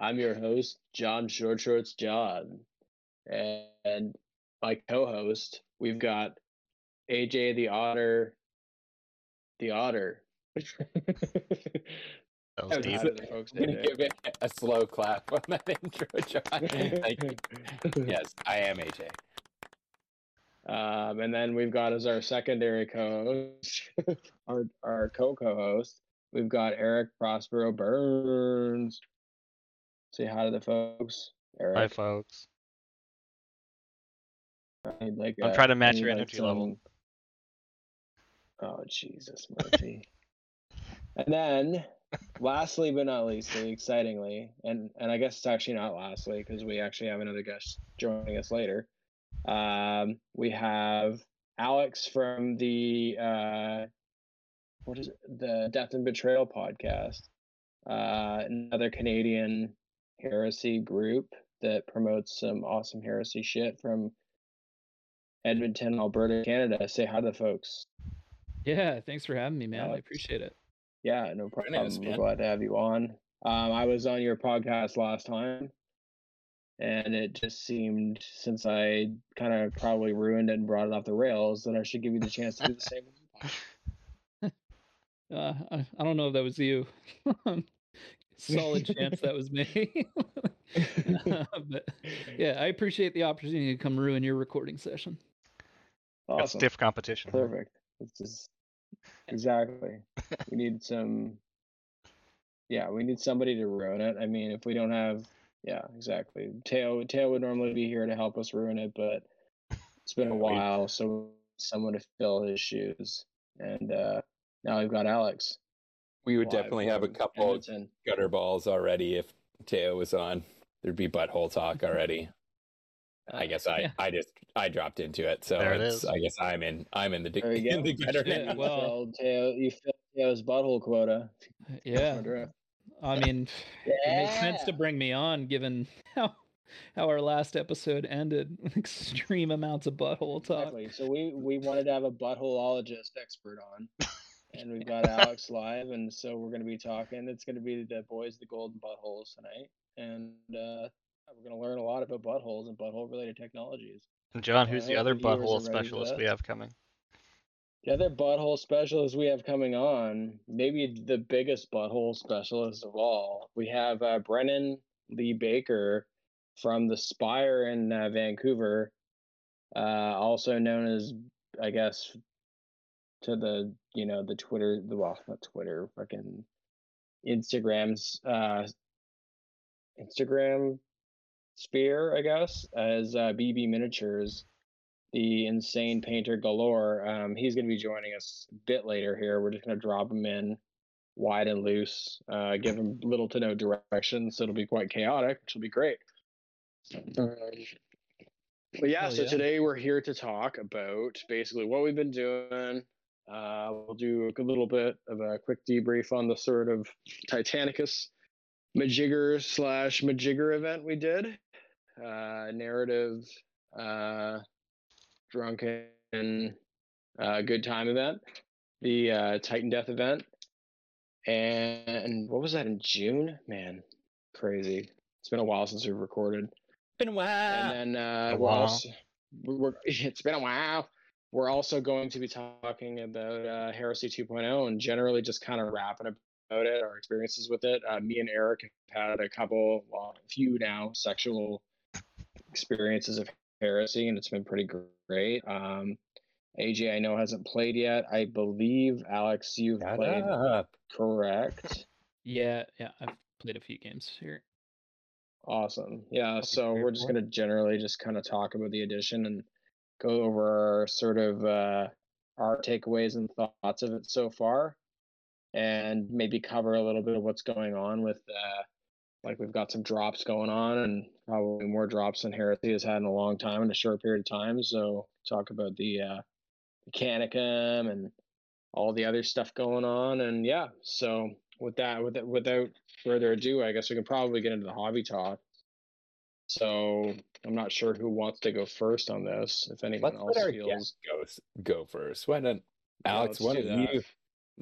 I'm your host, John Short Shorts John, and my co-host, we've got AJ the Otter, the Otter. That was How deep. the folks I'm give it a slow clap on that intro, John. Thank you. Yes, I am AJ. Um, and then we've got as our secondary co-host, our our co-co-host, we've got Eric Prospero Burns. Say hi to the folks, Eric. Hi, folks. I need like I'm a- trying to match your like energy level. Oh Jesus, Murphy. and then, lastly but not leastly, excitingly, and and I guess it's actually not lastly because we actually have another guest joining us later. Um, we have Alex from the uh, what is it? The Death and Betrayal podcast, uh, another Canadian heresy group that promotes some awesome heresy shit from Edmonton, Alberta, Canada. Say hi to the folks. Yeah, thanks for having me, man. I appreciate it. Yeah, no problem. Join us, We're glad to have you on. Um, I was on your podcast last time, and it just seemed since I kind of probably ruined it and brought it off the rails that I should give you the chance to do the same. Uh, I, I don't know if that was you. Solid chance that was me. but yeah, I appreciate the opportunity to come ruin your recording session. Got Awesome. stiff competition. Perfect. This is exactly. we need some. Yeah, we need somebody to ruin it. I mean, if we don't have, yeah, exactly. Teo, Teo would normally be here to help us ruin it, but it's been a while, so someone to fill his shoes. And uh now we've got Alex. We would live definitely have a couple of Edmonton. gutter balls already if Teo was on. There'd be butthole talk already. Uh, I guess I, Yeah. I just I dropped into it, so There it it's, is. I guess I'm in I'm in the There you in the gutter Yeah, now. well- filled Teo, you filled Teo's butthole quota. Yeah, I mean, it makes sense to bring me on given how how our last episode ended with extreme amounts of butthole talk. Exactly. So we we wanted to have a buttholeologist expert on, and we've got Alex live, and so we're going to be talking. It's going to be the boys, the golden buttholes tonight, and uh, we're going to learn a lot about buttholes and butthole related technologies. And John, who's the other butthole are ready for specialist we have coming? The other butthole specialist we have coming on, maybe the biggest butthole specialist of all, we have uh, Brennan Lee Baker from the Spire in uh, Vancouver, uh, also known as, I guess, to the you know the Twitter, the well not Twitter, fucking Instagram's uh, Instagram sphere, I guess, as uh, BB Miniatures the insane painter galore. Um, he's going to be joining us a bit later here. We're just going to drop him in wide and loose, uh, give him little to no direction, so it'll be quite chaotic, which will be great. Um, but yeah, Hell so yeah. today we're here to talk about basically what we've been doing. Uh, we'll do a little bit of a quick debrief on the sort of Titanicus Majigger slash Majigger event we did. Uh, narrative, uh, drunken uh, good time event, the uh, Titan Death event, and what was that in June? Man, crazy! It's been a while since we've recorded. Been a while. And then uh, A we're while. also we're, we're- it's been a while. We're also going to be talking about uh, Heresy 2.0 and generally just kind of rapping about it, our experiences with it. Uh, me and Eric have had a couple, well, a few now, sexual experiences of Heresy, and it's been pretty great. Um, AJ, I know hasn't played yet. I believe Alex, you've Shut played, up. correct? Yeah, yeah, I've played a few games here. Awesome. Yeah, so we're just gonna generally just kind of talk about the edition and go over sort of uh, our takeaways and thoughts of it so far, and maybe cover a little bit of what's going on with uh, like we've got some drops going on and probably more drops than Heresy has had in a long time in a short period of time. So talk about the uh, Mechanicum and all the other stuff going on, and yeah. So with that, with without further ado, I guess we can probably get into the hobby talk. So I'm not sure who wants to go first on this. If anyone Let's else let our feels, guest go go first. Why don't Alex? let's Why do don't you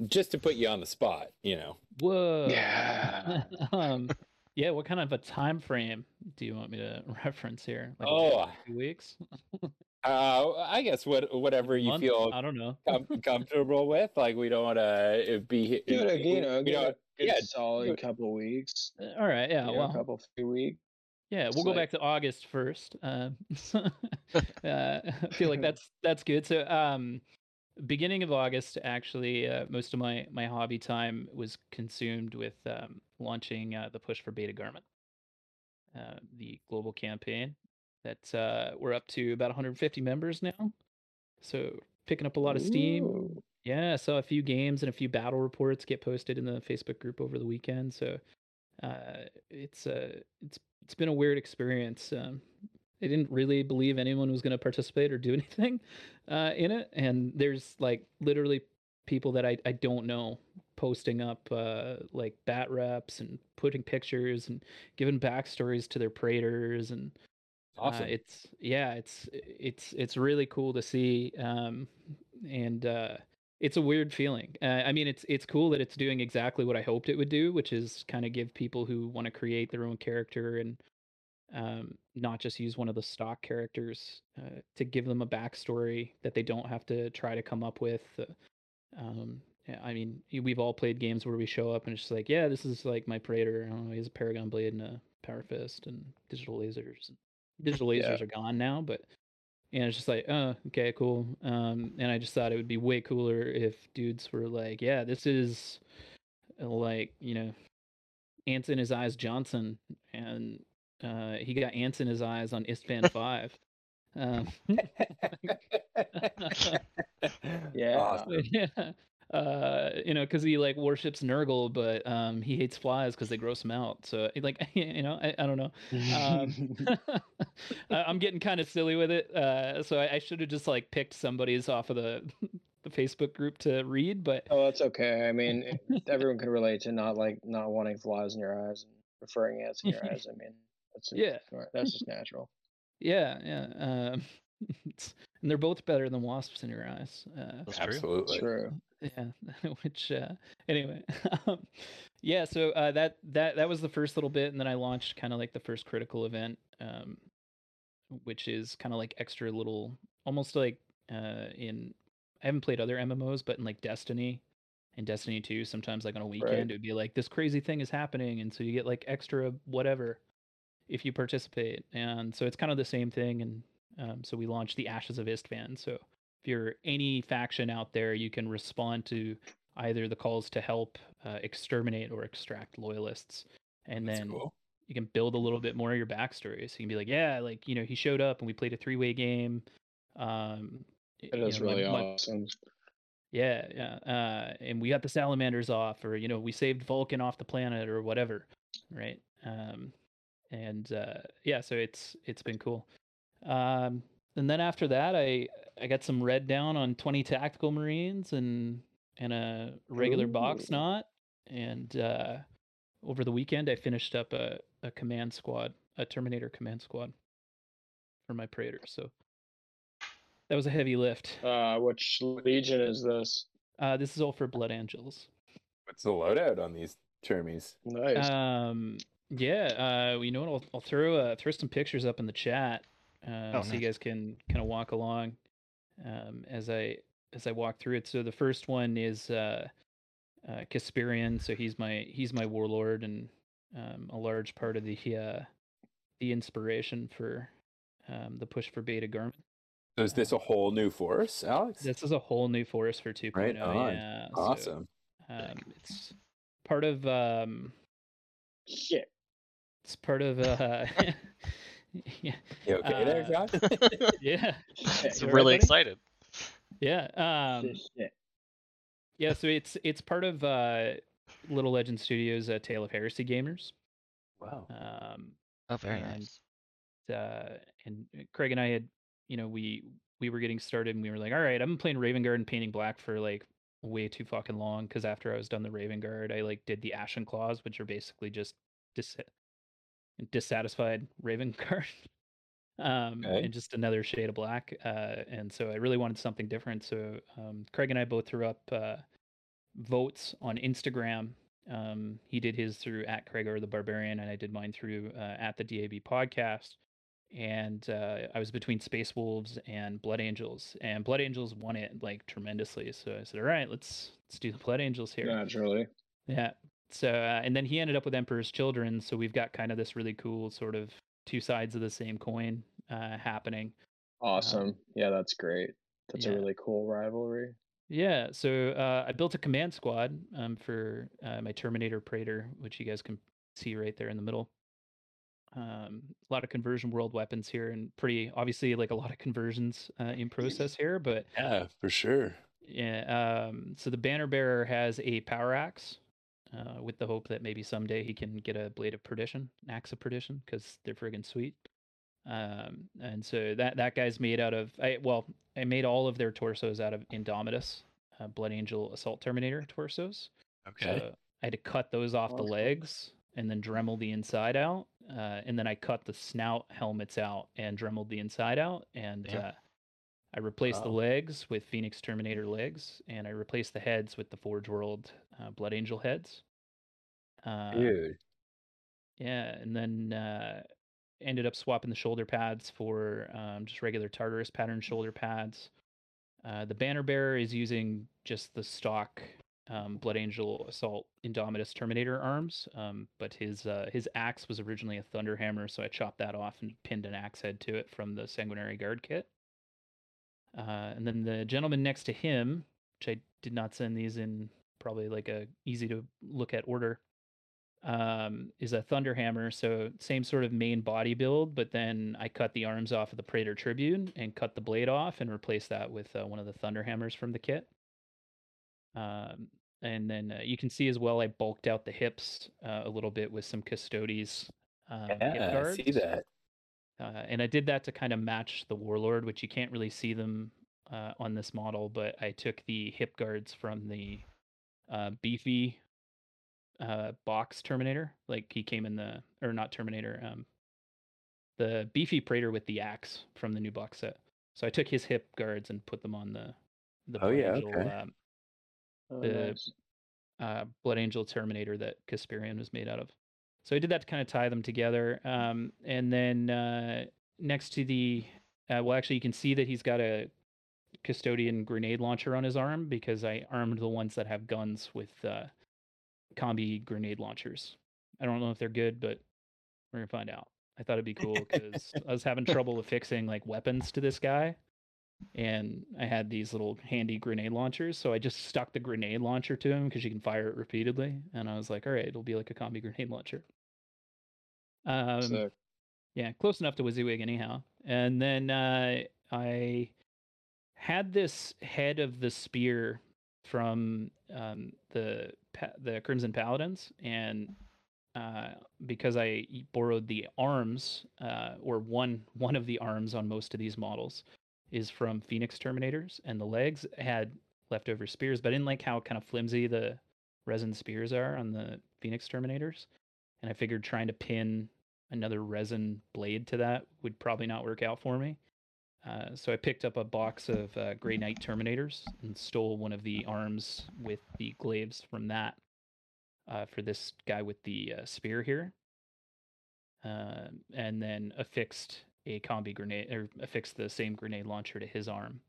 just to put you on the spot, you know. Whoa. Yeah. um, yeah. What kind of a time frame do you want me to reference here? Like, Oh. weeks. Uh, I guess what whatever you Month? feel I don't know. com- comfortable with. Like we don't want to be. Give it a we- you know, we give don't- it a good yeah, solid do it. couple weeks. Uh, All right. Yeah. you know, well. a couple few weeks. Yeah, we'll go back to August first. Um, uh, I feel like that's that's good. So, um, beginning of August, actually, uh, most of my my hobby time was consumed with um, launching uh, the push for Beta-Garmon, uh, the global campaign that uh, we're up to about 150 members now. So picking up a lot of steam. Ooh. Yeah, I saw a few games and a few battle reports get posted in the Facebook group over the weekend. So uh, it's uh, it's it's been a weird experience. Um, I didn't really believe anyone was going to participate or do anything uh, in it, and there's like literally people that I, I don't know posting up uh, like bat reps and putting pictures and giving backstories to their praetors and Awesome. uh, it's yeah, it's it's it's really cool to see, um, and uh, it's a weird feeling. Uh, I mean, it's it's cool that it's doing exactly what I hoped it would do, which is kind of give people who want to create their own character and um, not just use one of the stock characters uh, to give them a backstory that they don't have to try to come up with. Uh, um, yeah, I mean, we've all played games where we show up and it's just like, yeah, this is like my Praetor. I don't know, he has a Paragon Blade and a Power Fist and digital lasers. Digital Yeah. lasers are gone now, but and it's just like, oh, okay, cool. Um, and I just thought it would be way cooler if dudes were like, yeah, this is uh, like, you know, ants in his eyes Johnson, and uh, he got ants in his eyes on Istvan Five. Um, Yeah. Awesome. yeah. Uh, you know, because he like worships Nurgle, but um, he hates flies because they gross him out. So, like, you know, I, I don't know. Um, I- I'm getting kind of silly with it. Uh, so I, I should have just like picked somebody's off of the the Facebook group to read, but oh, that's okay. I mean, it- everyone can relate to not like not wanting flies in your eyes and preferring ants in your eyes. I mean, that's just, Yeah. that's just natural. yeah, yeah. Um, and they're both better than wasps in your eyes. Uh, That's. Absolutely. True. Yeah which uh anyway um, yeah so uh that that that was the first little bit and then i launched kind of like the first critical event um which is kind of like extra little almost like uh in i haven't played other mmos but in like destiny and destiny 2 sometimes like on a weekend Right. it would be like this crazy thing is happening and so you get like extra whatever if you participate and so it's kind of the same thing and um, so we launched the ashes of istvan so if you're any faction out there, you can respond to either the calls to help uh, exterminate or extract loyalists, and That's then cool. you can build a little bit more of your backstory. So you can be like, yeah, like you know, he showed up and we played a three way game. Um, you is know, really my- awesome. yeah, yeah. Uh, and we got the salamanders off, or you know, we saved Vulcan off the planet, or whatever, right? Um, and uh, yeah, so it's it's been cool. Um, and then after that, I I got some red down on twenty tactical marines and and a regular box knot. And uh, over the weekend, I finished up a a command squad, a Terminator command squad for my Praetor. So that was a heavy lift. Uh, which legion is this? Uh, this is all for Blood Angels. What's the loadout on these termies? Nice. Um, yeah. Uh, you know what? I'll, I'll throw uh, throw some pictures up in the chat, uh, Oh, so you guys can kind of walk along um, as I as I walk through it. So the first one is uh, uh, Casperian. So he's my he's my warlord and um, a large part of the uh, the inspiration for um, the push for Beta-Garmon. So is this a whole new force, Alex? This is a whole new force for 2.0. Right on. Yeah. so, awesome. um, it's part of um, Shit. It's part of uh yeah. You okay there, Uh, Josh? Yeah. It's you all right, really buddy? excited. Yeah. Um Shit, shit. yeah, so it's it's part of uh Little Legend Studios uh, Tale of Heresy Gamers. Wow. Um Oh, very And- nice. uh and Craig and I had you know, we we were getting started and we were like, all right, I've been playing Raven Guard and painting black for like way too fucking long because after I was done the Raven Guard, I like did the Ashen Claws, which are basically just dis- dissatisfied Raven Guard. um Okay. and just another shade of black. Uh and so I really wanted something different. So um Craig and I both threw up uh votes on Instagram. Um, he did his through at Craig or the Barbarian, and I did mine through uh, at the DAB podcast. And uh, I was between Space Wolves and Blood Angels, and Blood Angels won it like tremendously. So I said, "All right, let's let's do the Blood Angels here." Naturally. Yeah. So uh, and then he ended up with Emperor's Children. So we've got kind of this really cool sort of two sides of the same coin uh, happening. Awesome. yeah, that's great. That's yeah. a really cool rivalry. Yeah, so uh, I built a command squad um, for uh, my Terminator Praetor, which you guys can see right there in the middle. Um, a lot of conversion world weapons here, and pretty obviously like a lot of conversions uh, in process here. But Yeah, for sure. yeah, um, so the banner bearer has a power axe, uh, with the hope that maybe someday he can get a blade of perdition, an axe of perdition, because they're friggin' sweet. Um, and so that that guy's made out of I well, I made all of their torsos out of Indomitus, uh, Blood Angel Assault Terminator torsos. Okay. So I had to cut those off the legs and then Dremel the inside out. Uh, and then I cut the snout helmets out and Dremeled the inside out. And Yeah. I replaced the legs with Phoenix Terminator legs, and I replaced the heads with the Forge World uh, Blood Angel heads. Uh, Dude. yeah, and then uh, ended up swapping the shoulder pads for um, just regular Tartarus pattern shoulder pads. Uh, the banner bearer is using just the stock um, Blood Angel Assault Indomitus Terminator arms, um, but his uh, his axe was originally a Thunderhammer, so I chopped that off and pinned an axe head to it from the Sanguinary Guard kit. Uh, and then the gentleman next to him, which I did not send these in probably like a easy to look at order, um, is a Thunderhammer. So same sort of main body build, but then I cut the arms off of the Praetor Tribune and cut the blade off and replaced that with uh, one of the Thunderhammers from the kit. Um, and then uh, you can see as well, I bulked out the hips uh, a little bit with some Custodes. Um, Yeah, I see that. Uh, and I did that to kind of match the Warlord, which you can't really see them uh, on this model, but I took the hip guards from the uh, beefy uh, box Terminator. Like he came in the, or not Terminator, um, the beefy Praetor with the axe from the new box set. So I took his hip guards and put them on the the Oh, Blood yeah, Angel, okay. um, Oh, The- nice. uh, Blood Angel Terminator that Casparian was made out of. So I did that to kind of tie them together. Um, and then uh, next to the, uh, well, actually, you can see that he's got a custodian grenade launcher on his arm because I armed the ones that have guns with uh, combi grenade launchers. I don't know if they're good, but we're gonna find out. I thought it'd be cool because I was having trouble affixing like weapons to this guy, and I had these little handy grenade launchers. So I just stuck the grenade launcher to him because you can fire it repeatedly, and I was like, all right, it'll be like a combi grenade launcher. Um, Sick. yeah, close enough to WYSIWYG anyhow. And then uh, I had this head of the spear from um, the the Crimson Paladins, and uh, because I borrowed the arms, uh, or one one of the arms on most of these models, is from Phoenix Terminators, and the legs had leftover spears, but I didn't like how kind of flimsy the resin spears are on the Phoenix Terminators, and I figured trying to pin another resin blade to that would probably not work out for me. Uh, so I picked up a box of uh, Grey Knight Terminators and stole one of the arms with the glaives from that uh, for this guy with the uh, spear here. Um and then affixed a combi grenade or affixed the same grenade launcher to his arm.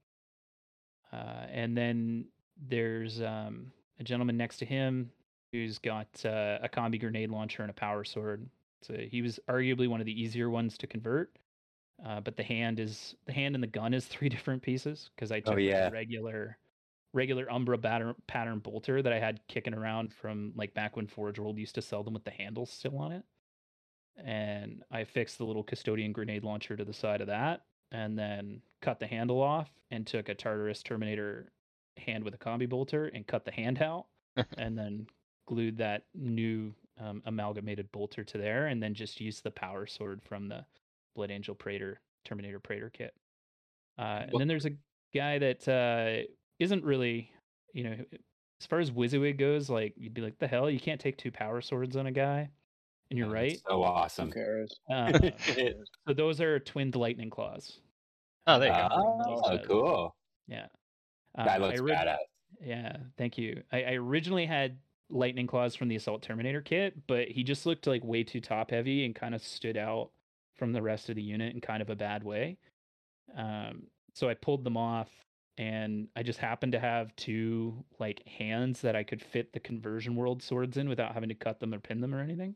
Uh, and then there's um, a gentleman next to him who's got uh, a combi grenade launcher and a power sword. So he was arguably one of the easier ones to convert. Uh, but the hand is the hand and the gun is three different pieces because I took like, yeah. a regular regular Umbra batter, pattern bolter that I had kicking around from like back when Forge World used to sell them with the handles still on it. And I fixed the little custodian grenade launcher to the side of that and then cut the handle off and took a Tartarus Terminator hand with a combi bolter and cut the hand out and then glued that new um, amalgamated bolter to there and then just used the power sword from the Blood Angel Praetor Terminator Praetor kit. Uh, and then there's a guy that uh, isn't really, you know, as far as WYSIWYG goes, like you'd be like, the hell, you can't take two power swords on a guy, and you're right. So Who awesome. cares? Uh, so those are twinned lightning claws. Oh, there you go. Oh, cool. Yeah. Guy Uh, looks I ori- badass. Yeah, thank you. I, I originally had lightning claws from the assault terminator kit, but he just looked like way too top heavy and kind of stood out from the rest of the unit in kind of a bad way. Um, so I pulled them off, and I just happened to have two like hands that I could fit the conversion world swords in without having to cut them or pin them or anything.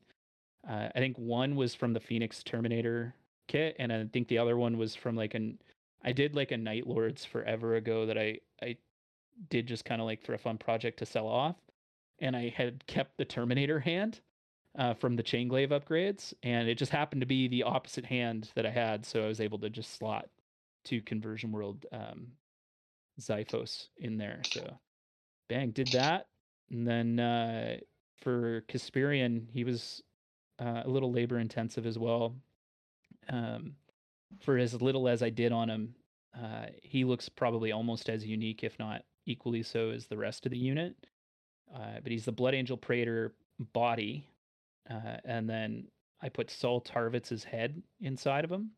Uh, I think one was from the Phoenix Terminator kit, and I think the other one was from like an I did like a Night Lords forever ago that I I did just kind of like for a fun project to sell off, and I had kept the Terminator hand uh, from the chain glaive upgrades, and it just happened to be the opposite hand that I had, so I was able to just slot two conversion world um, Xiphos in there. So bang, did that, and then uh, for Casperian, he was uh, a little labor intensive as well. Um, for as little as I did on him, uh, he looks probably almost as unique, if not equally so, as the rest of the unit. Uh, but he's the Blood Angel Praetor body, uh, and then I put Saul Tarvitz's head inside of him,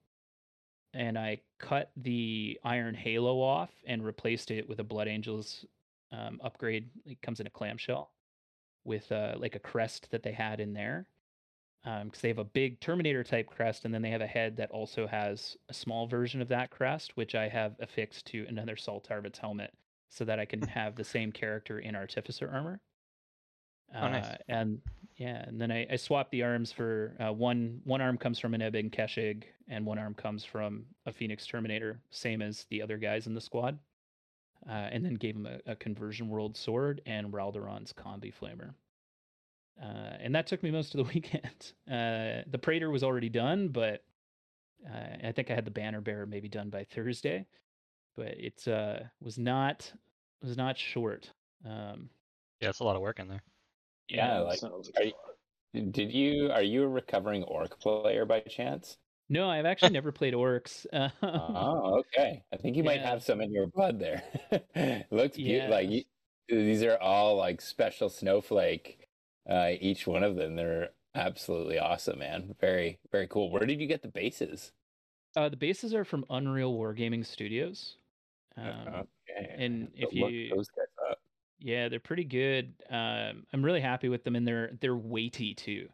and I cut the Iron Halo off and replaced it with a Blood Angels um, upgrade. It comes in a clamshell with uh, like a crest that they had in there because um, they have a big Terminator type crest, and then they have a head that also has a small version of that crest, which I have affixed to another Saul Tarvitz helmet, so that I can have the same character in Artificer armor. Uh, Oh, nice. And yeah, and then I, I swapped the arms for uh, one. One arm comes from an Ebig Kheshig, and one arm comes from a Phoenix Terminator, same as the other guys in the squad. Uh, and then gave him a, a conversion world sword and Raldoron's combi flamer. Uh, and that took me most of the weekend. Uh, the Praetor was already done, but uh, I think I had the banner bearer maybe done by Thursday. But it uh, was not was not short. Um, Yeah, it's a lot of work in there. Yeah, like are like you- did you are you a recovering orc player by chance? no, I've actually never played orcs. Um, Oh, okay. I think you might Yeah. have some in your blood there. Looks beautiful. Like you, these are all like special snowflake. Uh, each one of them, they're absolutely awesome, man. Very, very cool. Where did you get the bases? uh, the bases are from Unreal Wargaming Studios. Um, okay. and if you- those guys up. Yeah, they're pretty good. Um, I'm really happy with them, and they're they're weighty too.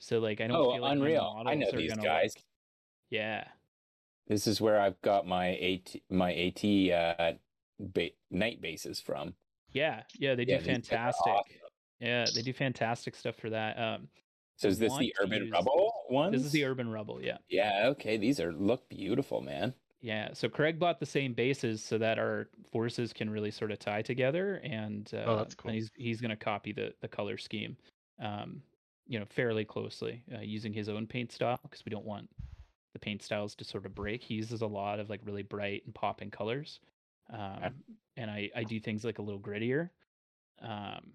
So like, I don't Oh, feel like Unreal. I know these guys. look- Yeah, This is where I've got my AT my AT uh ba- knight bases from. yeah, yeah. They do Yeah, fantastic. awesome. Yeah, they do fantastic stuff for that. Um, So is this the Urban use- Rubble ones? this is the Urban Rubble. Yeah, Yeah, okay. These are look beautiful, man. Yeah. So Craig bought the same bases so that our forces can really sort of tie together, and uh, Oh, that's cool. And he's he's going to copy the the color scheme, um, you know, fairly closely uh, using his own paint style because we don't want the paint styles to sort of break. He uses a lot of like really bright and popping colors, um, and I I do things like a little grittier. Um,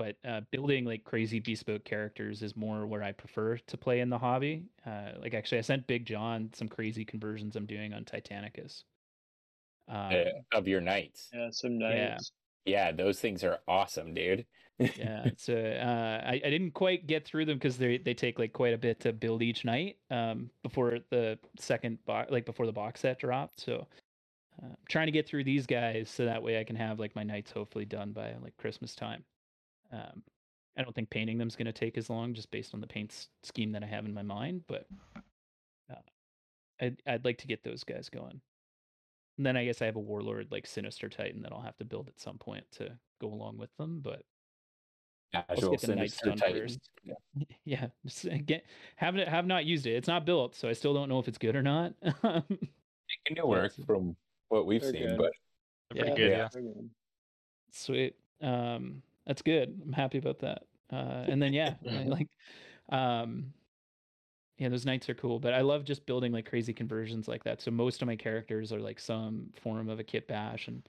but uh, building like crazy bespoke characters is more where I prefer to play in the hobby. Uh, like actually, I sent Big John some crazy conversions I'm doing on Titanicus. Um, uh, of your knights. yeah, some Yeah. Yeah, those things are awesome, dude. yeah so uh, I, I didn't quite get through them because they they take like quite a bit to build each knight um before the second box like before the box set dropped so uh, I'm trying to get through these guys so that way I can have like my knights hopefully done by like Christmas time um I don't think painting them is going to take as long just based on the paint scheme that I have in my mind but uh, I'd, I'd like to get those guys going and then I guess I have a warlord like Sinister Titan that I'll have to build at some point to go along with them but Casual get the knights sinister done titans. first. yeah just uh, get haven't have not used it it's not built so i still don't know if it's good or not It can do work Yes. from what we've They're seen, good. but They're Yeah. pretty good, Yeah. yeah. sweet um that's good. I'm happy about that. Uh and then yeah I like um yeah those knights are cool but i love just building like crazy conversions like that. So most of my characters are like some form of a kit bash and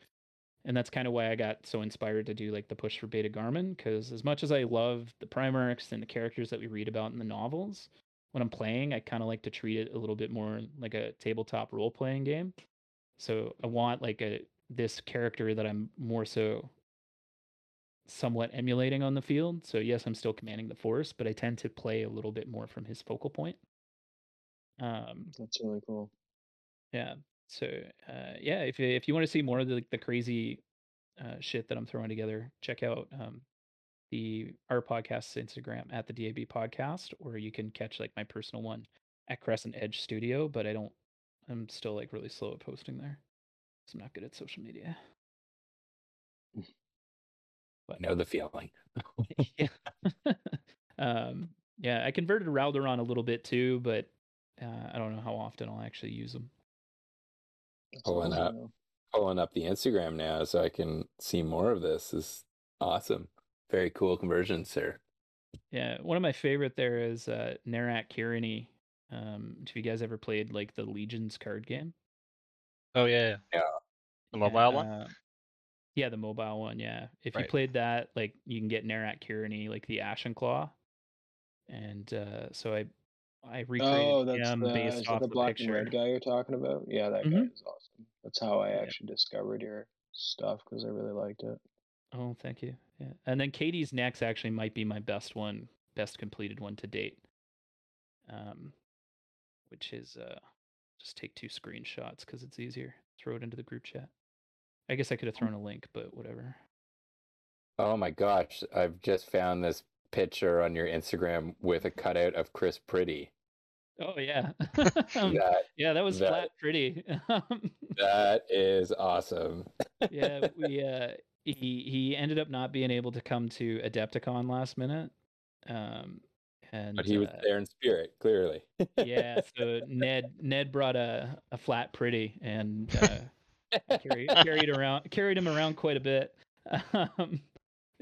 and that's kind of why i got so inspired to do like the push for Beta-Garmon because as much as i love the primarchs and the characters that we read about in the novels when i'm playing i kind of like to treat it a little bit more like a tabletop role playing game. So i want like a this character that i'm more so somewhat emulating on the field. So yes, I'm still commanding the force, but I tend to play a little bit more from his focal point. Um, That's really cool. yeah. So uh, yeah, if you, if you want to see more of the, the crazy uh, shit that I'm throwing together, check out um, the our podcast's Instagram at the DAB podcast, or you can catch like my personal one at Crescent Edge Studio. But I don't. I'm still like really slow at posting there. So I'm not good at social media. I know the feeling. yeah. um, yeah, I converted Raldoron a little bit too, but uh, I don't know how often I'll actually use them. Pulling up. Pulling up the Instagram now so I can see more of this is awesome. Very cool conversion, sir. Yeah, one of my favorite there is uh, Narak Kirani. Um, have you guys ever played like the Legions card game? Oh yeah, yeah. Yeah. The mobile one. Yeah, the mobile one. Yeah, if you played that, like you can get Narak Kirani, like the Ashen Claw, and uh, so I I recreated Oh, that's him the, based off the the black picture. and red guy you're talking about. Yeah, that guy Mhm. is awesome. That's how I Yeah. actually discovered your stuff because I really liked it. Oh, thank you. Yeah. And then Katie's next actually might be my best one, best completed one to date. Um, which is uh, just take two screenshots because it's easier. Throw it into the group chat. I guess I could have thrown a link, but whatever. Oh my gosh, I've just found this picture on your Instagram with a cutout of Chris Pretty. Oh yeah, Um, That yeah, that was that- flat pretty. Um, that is awesome. yeah, we uh, he he ended up not being able to come to Adepticon last minute. Um, and But he was uh, there in spirit, clearly. yeah so ned ned brought a, a flat pretty and uh, carried, carried around carried him around quite a bit um,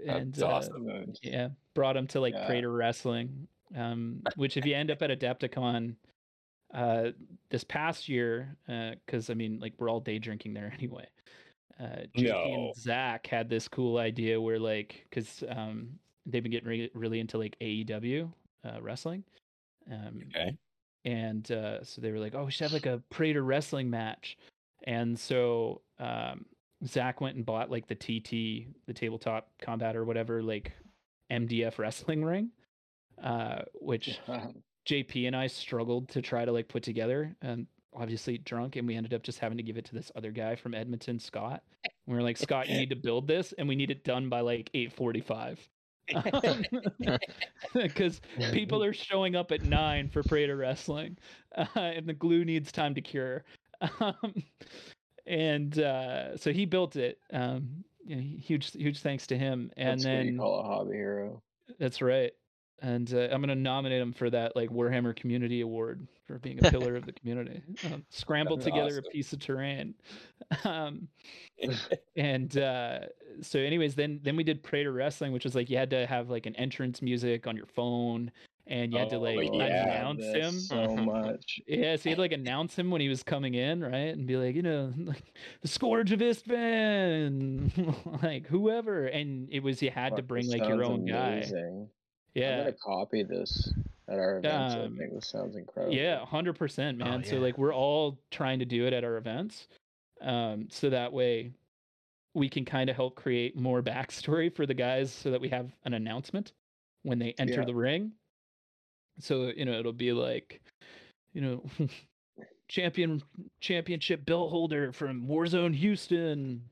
and That's uh, awesome. Good. yeah brought him to like Yeah. praetor wrestling um, which if you end up at adepticon uh, this past year because i mean like we're all day drinking there anyway uh, JP No. and Zach had this cool idea where like because um, they've been getting re- really into like AEW uh, wrestling. Um, Okay. and uh, so they were like, "Oh, we should have like a Praetor wrestling match." And so um, Zach went and bought like the TT, the tabletop combat or whatever, like MDF wrestling ring, uh, which JP and I struggled to try to like put together, and obviously drunk, and we ended up just having to give it to this other guy from Edmonton, Scott. And we were like, Scott, you need to build this, and we need it done by like eight forty-five. Because people are showing up at nine for Praetor wrestling, uh, and the glue needs time to cure. Um, and uh, so he built it. Um, you know, huge, huge thanks to him. And That's then you call a hobby hero. that's right. And uh, I'm gonna nominate him for that like Warhammer Community Award for being a pillar of the community. Um, scrambled together awesome. a piece of terrain. Um, and uh, so, anyways, then then we did Praetor Wrestling, which was like you had to have like an entrance music on your phone, and you had to Oh, like yeah. announce him. so much. Yeah, so you had like announce him when he was coming in, right? And be like, you know, like the Scourge of Istvan, like whoever. And it was you had to bring like your sounds own guy. amazing. I'm Yeah. gonna copy this at our events. Um, I think this sounds incredible. Yeah, hundred percent, man. So yeah. like we're all trying to do it at our events, um, so that way we can kind of help create more backstory for the guys, so that we have an announcement when they enter Yeah. the ring. So you know it'll be like, you know, champion championship belt holder from Warzone Houston,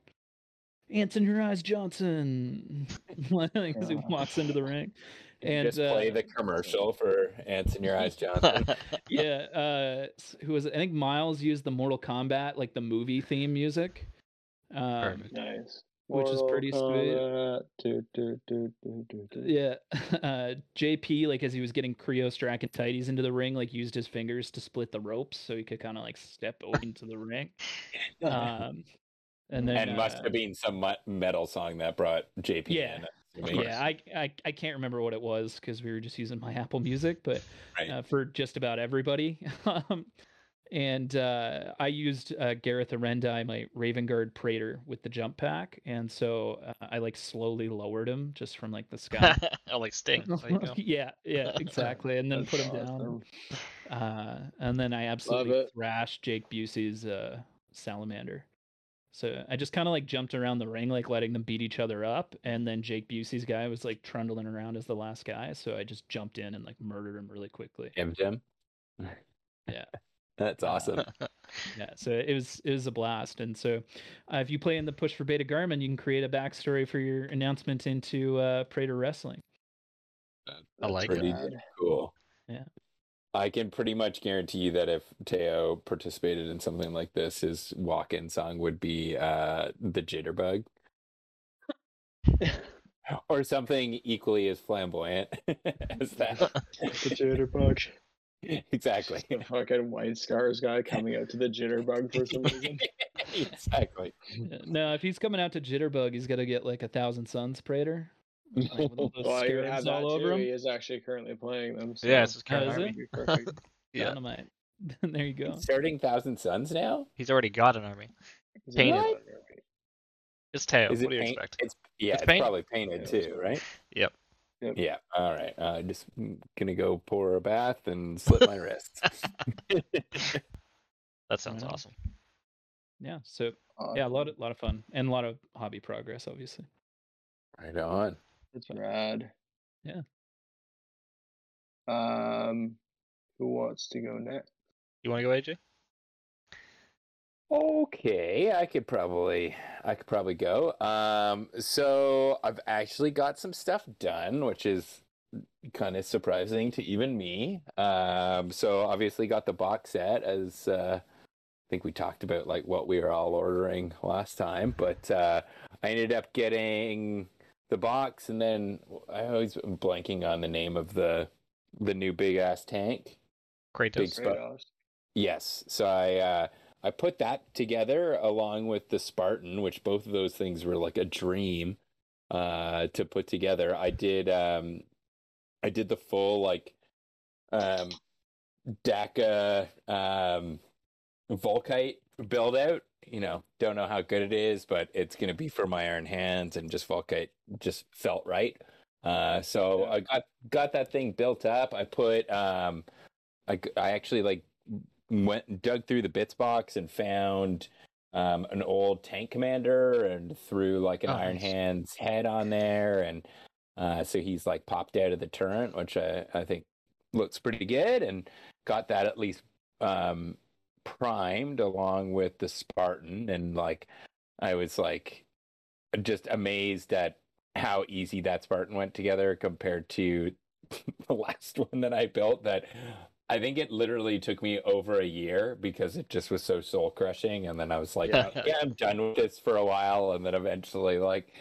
Anson Your Eyes Johnson, as he walks into the ring. And just play uh, the commercial for Anson Your Eyes Johnson. yeah, uh, who was? I think Miles used the Mortal Kombat like the movie theme music. Um, Nice. Which is pretty sweet. Kombat, do, do, do, do, do, do. yeah, uh, JP like as he was getting Creo Straconites into the ring, like used his fingers to split the ropes so he could kind of like step into the ring. Um, and then and must uh, have been some metal song that brought JP Yeah. in. yeah, I, I I can't remember what it was because we were just using my Apple Music, but Right. uh, for just about everybody. um, and uh, I used uh, Gareth Arendai, my Raven Guard Praetor, with the jump pack, and so uh, I like slowly lowered him just from like the sky. oh, like Sting. There you go. yeah, yeah, exactly, and then put him down. awesome. Uh, and then I absolutely thrashed Jake Busey's uh, salamander. So I just kind of like jumped around the ring, like letting them beat each other up. And then Jake Busey's guy was like trundling around as the last guy. So I just jumped in and like murdered him really quickly. Him, Jim. Yeah. That's Uh, awesome. yeah so it was it was a blast and so uh, if you play in the push for Beta-Garmon you can create a backstory for your announcement into uh praetor wrestling I like pretty it. Cool. Yeah. I can pretty much guarantee you that if Teo participated in something like this, his walk-in song would be uh, the Jitterbug. or something equally as flamboyant as that. the jitterbug. exactly. The fucking white scars guy coming out to the jitterbug for some reason. exactly. Uh, no if he's coming out to jitterbug he's got to get like a thousand suns praetor like, all Well, I would have that all over too. him He is actually currently playing them. So Yeah, it's his is that army. perfect. Yeah. Dynamite. there you go Starting Thousand Suns now? He's already got an army. Is Painted. it- What? It's Teo. Is What do you paint- expect? It's yeah, It's it's, paint? probably painted too, right? Yep. Yep. Yeah. All right. Uh, just mm, gonna go pour a bath and slip my wrists. That sounds Right awesome. yeah so yeah a lot of lot of fun and a lot of hobby progress obviously right on. It's rad. Yeah. Um, who wants to go next? You want to go, AJ? Okay, I could probably I could probably go. Um so I've actually got some stuff done, which is kind of surprising to even me. Um so obviously got the box set as uh I think we talked about like what we were all ordering last time, but uh I ended up getting the box and then I always am blanking on the name of the the new big ass tank. Kratos. Big sp- Kratos. Yes. So I uh I put that together along with the Spartan, which both of those things were like a dream uh to put together. I did um I did the full like um DACA um Volkite build out. You know, don't know how good it is, but it's gonna be for my iron hands and just Volkite just felt right. Uh so Yeah. I got got that thing built up. I put um I, I actually like went and dug through the bits box and found um, an old tank commander and threw like an Oh, Iron. Hands head on there, and uh, so he's like popped out of the turret, which I, I think looks pretty good, and got that at least um, primed along with the Spartan, and like I was like just amazed at how easy that Spartan went together compared to the last one that I built that I think it literally took me over a year because it just was so soul crushing. And then I was like, Yeah. yeah, I'm done with this for a while. And then eventually, like,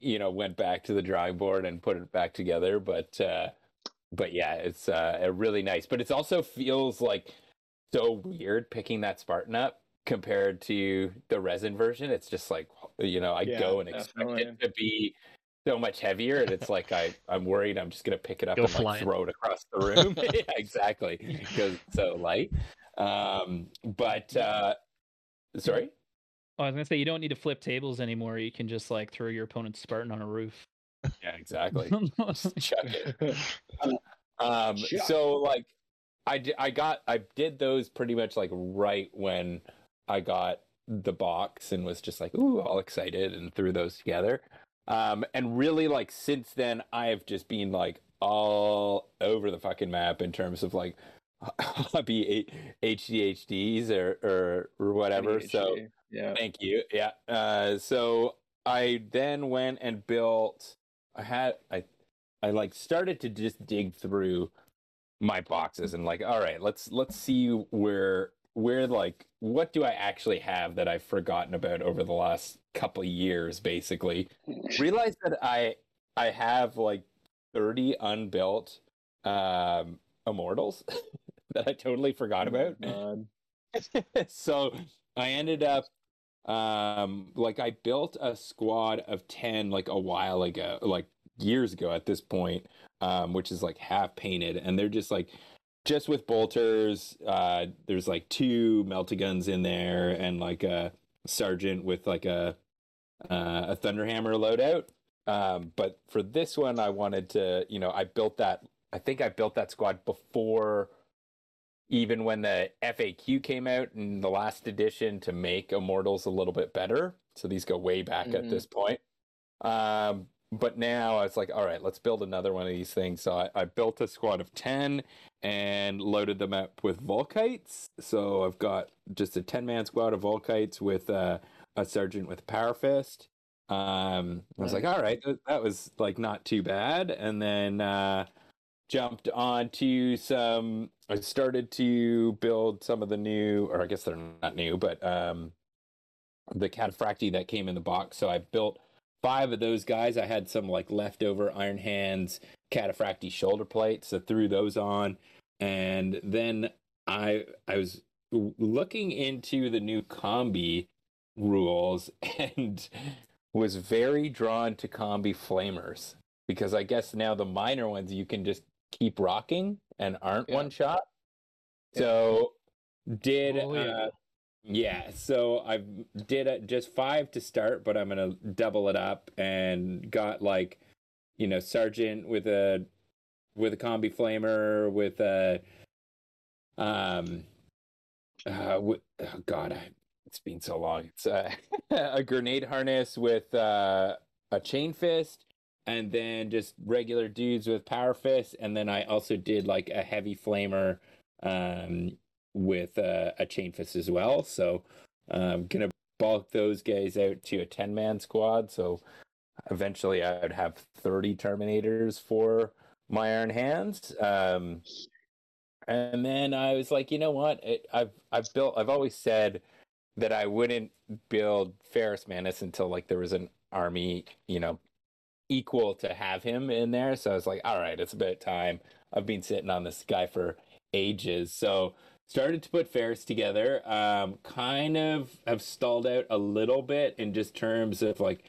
you know, went back to the drawing board and put it back together. But, uh, but yeah, it's uh, really nice. But it also feels like so weird picking that Spartan up compared to the resin version. It's just like, you know, I Yeah, go and expect definitely. it to be so much heavier, and it's like I I'm worried I'm just gonna pick it up Go and like throw it across the room. yeah, exactly, because it's so light. Um, but uh, sorry. oh, i was gonna say you don't need to flip tables anymore you can just like throw your opponent's spartan on a roof Yeah, exactly. Chuck it. Um, Chuck. so like, I—I got I did those pretty much like right when I got the box and was just like ooh all excited and threw those together. Um, and really like since then I have just been like all over the fucking map in terms of like hobby HDHDs or or or whatever. So yeah, Thank you. Yeah. Uh, so I then went and built. I had I, I like started to just dig through my boxes and like, all right, let's let's see where where like what do I actually have that I've forgotten about over the last couple of years, basically. realize that I I have like thirty unbuilt um immortals that I totally forgot about so I ended up um like I built a squad of 10 like a while ago like years ago at this point um which is like half painted and they're just like just with bolters uh there's like two meltaguns in there and like a sergeant with like a uh, a thunderhammer loadout um but for this one I wanted to you know I built that I think I built that squad before even when the FAQ came out in the last edition to make Immortals a little bit better. So these go way back at Mhm. this point. Um, but now I was like, all right, let's build another one of these things. So I, I built a squad of 10 and loaded them up with Volkites. So I've got just a 10 man squad of Volkites with uh, a sergeant with Power Fist. Um, I was like, all right, th- that was like not too bad. And then uh, jumped onto some, I started to build some of the new, or I guess they're not new, but um, the Cataphracti that came in the box. So I built five of those guys. I had some like leftover Iron Hands Cataphracti shoulder plates, so threw those on, and then I I was looking into the new combi rules and was very drawn to combi flamers because I guess now the minor ones you can just keep rocking and aren't Yeah. one shot. So did Oh, yeah. uh, yeah, so I did a, just five to start, but I'm gonna double it up and got like, you know, sergeant with a with a combi flamer with a um uh with, oh god, I, it's been so long. It's uh, a grenade harness with uh, a chain fist, and then just regular dudes with power fist, and then I also did like a heavy flamer um with a chain fist as well. So I'm gonna bulk those guys out to a ten man squad. So eventually I'd have thirty Terminators for my Iron Hands. Um, and then I was like, you know what? It, I've I've built. I've always said that I wouldn't build Ferrus Manus until like there was an army, you know, equal to have him in there. So I was like, all right, it's about time. I've been sitting on this guy for ages. So started to put Ferrus together. Um, kind of have stalled out a little bit in just terms of like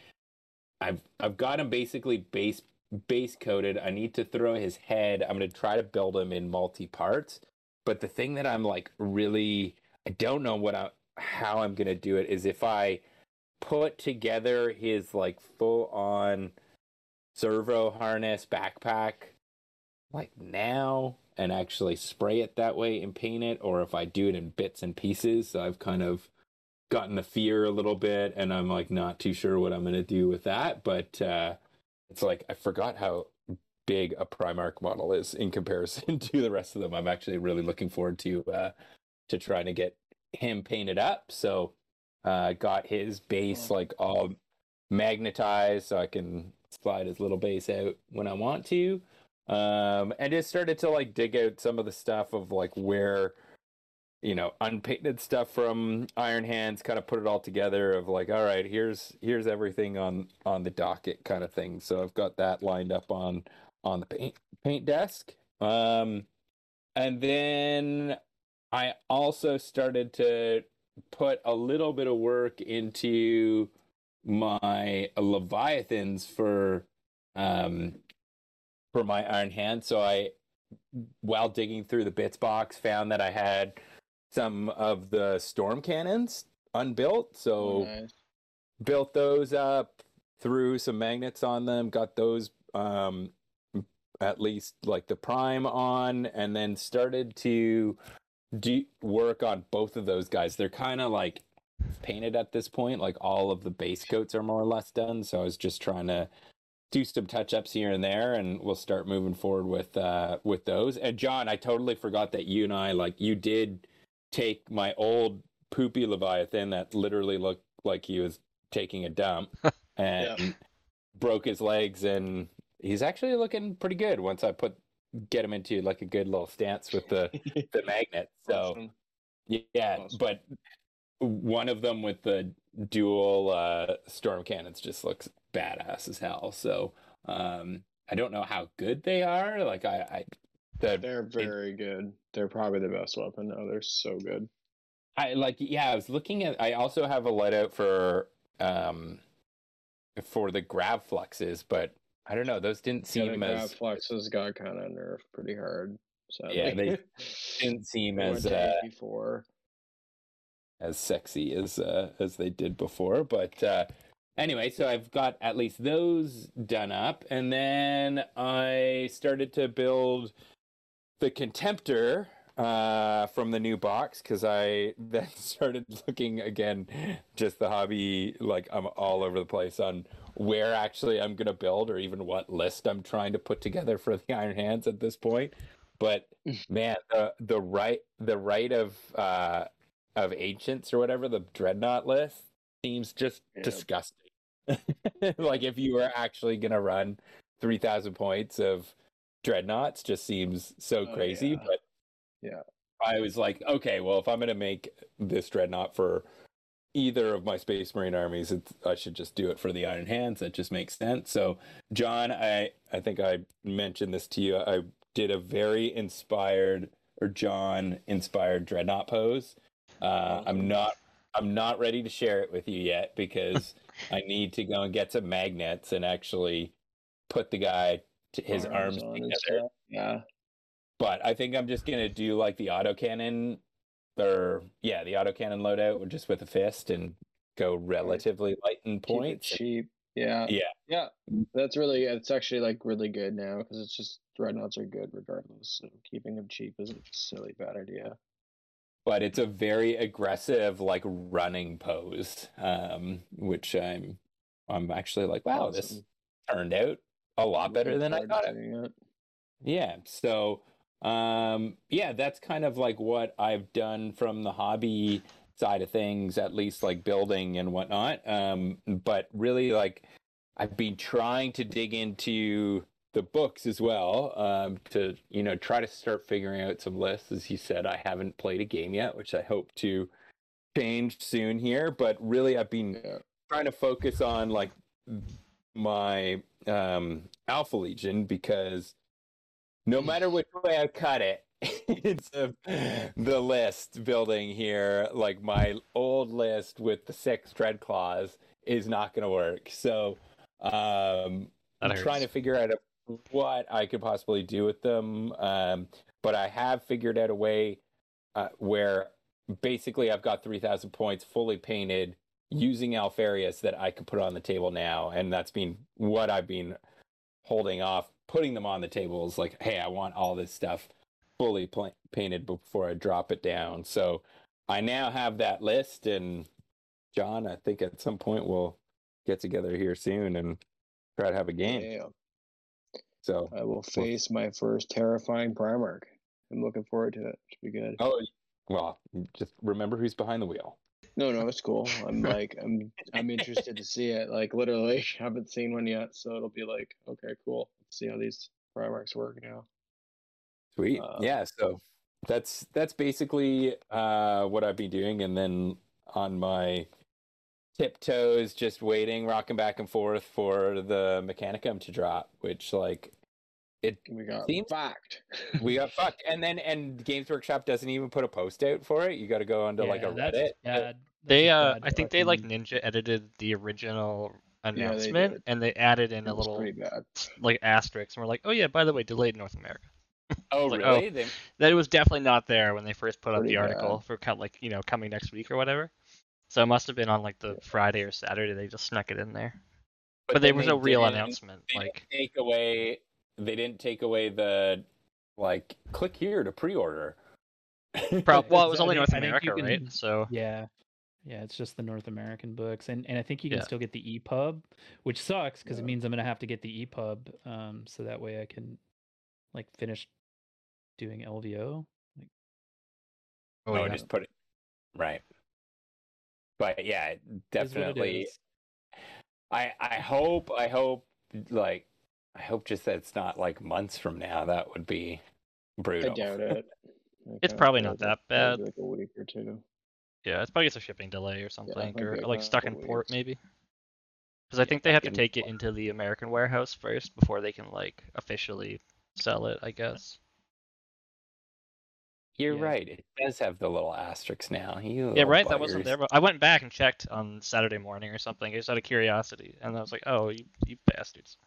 I've I've got him basically base base coated. I need to throw his head. I'm gonna try to build him in multi parts. But the thing that I'm like really I don't know what I how I'm gonna do it is if I put together his like full on servo harness backpack like now and actually spray it that way and paint it or if I do it in bits and pieces. So I've kind of gotten the fear a little bit and I'm like not too sure what I'm going to do with that, but uh it's like I forgot how big a Primarch model is in comparison to the rest of them. I'm actually really looking forward to uh to trying to get him painted up. So uh got his base like all magnetized so I can slide his little base out when I want to. Um and just started to like dig out some of the stuff of like where you know unpainted stuff from Iron Hands kind of put it all together of like all right here's here's everything on on the docket kind of thing. So I've got that lined up on on the paint paint desk. Um and then I also started to put a little bit of work into my leviathans for um for my iron hand. So i while digging through the bits box found that i had some of the storm cannons unbuilt. So Nice. built those up threw some magnets on them got those um at least like the prime on and then started to do work on both of those guys. They're kind of like painted at this point like all of the base coats are more or less done. So i was just trying to do some touch ups here and there and we'll start moving forward with uh with those and john i totally forgot that you and i like you did take my old poopy leviathan that literally looked like he was taking a dump and broke his legs and he's actually looking pretty good once i put get him into like a good little stance with the the magnet so Awesome. yeah, Awesome. but one of them with the dual uh, storm cannons just looks badass as hell. So um, I don't know how good they are. Like I, I the They're very good. They're probably the best weapon. No, they're so good. I like yeah. I was looking at. I also have a let out for um for the grav fluxes, but I don't know. Those didn't Yeah, the seem grab as fluxes got kind of nerfed pretty hard. Sadly. Yeah, they didn't seem as uh, before. As sexy as uh, as they did before. But uh, anyway, so I've got at least those done up, and then I started to build the Contemptor uh, from the new box because I then started looking again, just the hobby. Like I'm all over the place on where actually I'm gonna build or even what list I'm trying to put together for the Iron Hands at this point. But man, the the right the right of uh of ancients or whatever the dreadnought list seems just Yeah. disgusting. like if you were actually gonna run three thousand points of dreadnoughts, just seems so Oh, crazy. yeah. But Yeah. I was like, okay, well, if I'm gonna make this dreadnought for either of my Space Marine armies, it's, I should just do it for the Iron Hands. That just makes sense. So, John, I I think I mentioned this to you. I did a very inspired or John inspired dreadnought pose. Uh, I'm not I'm not ready to share it with you yet because I need to go and get some magnets and actually put the guy to his arms, and together. Yeah. but I think I'm just gonna do like the autocannon, or yeah, the autocannon loadout, just with a fist and go relatively light in points. cheap. Yeah. Yeah. Yeah. That's really it's actually like really good now because it's just dreadnoughts are good regardless. So keeping them cheap isn't a silly bad idea. But it's a very aggressive, like running pose, um, which I'm, I'm actually like, wow, this turned out a lot better than I thought it it. Yeah. So, um, yeah, that's kind of like what I've done from the hobby side of things, at least like building and whatnot. Um, but really, like, I've been trying to dig into the books as well um, to, you know, try to start figuring out some lists. As you said, I haven't played a game yet, which I hope to change soon here. But really, I've been Yeah. trying to focus on like my um alpha legion because no matter which way i cut it it's a, the list building here like my old list with the six dread claws is not going to work so um i'm trying to figure out what i could possibly do with them um but i have figured out a way uh, where basically i've got 3000 points fully painted using Alpharius that I could put on the table now, and that's been what I've been holding off. Putting them on the table is like, hey, I want all this stuff fully pla- painted before I drop it down. So I now have that list, and John, I think at some point we'll get together here soon and try to have a game. Yeah. So, I will face my first terrifying Primarch. I'm looking forward to it. Should be good. oh, well, just remember who's behind the wheel. No, no, it's cool. I'm like, I'm, I'm interested to see it. Like, literally, haven't seen one yet, so it'll be like, okay, cool. Let's see how these Primarchs work now. Sweet. Uh, yeah, so that's that's basically uh what I've been doing and then on my tiptoes just waiting, rocking back and forth for the Mechanicum to drop, which like it We got Seems- fact. we got fucked. And then and Games Workshop doesn't even put a post out for it. You gotta go onto like a Reddit. just bad. They uh bad I think they like ninja edited the original they announcement did. and they added in It a little like asterisk and we're like, oh yeah, by the way, delayed in North America. Oh like, really? They- That it was definitely not there when they first put out Pretty the article bad. for like you know coming next week or whatever. So it must have been on like the Friday or Saturday. They just snuck it in there, but, there was they no real announcement. they didn't Like take away they didn't take away the like click here to pre-order. prob- well, it was only North I think you America, right? So Yeah. Yeah, it's just the North American books, and and I think you can Yeah. still get the EPUB, which sucks because it means I'm gonna have to get the EPUB, um, so that way I can like finish doing LVO. Like, oh, Oh, just put it right. But yeah, is what it definitely. I I hope I hope like I hope just that it's not like months from now. That would be brutal. I doubt it. I It's probably not that bad. Like a week or two. yeah, it's probably just a shipping delay or something, might or like stuck in port maybe. Because I think they have to fucking take it into the American warehouse first before they can like officially sell it. I guess. You're Yeah. right. It does have the little asterisks now. You Yeah, right. That wasn't there. But I went back and checked on Saturday morning or something, just out of curiosity, and I was like, "Oh, you, you bastards!"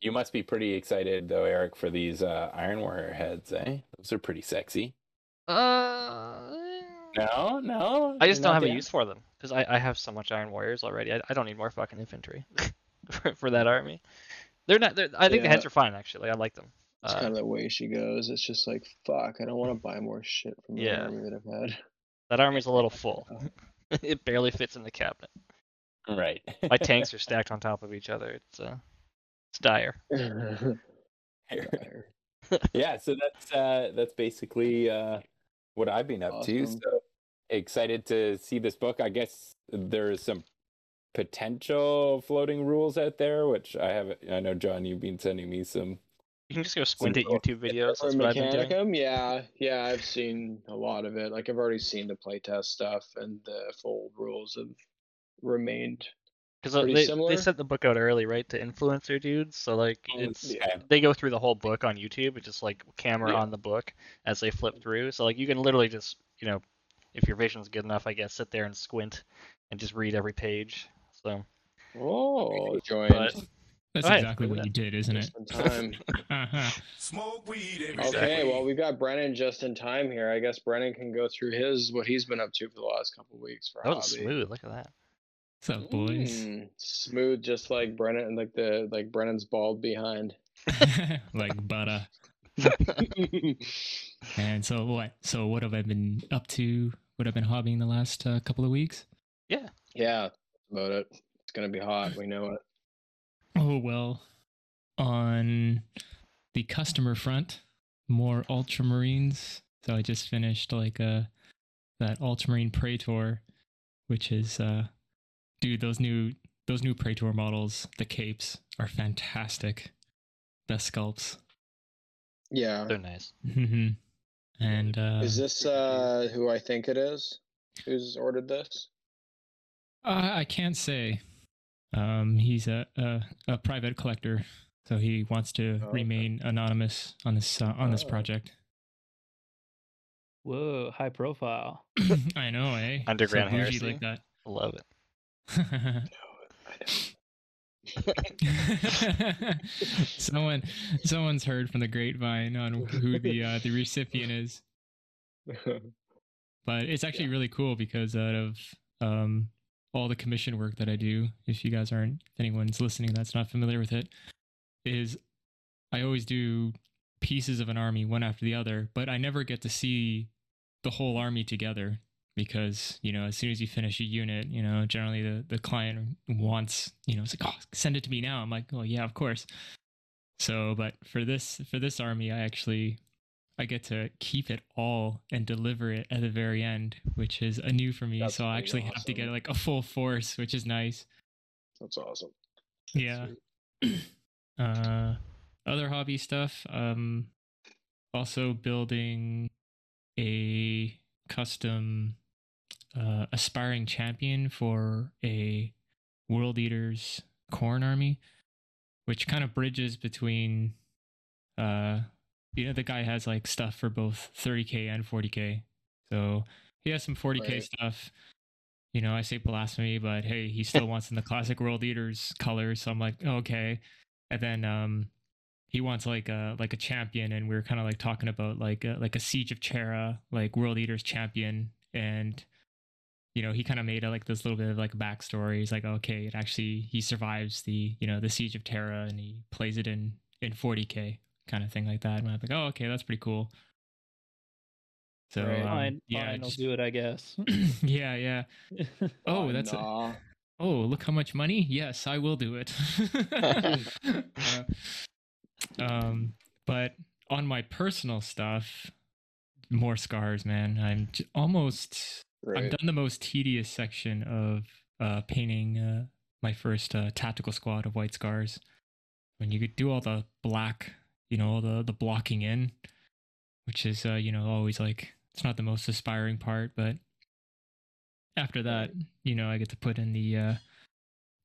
You must be pretty excited though, Eric, for these uh, Iron Warrior heads, eh? Those are pretty sexy. Uh, No, no. I just don't have a use for them because I, I have so much Iron Warriors already. I, I don't need more fucking infantry for, for that army. They're not. They're, I think the heads are fine actually. I like them. It's Uh, kind of the way she goes. It's just like, fuck, I don't want to buy more shit from the Yeah. army that I've had. that army's a little full. it barely fits in the cabinet. Right. My tanks are stacked on top of each other. It's uh, it's dire. yeah, so that's uh that's basically uh what I've been up to. So excited to see this book. I guess there's some potential floating rules out there, which I haven't I know John you've been sending me some You can just go squint at YouTube videos. For That's what I've been doing. Mechanicum, yeah, yeah, I've seen a lot of it. Like I've already seen the playtest stuff, and the full rules have remained. Because uh, they, similar? they sent the book out early, right, to influencer dudes. So like mm, it's Yeah. they go through the whole book on YouTube. It's just like camera Yeah. on the book as they flip through. So like you can literally just you know, if your vision's good enough, I guess, sit there and squint and just read every page. So Oh, joined. But- That's Go ahead, exactly what at you did, isn't it? just in time. Smoke weed every Okay, day. well we've got Brennan just in time here. I guess Brennan can go through his what he's been up to for the last couple weeks for that was hobby. smooth. Look at that. What's up, boys? Mm, smooth, just like Brennan, like the like Brennan's bald behind. like butter. And so what? So what have I been up to? What I've been hobbying the last uh, couple of weeks? yeah, yeah, about it. It's gonna be hot. We know it. Oh well, on the customer front, more Ultramarines. So I just finished like uh that Ultramarine Praetor, which is uh dude those new those new Praetor models, the capes are fantastic. Best sculpts. Yeah. They're nice. Mm-hmm. And uh Is this uh who I think it is? Who's ordered this? Uh, I can't say. Um, he's a, a a private collector, so he wants to Oh, okay. remain anonymous on this uh, on this Oh. project. Whoa, high profile. I know, eh? Underground bougie heresy. like that. I love it. someone someone's heard from the grapevine on who the uh, the recipient is, but it's actually really cool because out of um all the commission work that I do, if you guys aren't if anyone's listening that's not familiar with it, is I always do pieces of an army one after the other, but I never get to see the whole army together because you know as soon as you finish a unit you know generally the, the client wants you know it's like oh send it to me now. I'm like oh yeah of course. So but for this for this army i actually i get to keep it all and deliver it at the very end which is a new for me. That's so i actually have to get like a full force which is nice. That's awesome. yeah. uh other hobby stuff um also building a custom uh, aspiring champion for a world eaters Khorne army which kind of bridges between uh you know the guy has like stuff for both 30k and 40k so he has some 40k Right. stuff. You know i say blasphemy but hey he still wants in the classic world eaters colors so i'm like okay. And then um he wants like a like a champion. And we were kind of like talking about like a, like a siege of Terra like world eaters champion. And you know he kind of made it like this little bit of like a backstory. He's like okay it actually he survives the you know the siege of Terra and he plays it in in 40k kind of thing like that and i'm like oh okay that's pretty cool. So Right. um, fine, yeah fine, I'll do it, I guess. yeah yeah. Oh that's a, oh look how much money? Yes i will do it. Uh, um but on my personal stuff more scars man. I'm j- almost i've done the most tedious section of uh painting uh my first uh, tactical squad of white scars. When you could do all the black you know all the the blocking in which is uh you know always like it's not the most aspiring part but after that you know i get to put in the uh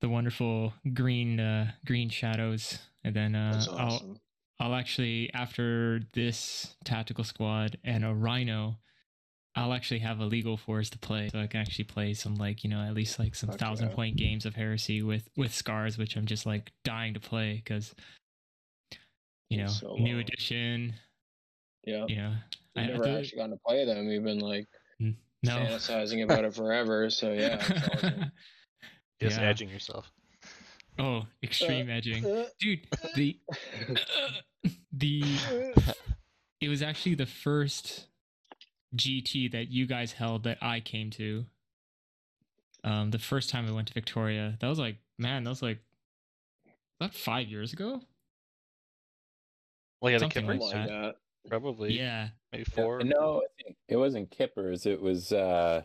the wonderful green uh green shadows and then uh That's i'll. I'll actually after this tactical squad and a rhino, I'll actually have a legal force to play, so I can actually play some like you know at least like some Fuck thousand yeah. point games of heresy with with scars, which I'm just like dying to play because you know So new long. edition, Yeah. you know. I've I- I never actually gotten to play them. We've been like mm, no. fantasizing about it forever. So yeah. It's awesome. Just Yeah. edging yourself. oh, extreme uh, edging, uh, dude. Uh. The the it was actually the first GT that you guys held that I came to. Um, the first time I went to Victoria, that was like, man, that was like about five years ago. Like at a Something Kippers? Something like that. Probably. Yeah, Maybe four. No, I think it wasn't Kippers. It was uh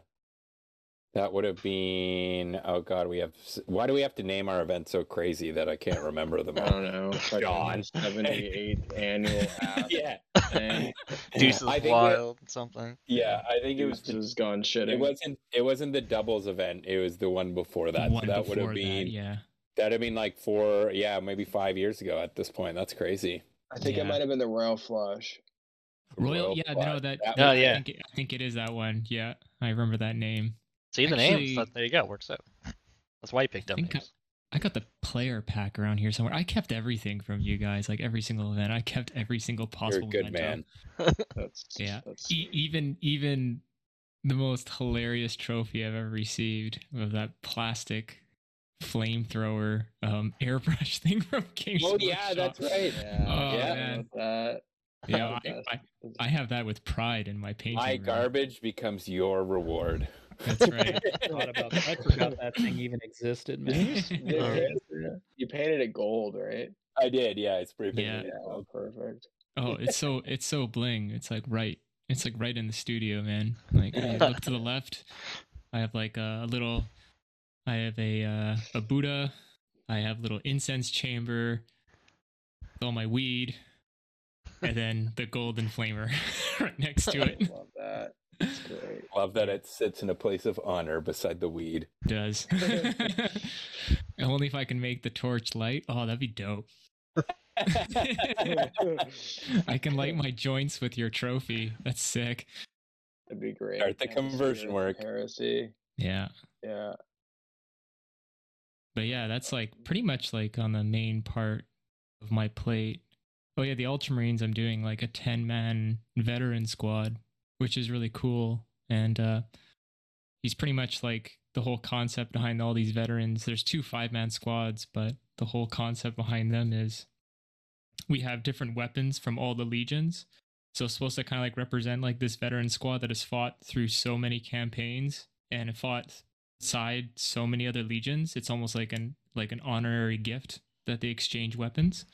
that would have been oh god, we have why do we have to name our event so crazy that I can't remember them I all? don't know. fucking John. 78th annual yeah. thing. Deuces I think it- Wild something. yeah, I think it was Deuces the, has gone shitting. it wasn't it wasn't the doubles event. It was the one before that. one so that would have been that, yeah. that'd have been like four, yeah, maybe five years ago at this point. That's crazy. I think Yeah. it might have been the Royal Flush. Royal, Royal yeah, Flush. no, that. That Oh, was- yeah. I think, it, I think it is that one. Yeah, I remember that name. See the Actually- names. There you go. Works out. That's why you picked up think names. I got the player pack around here somewhere. I kept everything from you guys, like every single event. I kept every single You're a possible. good memento. man. That's Yeah. That's E- even even the most hilarious trophy I've ever received of that plastic flamethrower um, airbrush thing from Games Oh yeah, Workshop. that's right. yeah. Oh, Yeah. man. That. Yeah, I. I, I have that with pride in my painting. My room. garbage becomes your reward. That's right. Forgot about that. I forgot that thing even existed, man. You painted- it gold, right? I did, yeah. It's pretty Yeah. big. Yeah, perfect. Oh, it's so it's so bling. It's like right. It's like right in the studio, man. Like I look to the left. I have like a, little. I have a uh, a Buddha. I have a little incense chamber. All my weed, and then the golden flamer right next to it. Love that. That's great. Love that it sits in a place of honor beside the weed. does. Only if I can make the torch light. Oh, that'd be dope. I can light my joints with your trophy. That's sick. That'd be great. Start the conversion work. Heresy. Yeah. Yeah. But yeah, that's like pretty much like on the main part of my plate. Oh yeah, the Ultramarines I'm doing like a 10 man veteran squad, which is really cool. And uh he's pretty much like the whole concept behind all these veterans. There's two five man squads, but the whole concept behind them is we have different weapons from all the legions. So it's supposed to kind of like represent like this veteran squad that has fought through so many campaigns and fought side so many other legions. It's almost like an like an honorary gift that they exchange weapons.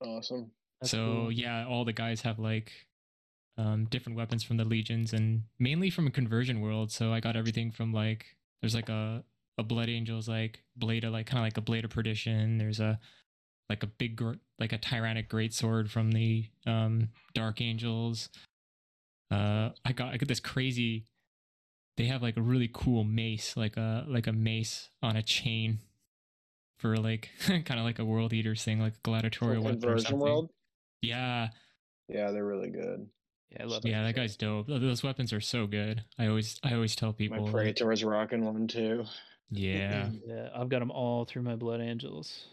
Awesome. That's so cool. yeah, all the guys have like um, different weapons from the legions and mainly from a conversion world. So I got everything from like there's like a a blood angels like blade of like kind of like a blade of perdition. There's a like a big like a Terranic greatsword from the um, dark angels. Uh, I got I got this crazy. They have like a really cool mace, like a like a mace on a chain, for like kind of like a world eaters thing, like a For gladiatorial weapon or Conversion something. World. Yeah, Yeah, they're really good. Yeah, I love yeah, it. that guy's dope. Those weapons are so good. I always, I always tell My people. like, Praetor is rocking one too. yeah, Yeah, I've got them all through my Blood Angels.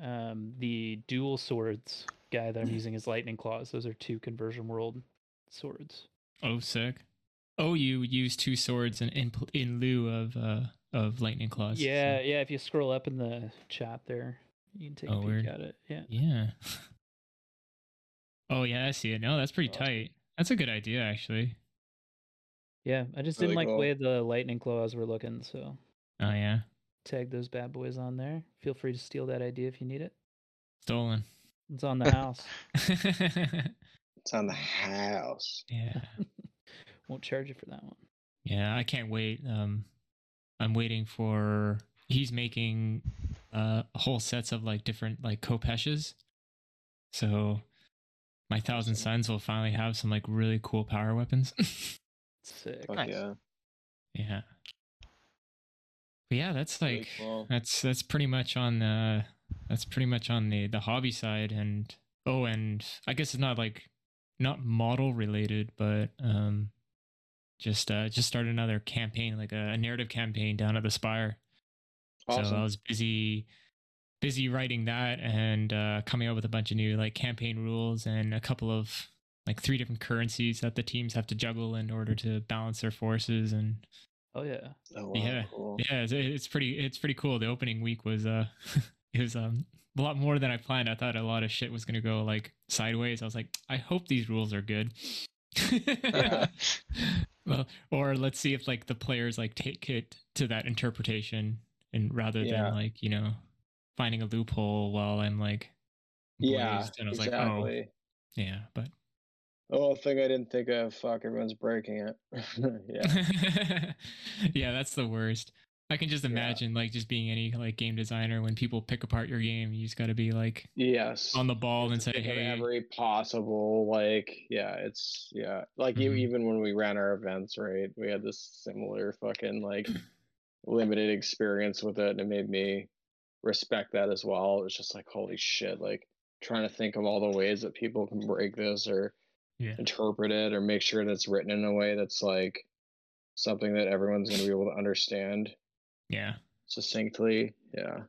Um, the dual swords guy that I'm using is Lightning Claws. Those are two Conversion World swords. oh sick. Oh, you use two swords in in, in lieu of uh of lightning claws. so- Yeah, yeah. If you scroll up in the chat there, you can take Oh, a peek weird. at it. Yeah. Yeah. oh yeah, I see it. No, that's pretty Awesome. tight. That's a good idea, actually. Yeah, I just Really didn't like cool. the way the lightning claws were looking, so Oh yeah, tag those bad boys on there. Feel free to steal that idea if you need it. stolen. It's on the house. It's on the house. yeah, Won't charge you for that one. yeah. I can't wait. Um, I'm waiting for. He's making uh whole sets of like different like khopeshes. So, my thousand Awesome. sons will finally have some like really cool power weapons. Sick. Fuck Nice. yeah. yeah. But yeah, that's Really like cool. that's that's pretty much on the that's pretty much on the the hobby side and oh and I guess it's not like not model related but um just uh just started another campaign like a, a narrative campaign down at the Spire. So I was busy busy writing that and uh coming up with a bunch of new like campaign rules and a couple of like three different currencies that the teams have to juggle in order to balance their forces and Oh yeah. Oh, wow, yeah, cool. yeah, it's, it's pretty. It's pretty cool. The opening week was uh, it was um a lot more than I planned. I thought a lot of shit was gonna go like sideways. I was like, I hope these rules are good, Yeah. well, or let's see if like the players like take it to that interpretation, and rather Yeah. than like you know finding a loophole while I'm like Yeah, and I was like, oh. exactly. oh yeah, but Oh, thing I didn't think of. Fuck, everyone's breaking it. yeah. yeah, that's the worst. I can just Yeah. imagine like just being any like game designer when people pick apart your game, you just got to be like Yes. on the ball and say, hey, every possible like yeah it's yeah like Mhm. even when we ran our events right we had this similar fucking like limited experience with it and it made me respect that as well It's just like holy shit like trying to think of all the ways that people can break this or Yeah. interpret it or make sure that it's written in a way that's like something that everyone's going to be able to understand yeah, succinctly yeah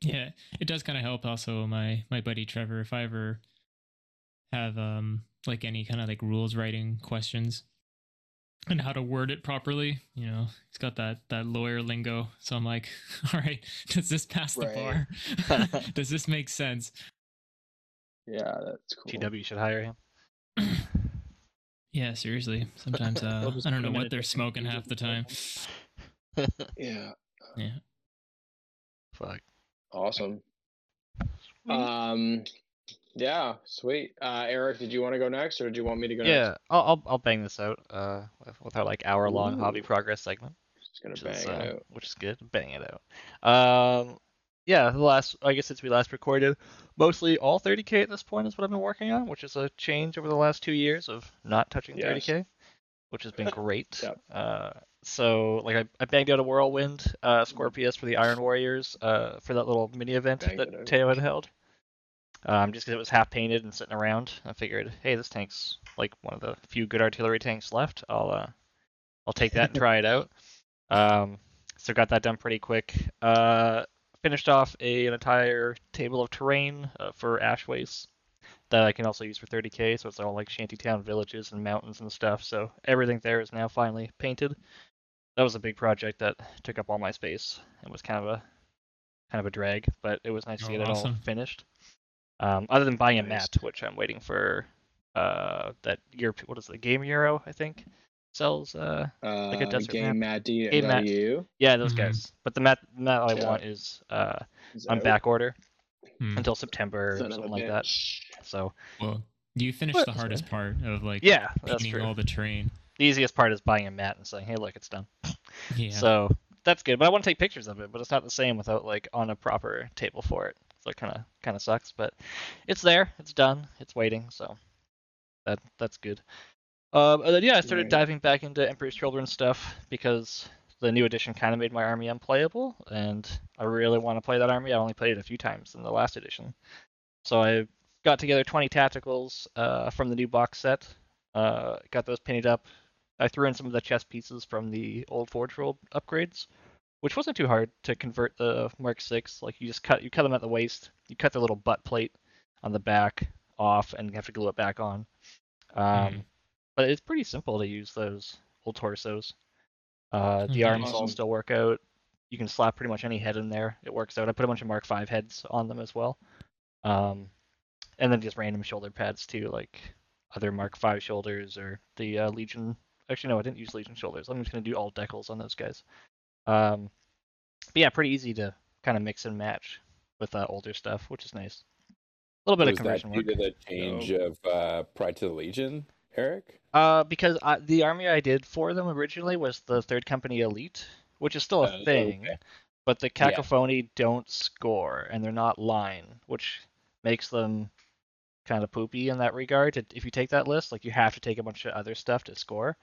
yeah, it does kind of help. Also, my my buddy Trevor, if I ever have um like any kind of like rules writing questions and how to word it properly, you know, he's got that that lawyer lingo. So I'm like, all right, does this pass the Right. bar? does this make sense? yeah that's cool tw should hire him. Yeah, seriously. Sometimes uh, I don't put know 'em in what they're smoking half the the time. yeah Yeah. Fuck. Awesome. Um, yeah, sweet. Uh, Eric, did you want to go next, or did you want me to go Yeah, next? I'll, I'll I'll bang this out. Uh, with, with our like hour long hobby progress segment. Just gonna which bang is, it uh, out. which is good. Bang it out. Um, yeah, the last I guess since we last recorded, mostly all 30k at this point is what I've been working on, which is a change over the last two years of not touching Yes. 30k, which has been great. Uh, so like I, I banged out a whirlwind uh, Scorpius for the Iron Warriors uh, for that little mini event that. Teo had held. Um, just because it was half painted and sitting around, I figured, hey, this tank's like one of the few good artillery tanks left. I'll uh, I'll take that and try it out. Um, so got that done pretty quick. Uh, finished off a, an entire table of terrain uh, for Ash Wastes that I can also use for 30k. So it's all like shantytown villages and mountains and stuff. So everything there is now finally painted. That was a big project that took up all my space and was kind of a kind of a drag, but it was nice to Oh, get it all finished. Um, other than buying a Nice. mat, which I'm waiting for uh, that Europe, what is the Game Euro, I think, sells uh, Uh, a desert game Matt D. Game Matt. W yeah, those Mhm. guys. But the mat, mat I Yeah. want is uh, is on back order Hmm. until September or Son of a something like that. So Well, you finished What? the hardest part of like yeah, that's painting true. all the terrain. The easiest part is buying a mat and saying, "Hey, look, it's done." Yeah. So that's good. But I want to take pictures of it, but it's not the same without like on a proper table for it. So it kind of kind of sucks, but it's there. It's done. It's waiting. So that that's good. Um, and then yeah, I started Right. diving back into Emperor's Children stuff because the new edition kind of made my army unplayable, and I really want to play that army. I only played it a few times in the last edition, so I got together 20 tacticals uh, from the new box set. Uh, got those painted up. I threw in some of the chess pieces from the old Forge World upgrades, which wasn't too hard to convert the Mark Six. Like you just cut you cut them at the waist, you cut the little butt plate on the back off, and you have to glue it back on. Um, Mhm. But it's pretty simple to use those old torsos. Uh, the arms all still work out. You can slap pretty much any head in there. It works out. I put a bunch of Mark Five heads on them as well. Um, and then just random shoulder pads too, like other Mark Five shoulders or the uh, Legion. Actually, no, I didn't use Legion shoulders. I'm just gonna do all decals on those guys. Um, but yeah, pretty easy to kind of mix and match with uh, older stuff, which is nice. A little bit Was of that conversion due work. to the change of uh, Pride to the Legion, Eric? Uh, because I, the army I did for them originally was the Third Company Elite, which is still a Oh, thing, okay. but the Yeah. Kakophoni don't score and they're not line, which makes them kind of poopy in that regard. If- If you take that list, like you have to take a bunch of other stuff to score.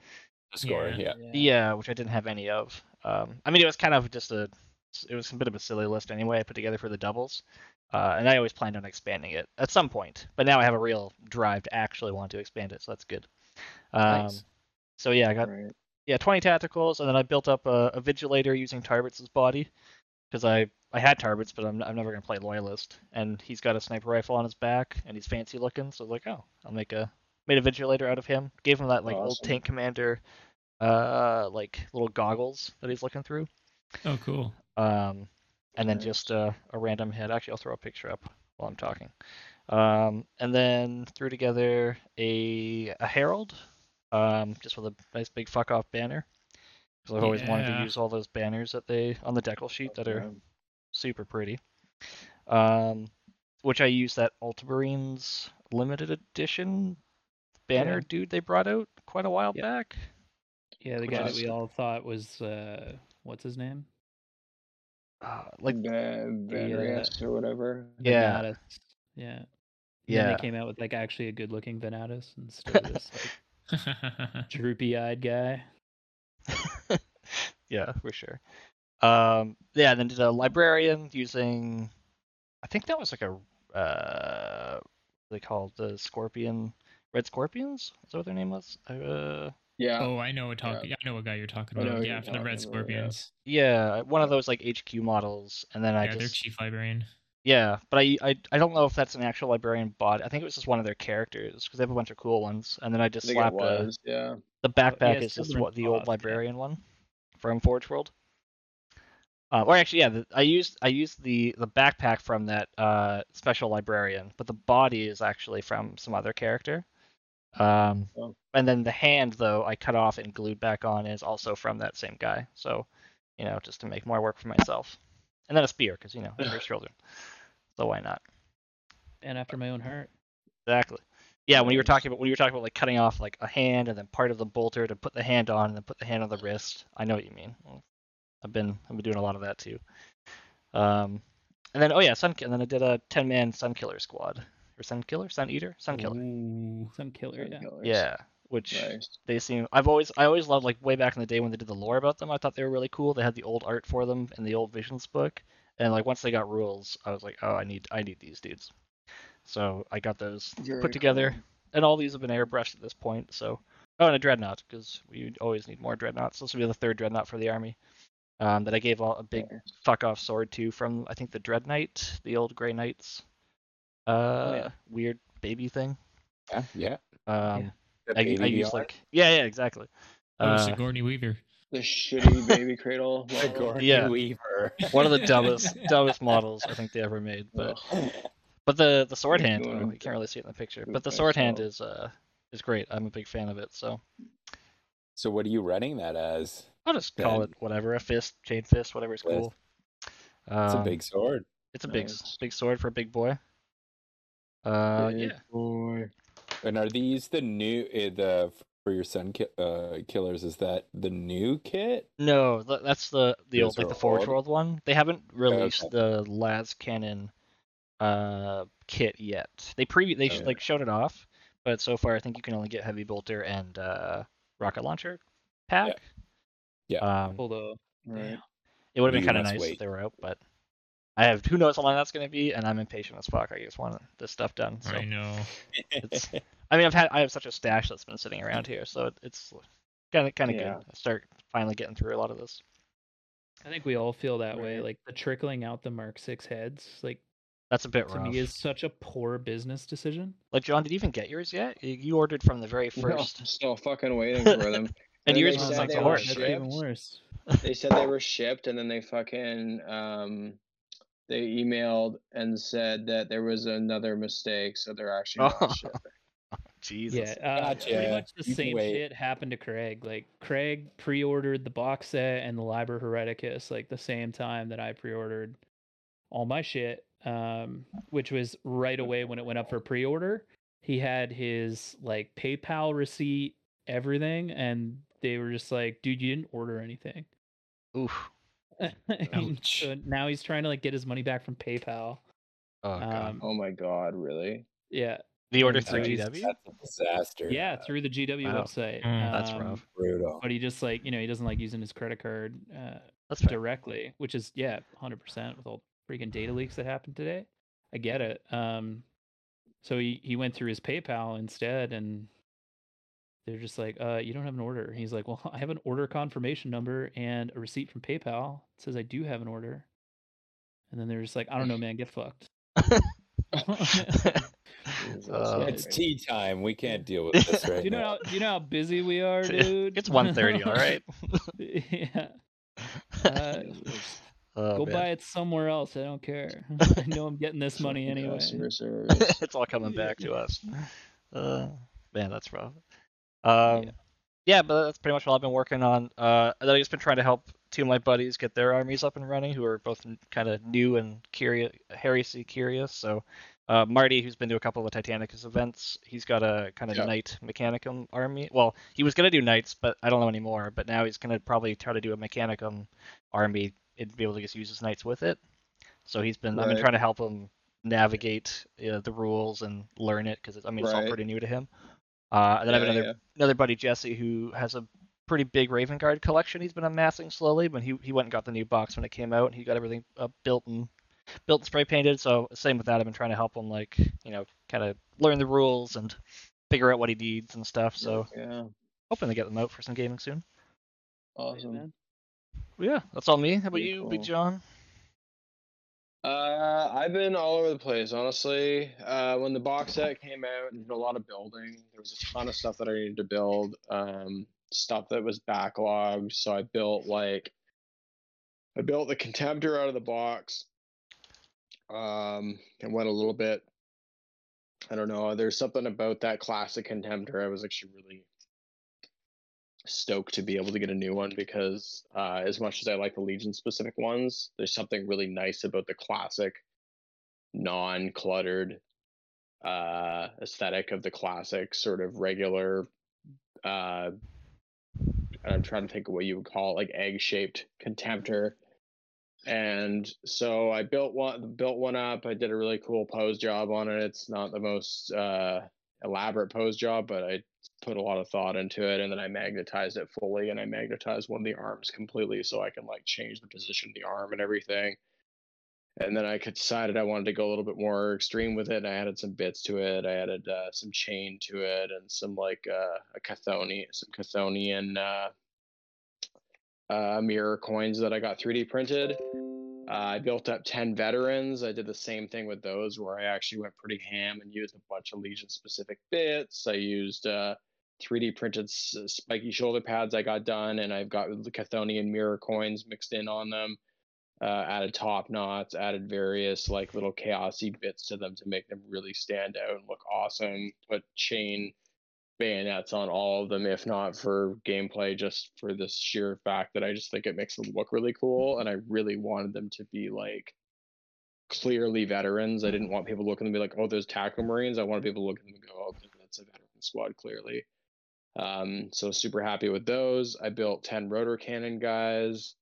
The score, Yeah. yeah. Yeah, which I didn't have any of. Um, I mean, it was kind of just a, it was a bit of a silly list anyway. I put together for the doubles, uh, and I always planned on expanding it at some point. But now I have a real drive to actually want to expand it, so that's good. Um, Nice. So yeah, I got Right. yeah 20 tacticals, and then I built up a, a vigilator using Tarvitz' body because I I had Tarvitz, but I'm I'm never gonna play loyalist, and he's got a sniper rifle on his back, and he's fancy looking, so I was like, oh, I'll make a made a vigilator out of him. Gave him that like old tank commander, uh, like little goggles that he's looking through. oh, cool. Um, and then Nice. just uh, a random head. Actually, I'll throw a picture up while I'm talking. Um, and then threw together a a herald, um, just with a nice big fuck off banner. Because I've always wanted to use all those banners that they on the decal sheet that are super pretty. Um, which I used that Ultramarines limited edition banner Yeah. dude they brought out quite a while Yeah. back. Yeah, the guy that we all thought was uh, what's his name? Uh, like Van Vanriest or whatever. Yeah. Venatus. Yeah. And yeah, they came out with like actually a good looking Venatus instead of this like, droopy eyed guy. yeah, for sure. Um, yeah, and then did a librarian using, I think that was like a, uh, what they called the Scorpion, Red Scorpions. Is that what their name was? Uh, Yeah. oh, I know what talk. Yeah. I know what guy you're talking about. Yeah, you're for the Red talking about, yeah. Scorpions. yeah, one of those like HQ models, and then I Yeah, their just, chief librarian. yeah, but I, I, I don't know if that's an actual librarian bot. I think it was just one of their characters because they have a bunch of cool ones, and then I I just think it slapped a. Yeah. The backpack yeah, is just what the old boss, yeah. librarian one from Forge World. Uh, or actually, yeah, the, I used I used the the backpack from that uh, special librarian, but the body is actually from some other character. Um, Oh. and then the hand though I cut off and glued back on is also from that same guy. So, you know, just to make more work for myself. And then a spear because you know there's children. So why not? And after my own heart. Exactly. Yeah, when you were talking about when you were talking about like cutting off like a hand and then part of the bolter to put the hand on and then put the hand on the wrist, I know what you mean. I've been I've been doing a lot of that too. Um, and then oh yeah, sun and then I did a ten man sun killer squad or sun killer, sun eater, sun killer. Ooh. Some killer, yeah. Yeah, which Nice. they seem I've always I always loved like way back in the day when they did the lore about them. I thought they were really cool. They had the old art for them in the old Visions book, and like once they got rules, I was like, oh, I need I need these dudes. So I got those Very put together, cool. and all these have been airbrushed at this point. So oh, and a dreadnought because we always need more dreadnoughts. So This will be the third dreadnought for the army. Um, that I gave all a big Nice. fuck off sword to from I think the Dread Knight, the old Grey Knights. Uh, yeah. weird baby thing. Yeah, yeah. Um, The I, I use like yeah, yeah, exactly. Oh, Uh, Sigourney Weaver. The shitty baby cradle. model. Sigourney Yeah. Weaver. one of the dumbest dumbest models I think they ever made. But but the the sword hand, one oh, of you can't really see it in the picture, but the sword hand is uh is great. I'm a big fan of it. So so what are you running that as? I'll just call Then- it whatever, a fist, chain fist, whatever Fist. cool. It's a Um, big sword. It's a big big sword for a big boy. Uh, yeah. Boy. And are these the new uh, the for your son ki- uh, killers? Is that the new kit? No, that's the the old like the are Forge old? World one. They haven't released okay. the Las Cannon uh kit yet. They pre they sh- Okay. like showed it off, but so far I think you can only get heavy bolter and uh rocket launcher pack. Yeah. Um, Hold on. Right. it would have been kind of nice wait. if they were out, but I have who knows how long that's going to be, and I'm impatient as fuck. I just want this stuff done. So I know. it's I mean I've had I have such a stash that's been sitting around here, so it, it's kind of kind of Yeah. good. I start finally getting through a lot of this. I think we all feel that way. Like the trickling out the Mark Six heads, like That's a bit to rough. me is such a poor business decision. Like John, did you even get yours yet? You, you ordered from the very first, I'm still fucking waiting for them. and then yours was said like they the were horse. Even worse. they said they were shipped and then they fucking um they emailed and said that there was another mistake so they're actually not Oh. shipped. Jesus. Yeah, uh, pretty much the You same shit happened to Craig. Like Craig pre-ordered the box set and the Liber Hereticus like the same time that I pre-ordered all my shit, um, which was right away when it went up for pre-order. He had his like PayPal receipt, everything, and they were just like, "Dude, you didn't order anything." Oof. And Ouch. so now he's trying to like get his money back from PayPal. Oh god. Um, oh my god really yeah, the order through so he's- GW. That's a disaster. yeah, through the GW Wow. website. Mm, That's Um, rough. brutal. but he just like you know he doesn't like using his credit card uh, That's fair. directly, which is yeah, hundred percent with all freaking data leaks that happened today. I get it. Um, so he he went through his PayPal instead, and they're just like, uh, you don't have an order. He's like, well, I have an order confirmation number and a receipt from PayPal. It says I do have an order. And then they're just like, I don't know, man, get fucked. Uh, it's tea time. We can't deal with this right do you know now. how do you know how busy we are, dude? it's 1.30, all right. yeah. Uh, Oh, Go man. buy it somewhere else. I don't care. I know I'm getting this money anyway. It's all coming back to us. Uh, man, that's rough. Um, yeah. but that's pretty much what I've been working on. Uh, I've just been trying to help two of my buddies get their armies up and running, who are both kind of new and curious, heresy curious. So, uh, Marty, who's been to a couple of the Titanicus events, he's got a kind of Yeah. knight mechanicum army. Well, he was gonna do knights, but I don't know anymore. But now he's gonna probably try to do a mechanicum army and be able to just use his knights with it. So he's been I've been trying to help him navigate uh, the rules and learn it because I mean it's all pretty new to him. Uh, and then I have another yeah. another buddy Jesse who has a pretty big Raven Guard collection. He's been amassing slowly, but he he went and got the new box when it came out. and He got everything uh, built and built and spray painted. So same with that. I've been trying to help him like you know kind of learn the rules and figure out what he needs and stuff. So yeah, hoping to get them out for some gaming soon. awesome. man. Yeah, that's all me. How about Pretty you, Big. John? Uh, I've been all over the place, honestly. Uh, when the box set came out, did a lot of building. There was a ton of stuff that I needed to build. Um, stuff that was backlogged. So I built like, I built the contemptor out of the box. Um, and went a little bit. I don't know. There's something about that classic contemptor. I was actually really stoked to be able to get a new one because uh, as much as I like the Legion specific ones, there's something really nice about the classic, non-cluttered uh, aesthetic of the classic sort of regular. Uh, I'm trying to think of what you would call it, like egg-shaped contemptor. And so I built one, built one up. I did a really cool pose job on it. It's not the most uh, elaborate pose job, but I put a lot of thought into it and then I magnetized it fully and I magnetized one of the arms completely so I can like change the position of the arm and everything. And then I decided I wanted to go a little bit more extreme with it. And I added some bits to it. I added uh, some chain to it and some like uh, a Cthonian, some Cthonian uh, uh, mirror coins that I got 3D printed. Uh, I built up 10 veterans. I did the same thing with those where I actually went pretty ham and used a bunch of Legion specific bits. I used uh, 3D printed s- spiky shoulder pads I got done, and I've got the Cthonian mirror coins mixed in on them. Uh, added top knots, added various like little chaosy bits to them to make them really stand out and look awesome. Put chain bayonets on all of them, if not for gameplay, just for the sheer fact that I just think it makes them look really cool. And I really wanted them to be like clearly veterans. I didn't want people looking and be like, oh, there's tactical marines. I wanted people to look at them and go, oh, that's a veteran squad, clearly. Um, so super happy with those. I built 10 rotor cannon guys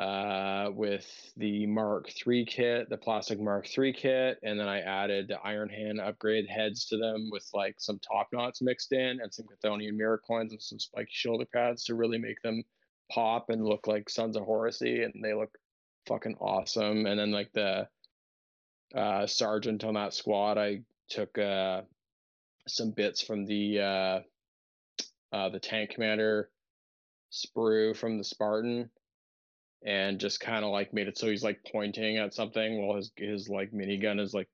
uh, with the Mark III kit, the plastic Mark III kit, and then I added the Iron Hand upgrade heads to them with like some top knots mixed in and some Cthonian mirror coins and some spiky shoulder pads to really make them pop and look like Sons of Horus, and they look fucking awesome. And then like the uh, sergeant on that squad, I took uh, some bits from the uh, uh, the tank commander sprue from the Spartan and just kind of like made it so he's like pointing at something while his his like minigun is like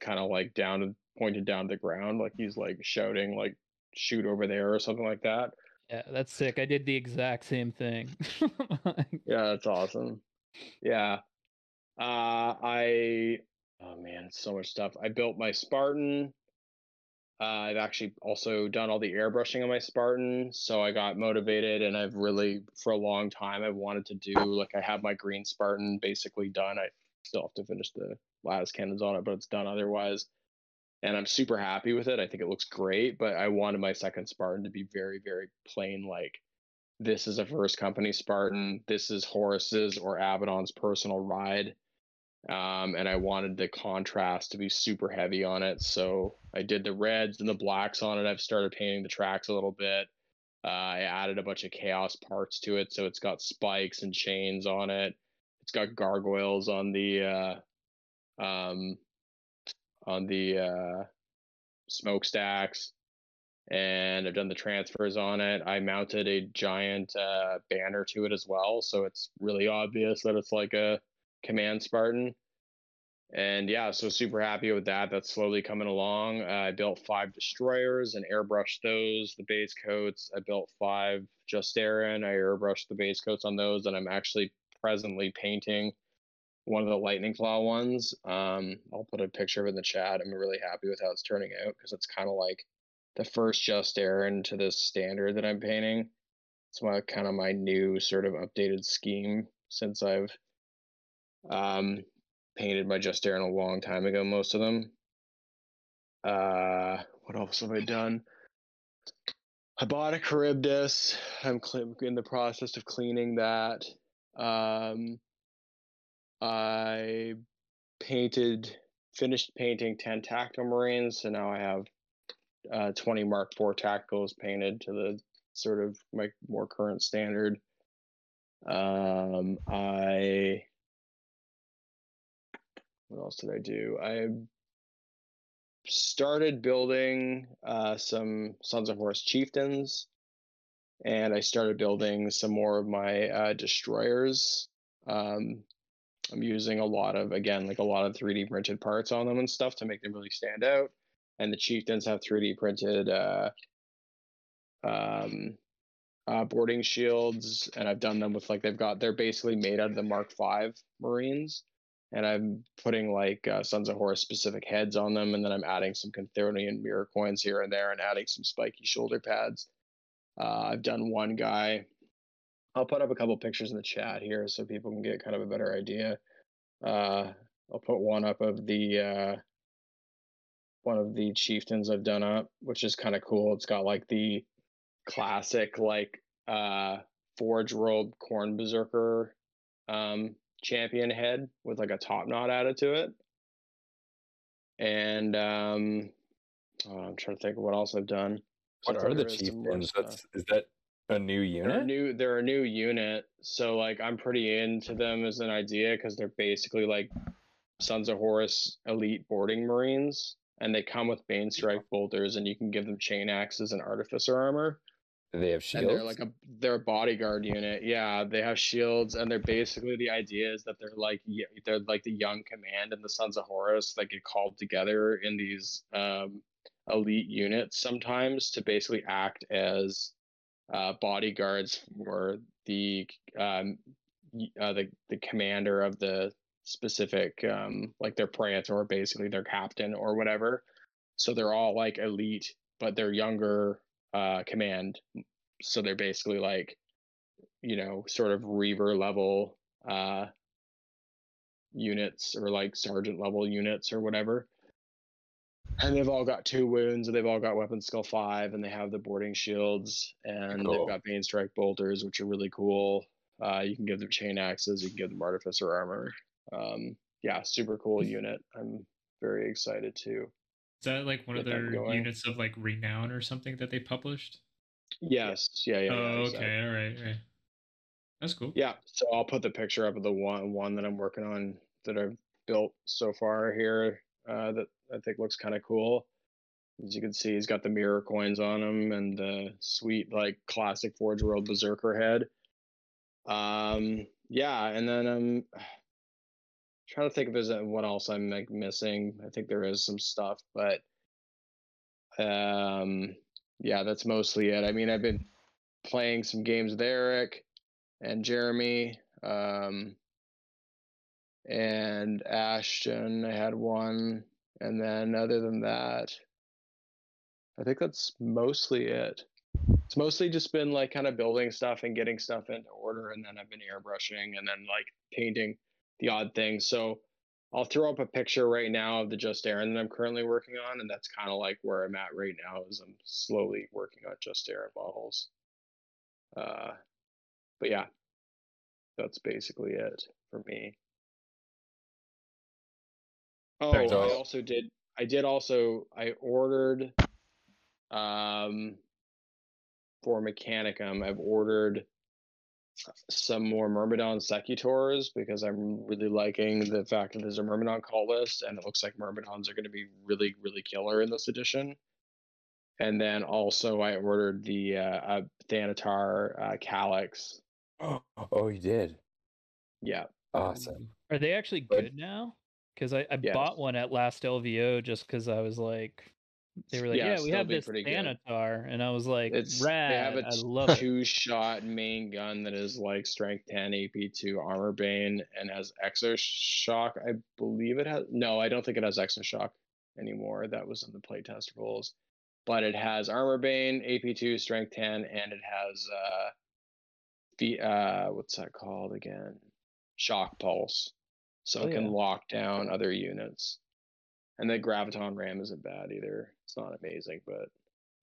kind of like down to pointed down to the ground like he's like shouting like shoot over there or something like that Yeah, that's sick. I did the exact same thing. yeah that's awesome yeah uh i oh man so much stuff i built my spartan uh, I've actually also done all the airbrushing on my Spartan, so I got motivated, and I've really, for a long time, I've wanted to do like I have my green Spartan basically done. I still have to finish the lascannons on it, but it's done otherwise, and I'm super happy with it. I think it looks great, but I wanted my second Spartan to be very, very plain. Like this is a first company Spartan. This is Horus's or Abaddon's personal ride um, and I wanted the contrast to be super heavy on it. So I did the reds and the blacks on it. I've started painting the tracks a little bit. Uh, I added a bunch of chaos parts to it, so it's got spikes and chains on it. It's got gargoyles on the uh, um, on the uh, smokestacks, and I've done the transfers on it. I mounted a giant uh, banner to it as well, so it's really obvious that it's like a command Spartan. And yeah, so super happy with that. That's slowly coming along. Uh, I built five destroyers and airbrushed those, the base coats. I built five Justaerin. I airbrushed the base coats on those, and I'm actually presently painting one of the lightning claw ones. Um, I'll put a picture of it in the chat. I'm really happy with how it's turning out because it's kind of like the first Justaerin to this standard that I'm painting. It's my kind of my new sort of updated scheme since I've um, painted by Justaerin a long time ago. Most of them. Uh, what else have I done? I bought a Charybdis. I'm in the process of cleaning that. Um, I painted, finished painting 10 tactical marines, so now I have uh, 20 Mark IV tacticals painted to the sort of my more current standard. Um, I what else did I do? I started building uh, some Sons of Horus chieftains, and I started building some more of my uh, destroyers. Um, I'm using a lot of again like a lot of 3D printed parts on them and stuff to make them really stand out. And the chieftains have 3D printed uh, um, uh, boarding shields, and I've done them with like they've got they're basically made out of the Mark V Marines, and I'm putting like uh, Sons of Horus specific heads on them, and then I'm adding some Cthonian mirror coins here and there, and adding some spiky shoulder pads. Uh, I've done one guy. I'll put up a couple pictures in the chat here so people can get kind of a better idea. Uh, I'll put one up of the uh, one of the chieftains I've done up, which is kind of cool. It's got like the classic like uh Forge World Khorne Berserker um champion head with like a top knot added to it. And um oh, I'm trying to think of what else I've done. What Sorry, are the there is some more chieftains? That's, is that a new They're a unit? new they're a new unit, so like I'm pretty into them as an idea because they're basically like Sons of Horus elite boarding marines, and they come with Bane Strike bolters, and you can give them chain axes and artificer armor. They have And shields? they're like a they're a bodyguard unit. Yeah, they have shields, and they're basically the idea is that they're like they're like the young command and the Sons of Horus that get called together in these um, elite units sometimes to basically act as uh, bodyguards for the um, uh, the the commander of the specific um, like their praetor, basically their captain or whatever. So they're all like elite, but they're younger uh, command. So they're basically like, you know, sort of reaver level uh, units or like sergeant level units or whatever. And they've all got two wounds, and they've all got weapon skill five, and they have the boarding shields, and Cool. they've got bane strike bolters, which are really cool. Uh, you can give them chain axes, you can give them artificer armor. Um, yeah, super cool unit. I'm very excited to. Is that like one of their units of like renown or something that they published? Yes, yeah, yeah. yeah, oh, exactly. okay, all right, right. That's cool. Yeah, so I'll put the picture up of the one one that I'm working on that I've built so far here. Uh, that I think looks kind of cool. As you can see, he's got the mirror coins on him and the sweet like classic Forge World Berserker head. Um, yeah, and then I'm trying to think if there's what else I'm like missing. I think there is some stuff, but um, yeah, that's mostly it. I mean, I've been playing some games with Eric and Jeremy, um, and Ashton. I had one, and then other than that, I think that's mostly it. It's mostly just been like kind of building stuff and getting stuff into order, and then I've been airbrushing and then like painting the odd things. So I'll throw up a picture right now of the Justaerin that I'm currently working on, and that's kind of like where I'm at right now. Is I'm slowly working on Justaerin models. Uh, but yeah, that's basically it for me. Oh, I also did. I did also. I ordered, um, for Mechanicum. I've ordered some more Myrmidon Secutors because I'm really liking the fact that there's a Myrmidon call list, and it looks like Myrmidons are going to be really, really killer in this edition. And then also, I ordered the uh, uh, Thanatar uh, Calyx. Oh, oh, you did. Yeah, Awesome. Are they actually But- good now? Because I, I Yes. bought one at last LVO just because I was like, they were like, Yeah, "Yeah, we have this. Thanatar," and I was like, It's "Rad! they have a I love it." two shot main gun that is like strength 10 AP2 armor bane and has exo shock. I believe it has no, I don't think it has exo shock anymore. That was in the playtest rules. But it has armor bane, AP2, strength 10, and it has uh the uh what's that called again? Shock pulse. So Oh, it can yeah. lock down other units. And the graviton ram isn't bad either. It's not amazing, but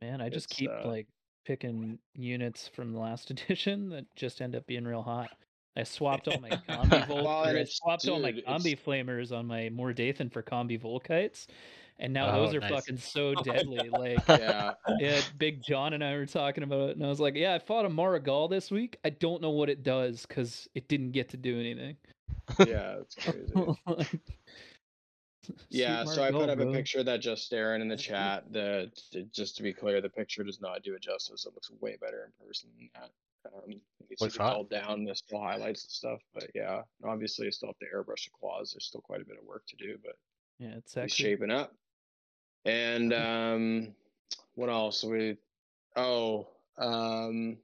Man, I just keep uh, like picking units from the last edition that just end up being real hot. I swapped all my combi Vol- Well, and I it's- swapped all my combi it's- flamers on my Mordathan for combi Volkites, and now Oh, those are nice. fucking so Oh deadly. Like, yeah. yeah, Big John and I were talking about it, and I was like, "Yeah, I fought a Marigal this week. I don't know what it does because it didn't get to do anything." Yeah, it's crazy. Like, Yeah, sweet so I put Marigal, up a bro. picture that just staring in the chat. The t- just to be clear, the picture does not do it justice. It looks way better in person than that. Um, it needs Looks to be hot. down. There's still highlights and stuff, but yeah, obviously I still have to airbrush the claws. There's still quite a bit of work to do, but Yeah, it's he's actually shaping up. And um, what else? We oh um,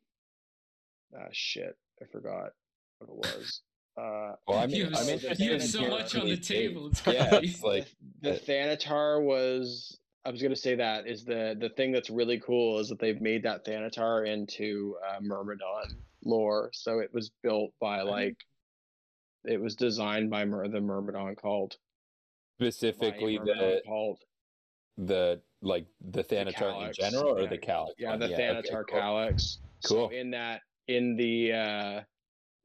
ah shit, I forgot what it was. Uh, Well, I You mean, have I'm so- you have so much on the table, it's Yeah, it's like the uh, Thanatar was I was gonna say that is the the thing that's really cool is that they've made that Thanatar into uh, Myrmidon lore. So it was built by like it was designed by Myr- the Myrmidon cult. specifically Myrmidon the cult. the like the Thanatar in general or yeah. the Calyx? Yeah, the okay, Thanatar cool. Calyx. Cool. So in that in the uh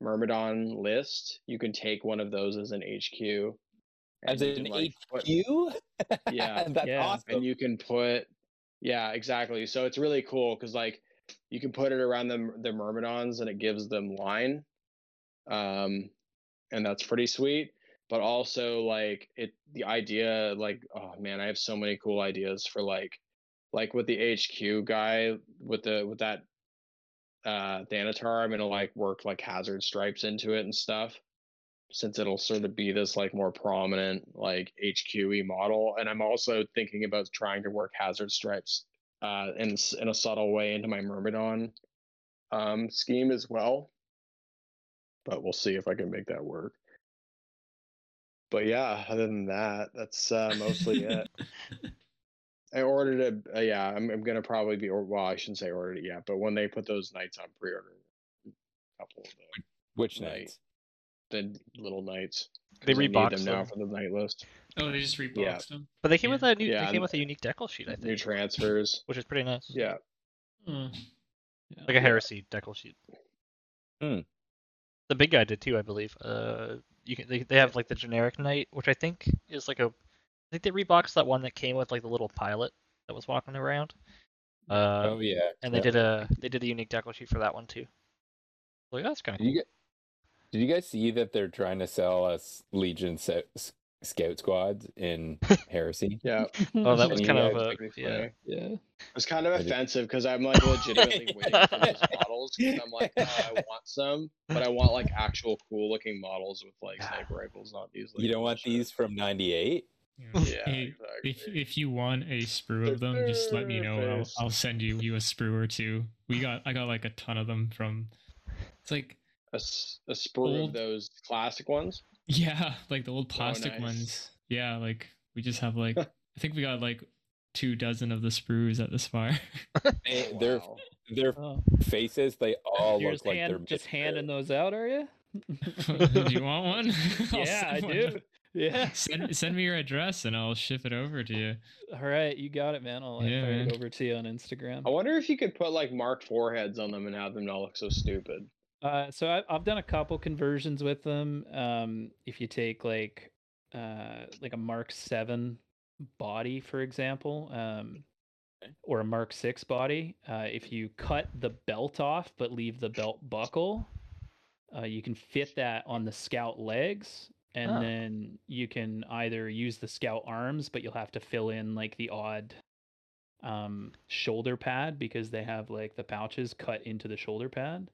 Myrmidon list, you can take one of those as an HQ. As an like, put- HQ? Yeah. That's Yeah. awesome. and you can put yeah exactly so it's really cool because like you can put it around the the myrmidons and it gives them line um and that's pretty sweet but also like it the idea like oh man i have so many cool ideas for like like with the hq guy with the with that uh thanatar i'm gonna like work like hazard stripes into it and stuff since it'll sort of be this like more prominent like HQE model. And I'm also thinking about trying to work hazard stripes uh, in in a subtle way into my Myrmidon um, scheme as well. But we'll see if I can make that work. But yeah, other than that, that's uh, mostly it. I ordered a uh, yeah. I'm, I'm gonna probably be or well, I shouldn't say ordered it yet, but when they put those nights on pre-order, a couple of the, Which Right. nights? the little nights. They I reboxed them now for the night list. oh, they just reboxed them. But they came with a new. Yeah, they came with a unique decal sheet, I think. New transfers. which is pretty nice. Yeah. Yeah. like a heresy decal sheet. Hmm. The big guy did too, I believe. Uh, you can they, they have like the generic knight, which I think is like a. I think they reboxed that one that came with like the little pilot that was walking around. Uh, oh yeah. and they yeah. did a they did a unique decal sheet for that one too. Like that's kind of Did cool. you get? Did you guys see that they're trying to sell us Legion se- Scout squads in Heresy? Yeah. Oh, that was Any kind of guys a Pretty yeah. funny. yeah. It's kind of offensive because I'm like legitimately waiting for those models because I'm like, oh, I want some, but I want like actual cool looking models with like sniper rifles, not these. Like, You don't want bullshit. these from '98? Yeah. Yeah, if exactly. if you want a sprue of them, just let me know. I'll, I'll send you you a sprue or two. We got I got like a ton of them from. It's like a, a sprue Old- of those classic ones. yeah, like the old oh, plastic nice. ones. Yeah, like we just have like I think we got like two dozen of the sprues at this fire. They- Their Wow. their Oh. faces, they all You're look like hand, they're just handing those out, are you? do you want one? Yeah, I send one. do. Yeah. Send send me your address and I'll ship it over to you. All right, you got it, man. I'll uh, Yeah, man. it over to you on Instagram. I wonder if you could put like Mark foreheads on them and have them not look so stupid. Uh, so I, I've done a couple conversions with them. Um, if you take like uh, like a Mark Seven body, for example, um, Okay. or a Mark Six body, uh, if you cut the belt off but leave the belt buckle, uh, you can fit that on the scout legs, and Oh. then you can either use the scout arms, but you'll have to fill in like the odd um, shoulder pad because they have like the pouches cut into the shoulder pad.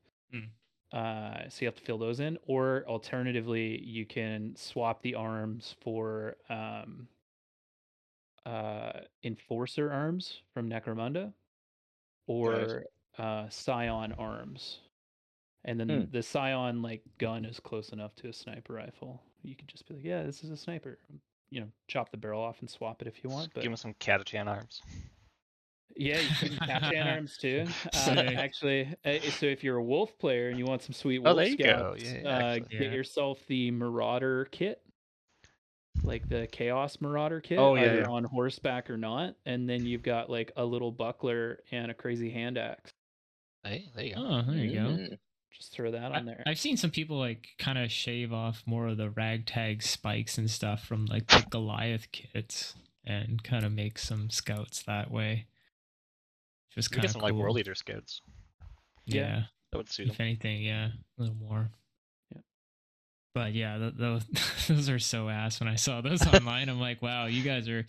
Uh, so you have to fill those in, or alternatively, you can swap the arms for um, uh, Enforcer arms from Necromunda or uh, Scion arms. And then Hmm. the Scion like gun is close enough to a sniper rifle. You could just be like, yeah, this is a sniper. You know, chop the barrel off and swap it if you want. But Give him some Catachan arms. yeah, you can Catachan arms too. Uh, actually, uh, so if you're a wolf player and you want some sweet Oh, wolf there you go. Yeah, uh, actually. get Yeah. yourself the Marauder kit, like the Chaos Marauder kit, Oh, yeah, either yeah. on horseback or not. And then you've got like a little buckler and a crazy hand axe. Hey, there you go. Oh, there you go. Just throw that on there. I've seen some people like kind of shave off more of the ragtag spikes and stuff from like the Goliath kits and kind of make some scouts that way. Just We kind of cool. like World leader scouts. Yeah. Yeah, That would suit if him. anything, yeah, a little more. Yeah. But yeah, th- those those are so ass. When I saw those online, I'm like, wow, you guys are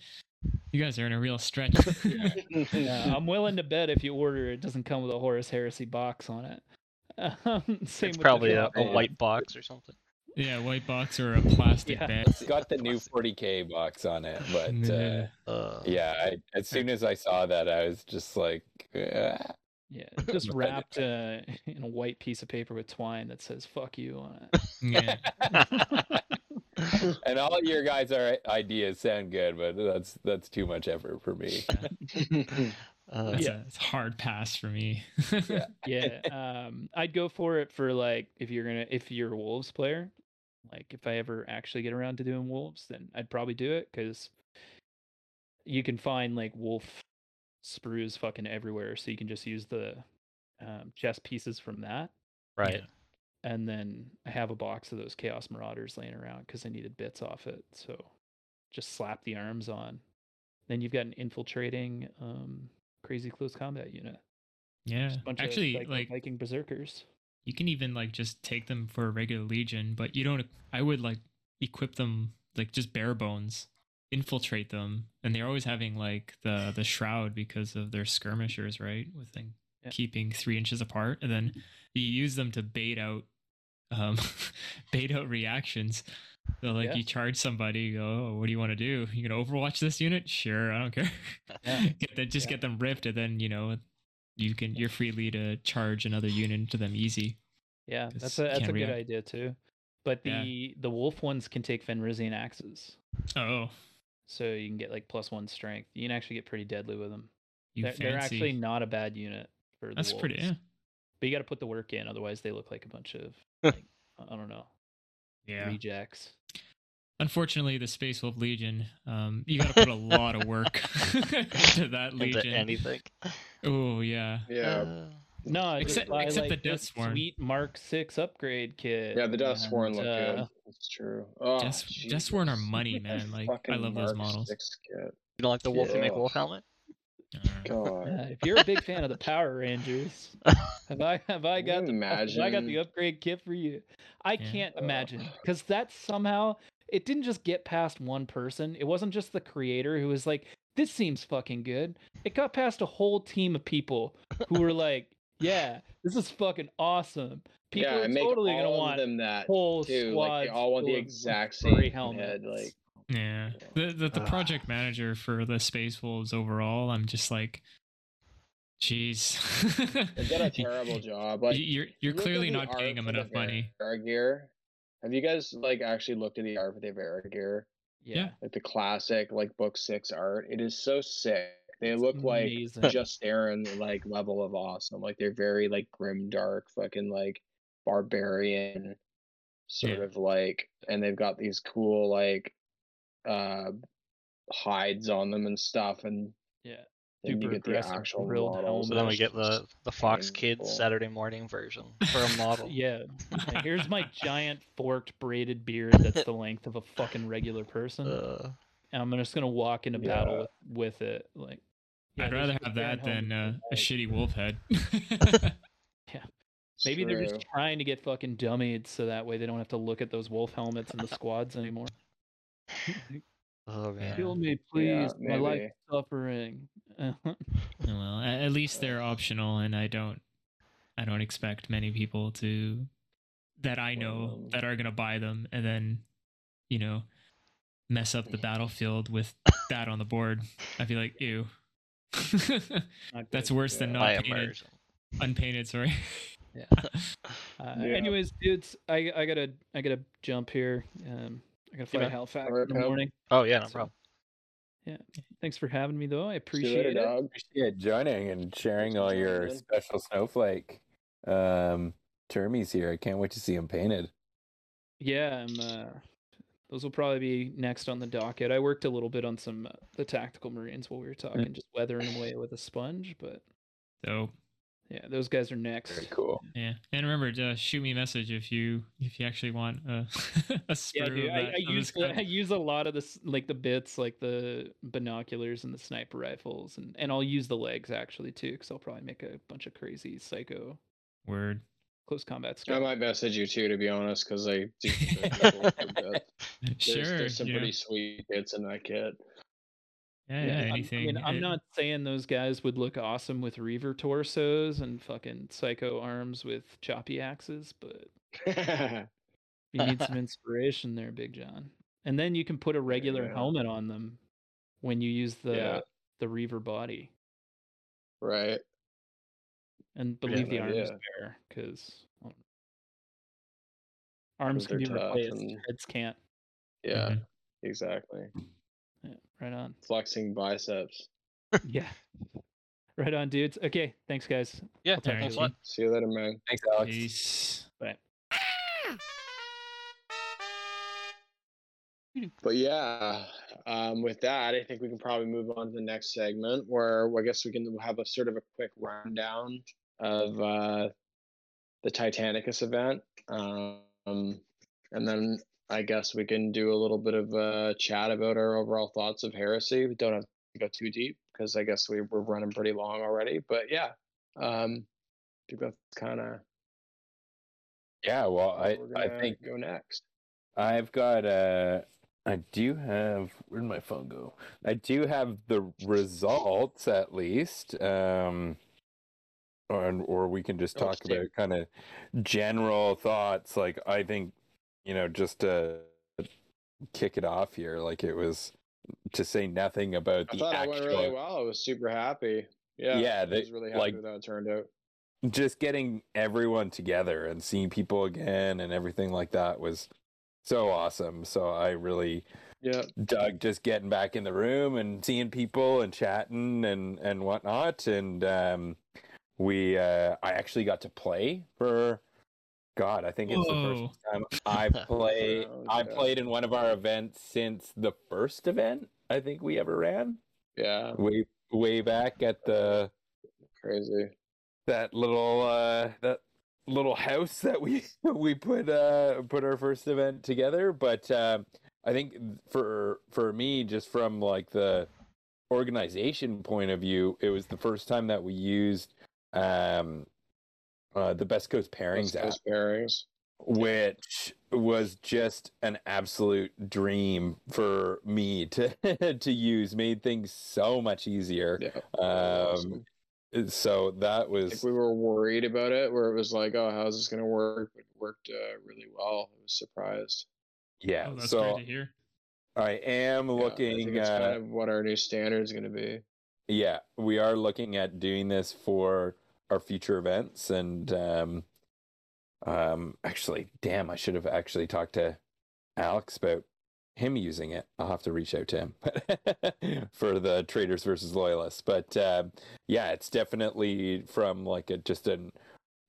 you guys are in a real stretch. Yeah, I'm willing to bet if you order it doesn't come with a Horus Heresy box on it. Um, same It's probably a, a white box or something. yeah, white box or a plastic Yeah. bag. It's got the new 40k box on it, but uh, Yeah. Uh, yeah, I, as soon as I saw that, I was just like, ah. Yeah, just wrapped uh, in a white piece of paper with twine that says "fuck you" on it. yeah. and all your guys' are ideas sound good, but that's that's too much effort for me. Uh, That's Yeah. a, it's a hard pass for me. yeah, yeah. um, I'd go for it for like if you're gonna if you're a wolves player, like if I ever actually get around to doing wolves, then I'd probably do it because you can find like wolf sprues fucking everywhere, so you can just use the um, chest pieces from that. right. and then I have a box of those Chaos Marauders laying around because I needed bits off it. So just slap the arms on. Then you've got an infiltrating, um, crazy close combat unit. Yeah, Just a bunch actually, of Viking, like Viking berserkers. you can even like just take them for a regular legion, but you don't. I would like equip them like just bare bones, infiltrate them, and they're always having like the the shroud because of their skirmishers, right? With them Yeah. keeping three inches apart, and then you use them to bait out, um, out reactions. So like Yeah. you charge somebody, you go, oh, what do you want to do? You gonna Overwatch this unit? Sure, I don't care. Yeah. get them, just Yeah. get them ripped, and then you know you can you're freely to charge another unit into them easy. Yeah, that's a that's a can't good idea too. But the the wolf ones can take Fenrisian axes, Oh, so you can get like plus one strength. You can actually get pretty deadly with them. you They're, they're actually not a bad unit for the That's pretty. Yeah. But you got to put the work in, otherwise they look like a bunch of like, I don't know Yeah. rejects. Unfortunately, the Space Wolf Legion, um, you got to put a lot of work into that legion. Into legion. anything. Oh yeah. Yeah. Uh, No, Except- buy, except the like, this Deathsworn. Sweet Mark Six upgrade kit. Yeah, the Deathsworn and, look uh, good. That's true. Oh, Death, Deathsworn are Jesus. money, man. Like I fucking love those models. Kit. you don't like the wolf? You make wolf helmet? God. uh, if you're a big fan of the Power Rangers, have I have I got the have I got the upgrade kit for you? I Yeah. can't Ugh. imagine because that's somehow it didn't just get past one person. It wasn't just the creator who was like, "This seems fucking good." It got past a whole team of people who were like, "Yeah, this is fucking awesome." People yeah, are and make totally all gonna of want them that whole too. squads Like they all want the exact furry same head. helmets. Like Yeah. The the, the Ugh. project manager for the Space Wolves overall, I'm just like, jeez. they've done a terrible job. Like you're you're clearly not paying them enough money. Varagyr. Have you guys like actually looked at the art for the Varagyr? yeah, Like the classic like book six art. It is so sick. They look like Justaerin like level of awesome. Like they're very like grim dark, fucking like barbarian sort Yeah. of like and they've got these cool like uh hides on them and stuff and yeah. then you Super get the aggressive actual grilled models. So then we get the the Fox painful. Kids Saturday morning version for a model. Yeah. yeah, Here's my giant forked braided beard that's the length of a fucking regular person. Uh, and I'm just gonna walk into battle with, with it. Like yeah, I'd rather have that than uh, a shitty wolf head. Yeah. Maybe they're just trying to get fucking dummied so that way they don't have to look at those wolf helmets in the squads anymore. oh man. Kill me, Yeah, please. My life is suffering. well, at least they're optional, and I don't, I don't expect many people to, that I know Um, that are gonna buy them, and then, you know, mess up the battlefield with that on the board. I'd be like, ew. That's good. worse than not By painted, immersion. unpainted. Sorry. Uh, Yeah. Anyways, dudes, I I gotta I gotta jump here. Um, I gotta fly to man. Halifax Alright, in the Cub. morning. Oh yeah, no So, problem. Yeah. Thanks for having me, though. I appreciate later, it. dog. Appreciate joining and sharing all your special snowflake um termies here. I can't wait to see them painted. Yeah, I'm. Uh, those will probably be next on the docket. I worked a little bit on some uh, the tactical marines while we were talking, just weathering away with a sponge. But So yeah, those guys are next. Very cool. yeah, and remember to shoot me a message if you if you actually want a a sprue Yeah, dude, I, I use this the, kind. I use a lot of this like the bits, like the binoculars and the sniper rifles, and and I'll use the legs actually too, because I'll probably make a bunch of crazy psycho word. close combat I might message you too, to be honest, because I do the cool bit. There's, sure, there's some you know. pretty sweet bits in that kit. Yeah, yeah, I'm- anything. I mean, I'm eh, not saying those guys would look awesome with reaver torsos and fucking psycho arms with choppy axes, but you need some inspiration there, Big John. And then you can put a regular Yeah. helmet on them when you use the Yeah. the reaver body. right. And believe the good arm is idea. bare because arms can be tough replaced, and... heads can't. Yeah, Mhm. exactly. Yeah, right on. Flexing biceps. yeah. Right on, dudes. Okay, thanks, guys. Yeah, I'll talk to thanks you a lot. See you later, man. Thanks, Alex. Peace. Bye. But yeah, um, with that, I think we can probably move on to the next segment where I guess we can have a sort of a quick rundown of uh, the Titanicus event. Um, and then I guess we can do a little bit of a chat about our overall thoughts of heresy. We don't have to go too deep because I guess we, we're running pretty long already. But yeah, um, I think that's kind of Yeah, well, I I think go next. I've got uh I do have where'd my phone go? I do have the results at least. Um or or we can just talk about kind of general thoughts. Like I think, you know, just to kick it off here, like it was to say nothing about I the thought it went really well. I was super happy. Yeah, Yeah, I they- was really happy like- with how it turned out. just getting everyone together and seeing people again and everything like that was so awesome. So I really Yeah, dug just getting back in the room and seeing people and chatting and and whatnot. And um, we uh, I actually got to play for God. I think it's the first time I play. Oh, I played in one of our events since the first event I think we ever ran yeah, way way back at the crazy. that little uh that little house that we we put uh put our first event together but um i think for for me just from like the organization point of view it was the first time that we used um uh the best coast pairings West app pairings. which was just an absolute dream for me to to use made things so much easier Yeah, um so that was think we were worried about it, where it was like, "Oh, how's this gonna work?" But it worked uh, really well. I was surprised. yeah Oh, that's so great to hear. i am Yeah, looking it's uh, kind of what our new standard is gonna be. yeah we are looking at doing this for our future events and um um actually damn i should have actually talked to alex about him using it. I'll have to reach out to him for the traders versus loyalists. But uh, yeah it's definitely from like a just an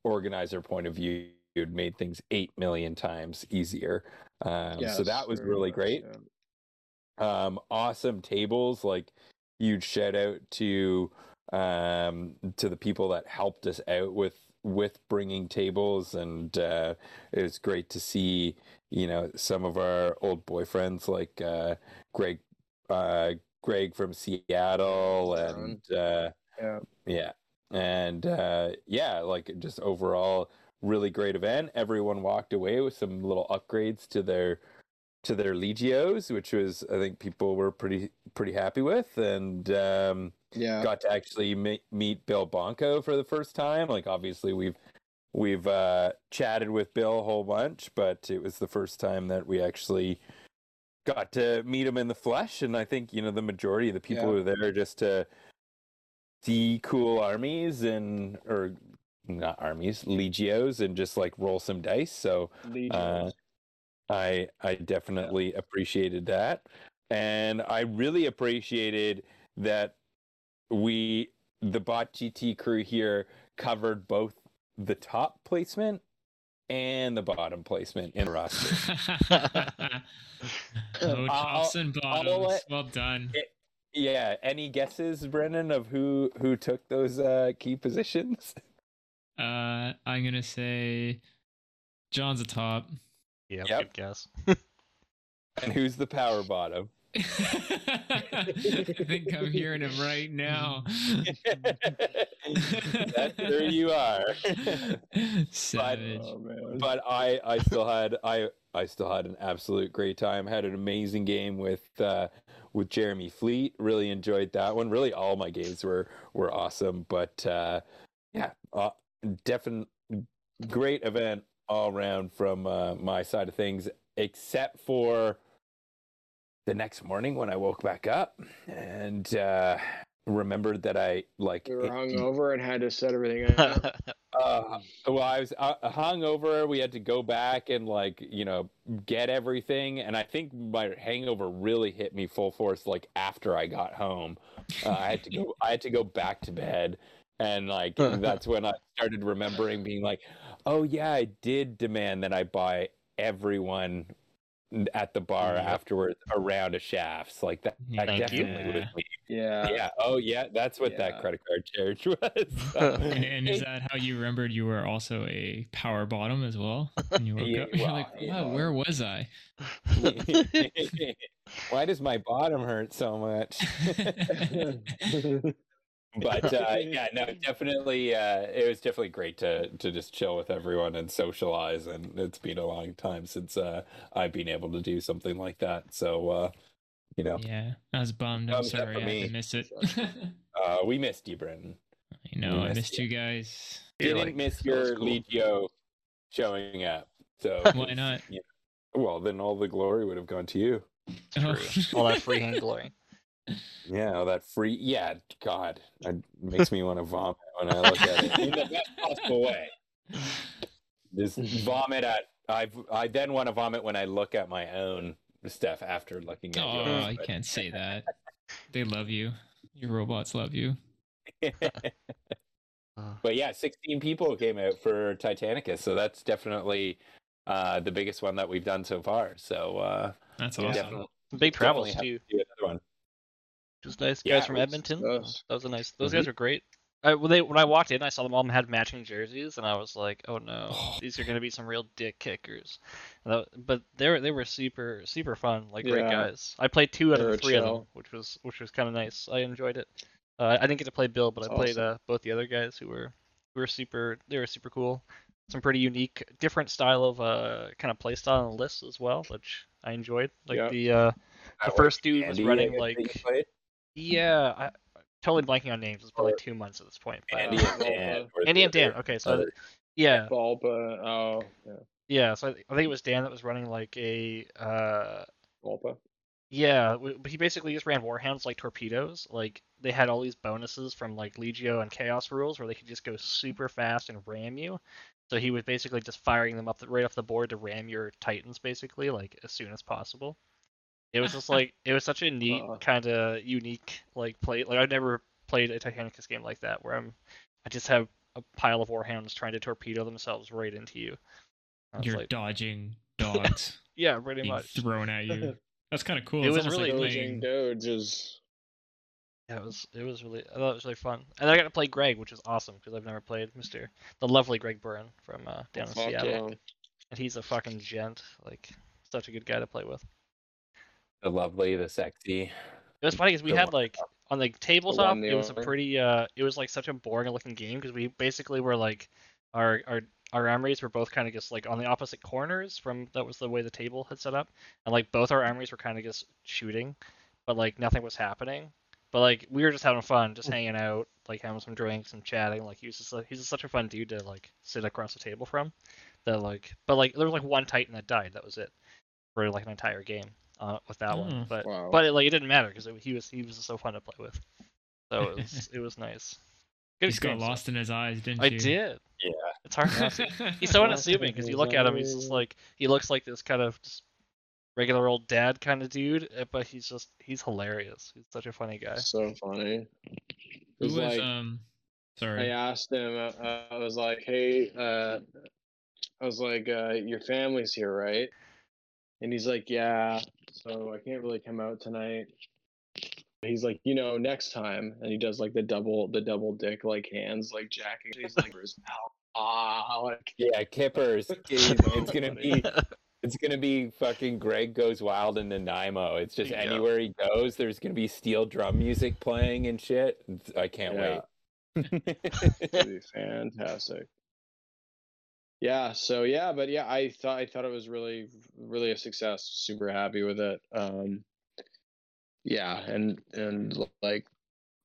organizer point of view it made things 8 million times easier. Um, so that was really much, great. yeah. um awesome tables like huge shout out to um to the people that helped us out with with bringing tables. And uh it was great to see you know some of our old boyfriends like uh greg uh greg from seattle and uh Yeah. yeah. And uh yeah like just overall really great event. Everyone walked away with some little upgrades to their to their legios which was i think people were pretty pretty happy with and um Yeah, got to actually meet, meet bill bonko for the first time like obviously we've we've uh chatted with bill a whole bunch but it was the first time that we actually got to meet him in the flesh, and I think you know the majority of the people Yeah. are there just to see cool armies and or not armies, legios, and just like roll some dice. So Legions. uh, I I definitely appreciated that, and I really appreciated that we the bot GT crew here covered both the top placement and the bottom placement in the roster. oh, I'll- tops and I'll bottoms. let- Well done. yeah, any guesses, Brennan, of who who took those uh, key positions? Uh, I'm gonna say John's a top. Yeah, Yep. good guess. And who's the power bottom? I think I'm hearing him right now. That's there you are. Savage. oh but I I still had I I still had an absolute great time. Had an amazing game with uh with Jeremy Fleet. Really enjoyed that one. Really all my games were were awesome, but uh yeah, uh, definite great event all around from uh, my side of things except for the next morning when I woke back up and uh remembered that I like we were it- hungover and had to set everything up. uh, well, I was uh, hungover. We had to go back and like you know get everything, and I think my hangover really hit me full force like after I got home. Uh, I had to go. I had to go back to bed, and like that's when I started remembering being like, oh yeah, I did demand that I buy everyone at the bar Yep. afterwards a round of shafts. Like that, that Thank you. definitely was me. Yeah. Yeah. Oh yeah, that's what Yeah. that credit card charge was. And, and is that how you remembered you were also a power bottom as well? And you woke Yeah, up, you're like, wow, know. where was I? Why does my bottom hurt so much? But uh, yeah, no, definitely. Uh, it was definitely great to to just chill with everyone and socialize. And it's been a long time since uh, I've been able to do something like that. So uh, you know, yeah, I was bummed. I'm sorry for I me. had to miss it. uh, we missed you, Brendan. I know, I missed missed you. you guys. You're Didn't like, miss your cool." Legio showing up. So Why not? you know, well, then all the glory would have gone to you. Oh. All that free hand glory. Yeah, all that free. Yeah, God, it makes me want to vomit when I look at it in the best possible way. Just vomit at. I I then want to vomit when I look at my own stuff after looking at it. Oh, yours. you can't say that. They love you. Your robots love you. but- Uh, yeah, 16 people came out for Titanicus, so that's definitely uh, the biggest one that we've done so far. So uh, That's Yeah. awesome. definitely, Big travels too. to do another one. Just nice Yeah, guys from Edmonton. those. That was a nice. Those Mhm. guys were great. I, when they when I walked in, I saw them all had matching jerseys, and I was like, "Oh no, these are gonna be some real dick kickers." That- but they were they were super super fun, like great guys. I played two out They of were the three of them, which was which was kind of nice. I enjoyed it. Uh, I didn't get to play Bill, but That's I played awesome. uh, both the other guys who were who were super. They were super cool. Some pretty unique, different style of uh kind of play style on the list as well, which I enjoyed. Like Yeah. the uh That first dude was running, guess, that you like- played? Yeah, I, I'm totally blanking on names. It's probably two months at this point. but, Andy and Dan. Andy and Dan. Okay, so yeah, Bulba. Oh, yeah. yeah. So I, I think it was Dan that was running like a uh Bulba. yeah, but he basically just ran warhounds like torpedoes. Like they had all these bonuses from like Legio and Chaos rules where they could just go super fast and ram you. So he was basically just firing them up the, right off the board to ram your Titans basically like as soon as possible. It was just like it was such a neat Uh. kind of unique like play. Like I've never played a Titanicus game like that where I'm I just have a pile of warhounds trying to torpedo themselves right into you. You're like, dodging dogs yeah, pretty being much. thrown at you. That's kind of cool. It it's was really like Dodging playing... Doge is. Yeah, it was it was really I thought it was really fun, and I got to play Greg, which is awesome because I've never played Mister the lovely Greg Byrne from uh, down in Seattle, yeah. and he's a fucking gent, like such a good guy to play with. The lovely, the sexy. It was funny because we The had like on the tabletop, the it was a pretty uh, it was like such a boring looking game because we basically were like our our our armories were both kind of just like on the opposite corners from that was the way the table had set up, and like both our armories were kind of just shooting, but like nothing was happening. But like we were just having fun, just hanging out, like having some drinks and chatting. Like he was just like, he's just such a fun dude to like sit across the table from. That like, but like there was like one Titan that died. That was it for like an entire game. Uh, with that one. Mm. But Wow. but it, like it didn't matter because he was he was so fun to play with. So it was it was nice. Good You just got experience, though. lost in his eyes, didn't I you? I did. Yeah. It's hard not to. He's so unassuming because you look at him, he's just like he looks like this kind of just regular old dad kind of dude, eh, but he's just he's hilarious. He's such a funny guy. So funny. Who was was like, um? Sorry. I asked him, uh, I was like, hey, uh, I was like, uh, your family's here, right? And he's like, yeah, so I can't really come out tonight. He's like, you know, next time, and he does like the double, the double dick like hands, like jacking. He's like, for his pal. ah, like Yeah, Kippers. It's gonna be it's gonna be fucking Greg goes wild in Nanaimo. It's just Yeah. anywhere he goes, there's gonna be steel drum music playing and shit. I can't Yeah. wait. Be fantastic. Yeah, so yeah, but yeah, I thought I thought it was really really a success. Super happy with it. Um yeah, and and like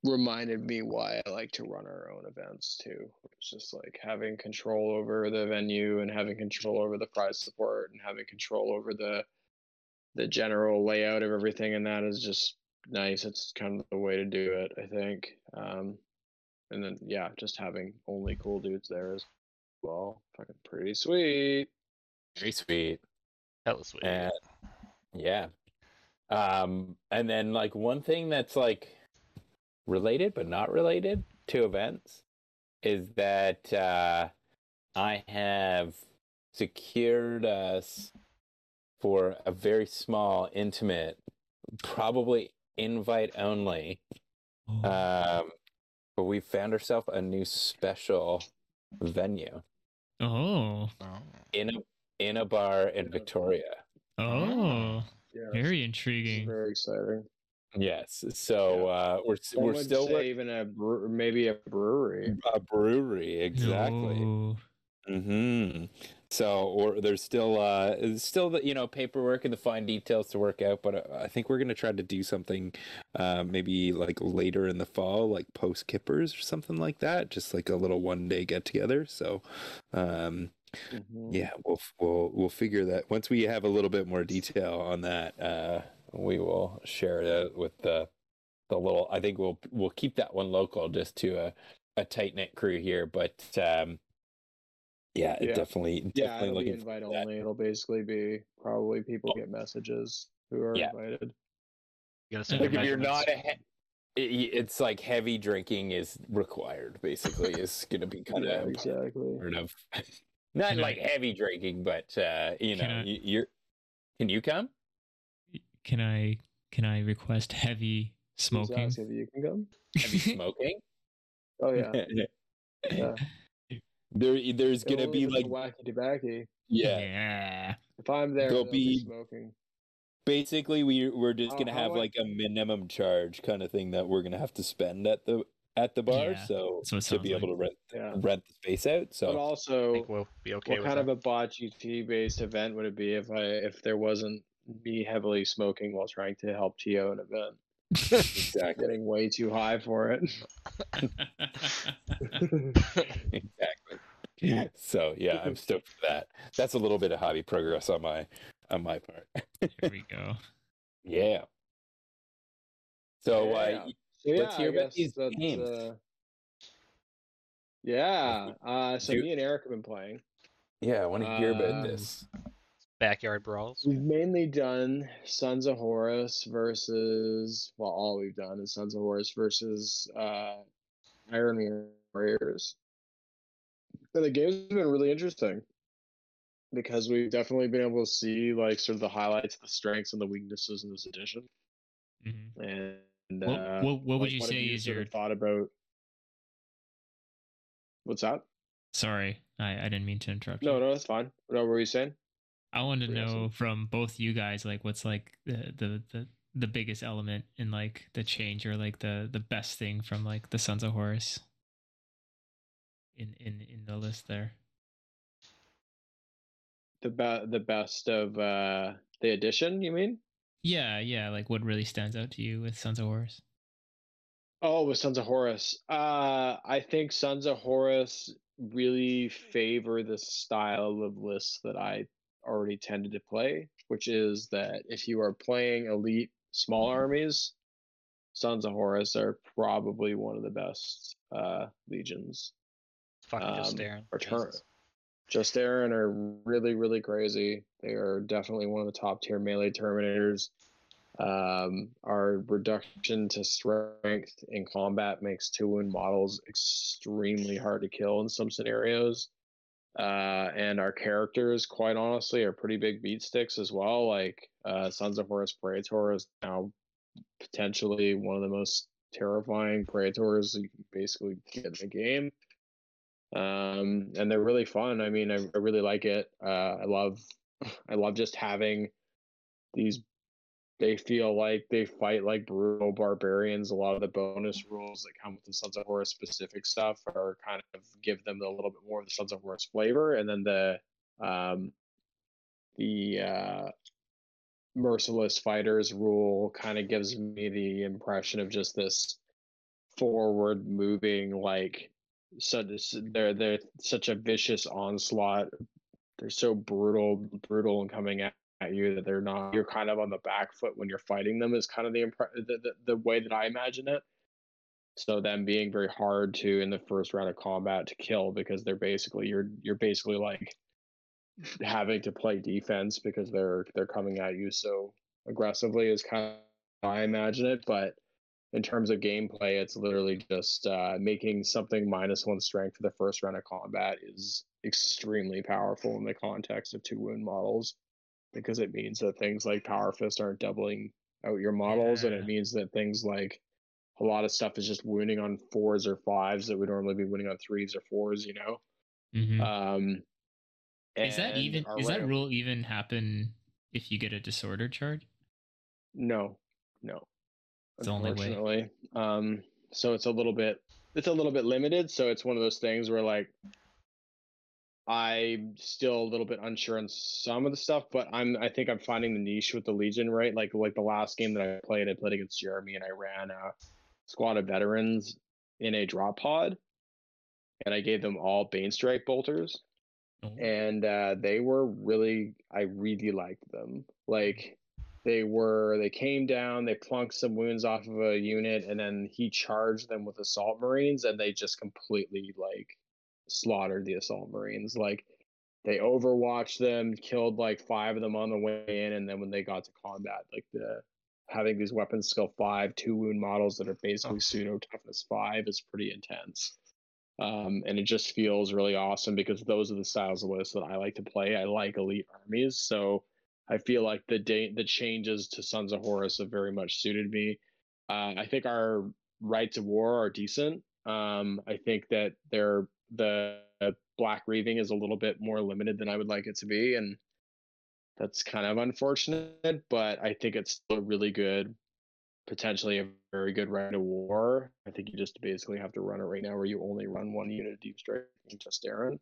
reminded me why I like to run our own events too. It's just like having control over the venue and having control over the prize support and having control over the the general layout of everything and that is just nice. It's kind of the way to do it, I think. Um and then yeah, just having only cool dudes there as well. Fucking pretty sweet. Very sweet. Hella sweet. And yeah. Um and then like one thing that's like related but not related to events is that uh I have secured us for a very small intimate probably invite only Oh. um but we found ourselves a new special venue oh. Oh. in a in a bar in Victoria. Oh. Yeah. Very it's intriguing. very exciting. Yes. So uh we're s- we're still say even a bre- maybe a brewery. a brewery exactly. No. hmm So, or there's still uh, still the you know paperwork and the fine details to work out, but uh, I think we're gonna try to do something, uh, maybe like later in the fall, like post Kippers or something like that, just like a little one day get together. So, um, Mhm. yeah, we'll we'll we'll figure that once we have a little bit more detail on that, uh, we will share it out with the the little. I think we'll we'll keep that one local just to a a tight knit crew here, but um, yeah, it Yeah. definitely Yeah, definitely it'll be invite forward to that. only. It'll basically be probably people Oh. get messages who are Yeah. invited. You gotta send Like if you're not a he- it, it's like heavy drinking is required. Basically, is going to be kind yeah, of exactly. part of not Can I- like heavy drinking, but uh, you know, Can I- you, you're. Can you come? Can I can I request heavy smoking? ask if you can come. Heavy smoking? Oh yeah, yeah. There, there's It'll gonna be like wacky tobacco. yeah. yeah. If I'm there, There'll they'll be be- smoking. Basically, we we're just gonna how have much- like a minimum charge kind of thing that we're gonna have to spend at the at the bar, Yeah, so that's what to sounds be able like. to rent Yeah. rent the space out. But So I also, think we'll be okay what with kind that. of a bot GT based event would it be if I if there wasn't me heavily smoking while trying to help TO an event? exactly, Getting way too high for it. exactly. So yeah, I'm stoked for that. That's a little bit of hobby progress on my on my part. Here we go. Yeah. So Yeah. uh, So yeah, let's hear I about these that's, games. Uh, yeah. Uh, so Do- me and Eric have been playing. yeah, I want to hear about Um, this. Backyard brawls. We've mainly done Sons of Horus versus well, all we've done is Sons of Horus versus uh, Iron Warriors. And the game's been really interesting because we've definitely been able to see like sort of the highlights, the strengths, and the weaknesses in this edition. Mhm. And What- uh, what- what would like, you have say is your- thought about? What's that? Sorry, I, I didn't mean to interrupt. No, you. no, that's fine. What were you saying? I wanted to awesome. know from both you guys, like, what's like the, the the the biggest element in like the change or like the the best thing from like the Sons of Horus. In in in the list there. The be- the best of uh the edition, you mean? Yeah, yeah. Like, what really stands out to you with Sons of Horus? Oh, with Sons of Horus. Uh, I think Sons of Horus really favor the style of lists that I already tended to play, which is that if you are playing elite small armies, Sons of Horus are probably one of the best uh, legions. Fucking just Um, staring. or turn-. Justaerin are really, really crazy. They are definitely one of the top tier melee terminators. Um, our reduction to strength in combat makes two wound models extremely hard to kill in some scenarios. Uh, and our characters, quite honestly, are pretty big beat sticks as well. Like uh, Sons of Horus Praetor is now potentially one of the most terrifying Praetors you can basically get in the game um and they're really fun. I mean i, I really like it. Uh i love i love just having these they feel like they fight like brutal barbarians. A lot of the bonus rules that come with the sons of horus specific stuff are kind of give them a little bit more of the sons of horus flavor. And then the um the uh merciless fighters rule kind of gives me the impression of just this forward moving like so they're they're such a vicious onslaught. They're so brutal, brutal and coming at, at you that they're not. You're kind of on the back foot when you're fighting them. Is kind of the impre- the, the the way that I imagine it. So them being very hard to in the first round of combat to kill because they're basically you're you're basically like having to play defense because they're they're coming at you so aggressively is kind of I imagine it, but in terms of gameplay, it's literally just uh, making something minus one strength for the first round of combat is extremely powerful in the context of two wound models because it means that things like Power Fist aren't doubling out your models, and it means that things like a lot of stuff is just wounding on fours or fives that would normally be winning on threes or fours, you know. Mhm. Um, is that even? Is that rule even happen if you get a disorder charge? No, no. It's the only way. Unfortunately, um, so it's a little bit, it's a little bit limited. So it's one of those things where like, I'm still a little bit unsure on some of the stuff, but I'm, I think I'm finding the niche with the Legion, right? Like, like the last game that I played, I played against Jeremy, and I ran a squad of veterans in a drop pod, and I gave them all Bane Strike bolters Oh. and uh, they were really i really liked them like they were they came down they plunked some wounds off of a unit and then he charged them with assault marines and they just completely like slaughtered the assault marines. Like they overwatched them killed like five of them on the way in and then when they got to combat like the having these weapons skill five two wound models that are basically pseudo toughness five is pretty intense. Um, and it just feels really awesome because those are the styles of lists that I like to play. I like elite armies, so I feel like the da- the changes to Sons of Horus have very much suited me. Uh, I think our rites of war are decent. Um, I think that they're the Black Reaving is a little bit more limited than I would like it to be, and that's kind of unfortunate. But I think it's still really good potentially a very good rite of war. I think you just basically have to run it right now where you only run one unit of deep strike and Justaerin.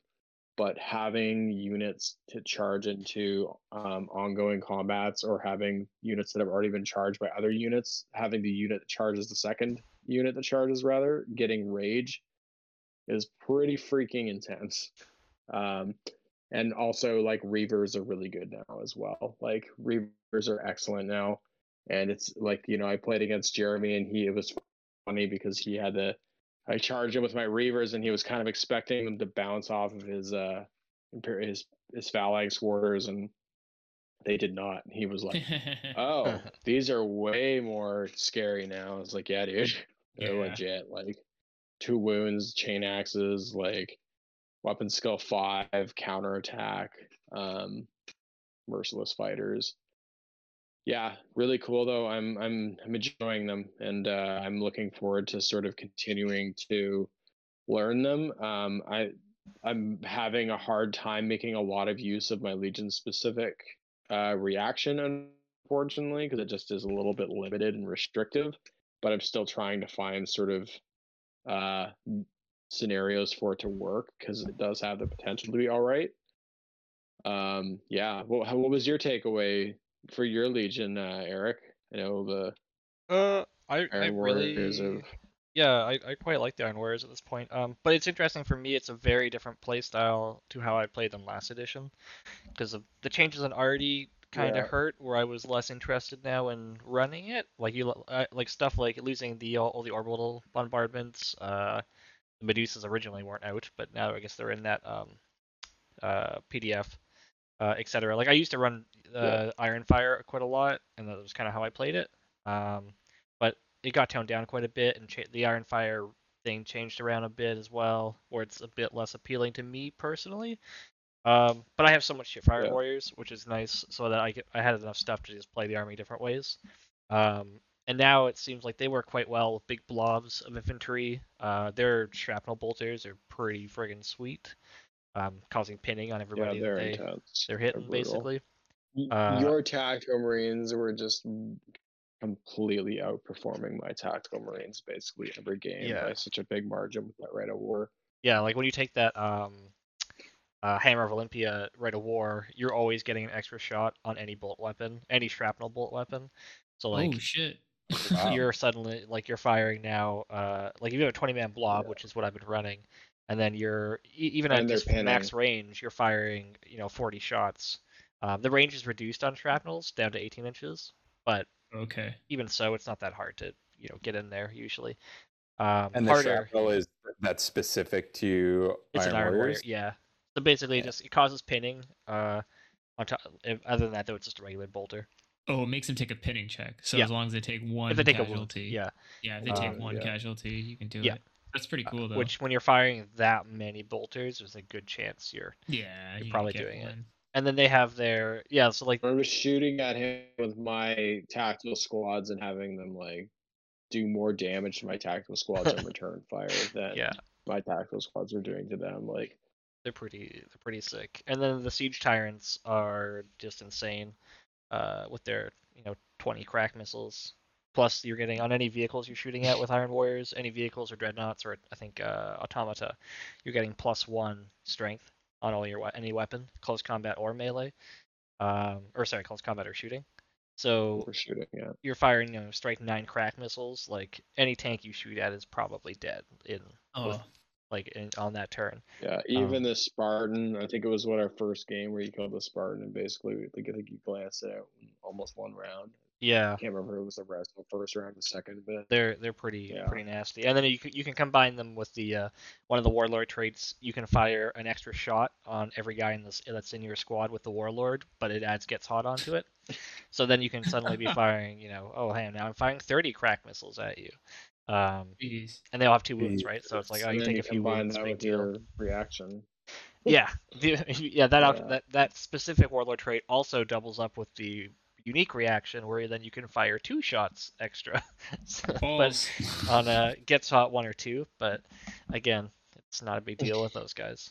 But having units to charge into um, ongoing combats or having units that have already been charged by other units, having the unit that charges the second unit that charges rather, getting rage is pretty freaking intense. Um, and also like Reavers are really good now as well. Like Reavers are excellent now and it's like you know I played against Jeremy and he it was funny because he had the I charged him with my reavers and he was kind of expecting them to bounce off of his uh his his phalanx warders and they did not. He was like, "Oh, these are way more scary now." I was like, "Yeah, dude, they're Yeah. legit. Like two wounds, chain axes, like weapon skill five, counterattack, um, merciless fighters." Yeah really cool though. I'm i'm i'm enjoying them and uh i'm looking forward to sort of continuing to learn them. Um i i'm having a hard time making a lot of use of my legion specific uh reaction unfortunately because it just is a little bit limited and restrictive but i'm still trying to find sort of uh scenarios for it to work because it does have the potential to be all right. Um yeah what, what was your takeaway for your legion, uh, Eric. I know the Uh, I I Iron really Warriors of Yeah, I, I quite like the Iron Warriors at this point. Um, but it's interesting for me. It's a very different play style to how I played them last edition, because of the changes in Artie kind of Yeah. hurt. Where I was less interested now in running it. Like you, uh, like stuff like losing the all, all the orbital bombardments. Uh, the Medusas originally weren't out, but now I guess they're in that um, uh, PDF, uh, etc. Like I used to run uh, Iron Fire quite a lot, and that was kind of how I played it. Um, but it got toned down quite a bit, and cha- the Iron Fire thing changed around a bit as well, where it's a bit less appealing to me personally. Um, but I have so much shit Fire Yeah. Warriors, which is nice, so that I get, I had enough stuff to just play the army different ways. Um, and now it seems like they work quite well with big blobs of infantry. Uh, their shrapnel bolters are pretty friggin' sweet, um, causing pinning on everybody that they're they, intense. they're hitting brutal. basically. Uh, Your tactical marines were just completely outperforming my tactical marines basically every game Yeah. by such a big margin with that rite of war. Yeah, like when you take that um, uh, Hammer of Olympia rite of War, you're always getting an extra shot on any bolt weapon, any shrapnel bolt weapon. So like oh shit! Wow. you're suddenly like you're firing now, uh, like if you have a 20 man blob, Yeah. which is what I've been running, and then you're e- even at And they're this max range, you're firing you know 40 shots. Um, the range is reduced on shrapnels down to 18 inches, but okay. even so, it's not that hard to you know get in there usually. Um, And the harder. shrapnel is that's specific to It's Iron an Iron Warrior, Warriors. yeah. So basically, it Yeah. just it causes pinning. Uh, on top. Other than that, though, it's just a regular bolter. Oh, it makes them take a pinning check. So Yeah. as long as they take one if they take a wound, casualty, yeah. yeah, if they take one yeah. casualty, you can do Yeah. it. That's pretty cool though. Which, when you're firing that many bolters, there's a good chance you're. yeah, you're you probably get doing it. And then they have their yeah. So like I remember shooting at him with my tactical squads and having them like do more damage to my tactical squads on return fire than yeah, my tactical squads were doing to them. Like they're pretty they're pretty sick. And then the siege tyrants are just insane. Uh, with their you know 20 crack missiles. Plus, you're getting on any vehicles you're shooting at with Iron Warriors, any vehicles or dreadnoughts or I think uh, automata, you're getting plus one strength on all your we- any weapon, close combat or melee, um, or sorry, close combat or shooting. So we're shooting at. you're firing, you know, strike nine crack missiles. Like any tank you shoot at is probably dead in Oh, like in, on that turn. Yeah, even Um, the Spartan. I think it was what our first game where you killed the Spartan and basically like I think you glanced it out almost one round. Yeah, I can't remember if it was the rest of the first round, or the second, but they're they're pretty Yeah. pretty nasty. And then you can, you can combine them with the uh, one of the warlord traits. You can fire an extra shot on every guy in this that's in your squad with the warlord, but it adds gets hot onto it. So then you can suddenly be firing, you know, oh hey, now I'm firing 30 crack missiles at you. Um, jeez. and they all have two wounds, right? So it's like, oh, and you then take a few wounds, big deal. your reaction. Yeah, the, yeah, that Yeah. that that specific warlord trait also doubles up with the unique reaction, where then you can fire two shots extra. So- but on a gets hot one or two, but again, it's not a big deal with those guys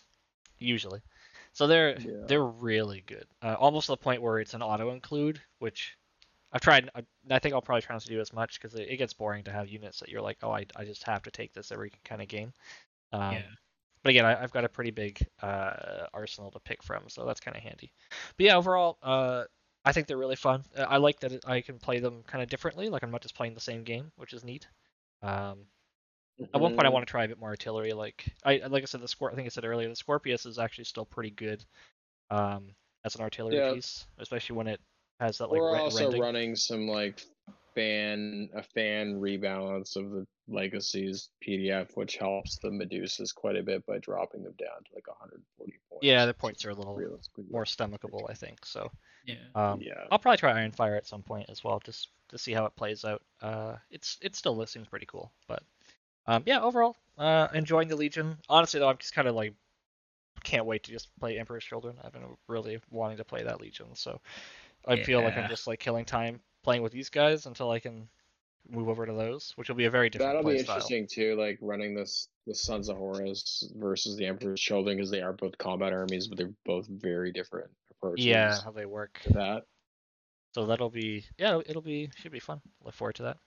usually. So they're Yeah. they're really good, uh, almost to the point where it's an auto include, which I've tried. I, I think I'll probably try not to do as much because it, it gets boring to have units that you're like, oh, I, I just have to take this every kind of game. Um, yeah. but again, I, I've got a pretty big uh, arsenal to pick from, so that's kind of handy. But yeah, overall, uh, I think they're really fun. Uh, I like that I can play them kind of differently. Like I'm not just playing the same game, which is neat. Um, at one point, I Mhm. want to try a bit more artillery. Like I like I said, the Scor- I think I said earlier, the Scorpius is actually still pretty good um, as an artillery Yeah. piece, especially when it has that like We're re- also rending. running some like fan a fan rebalance of the legacies PDF, which helps the Medusas quite a bit by dropping them down to like 140 points. Yeah, the points are a little realistically. more stomachable, I think. So Yeah. um, yeah. I'll probably try Iron Fire at some point as well, just to see how it plays out. Uh, it's it still seems pretty cool, but um, yeah, overall, uh, enjoying the Legion. Honestly, though, I'm just kind of like can't wait to just play Emperor's Children. I've been really wanting to play that Legion, so I feel like I'm just like killing time playing with these guys until I can move over to those, which will be a very different That'll play be style. interesting too, like running this the Sons of Horus versus the Emperor's Children, because they are both combat armies, but they're both very different approaches Yeah, how they work. to that. So that'll be yeah, it'll be should be fun. Look forward to that.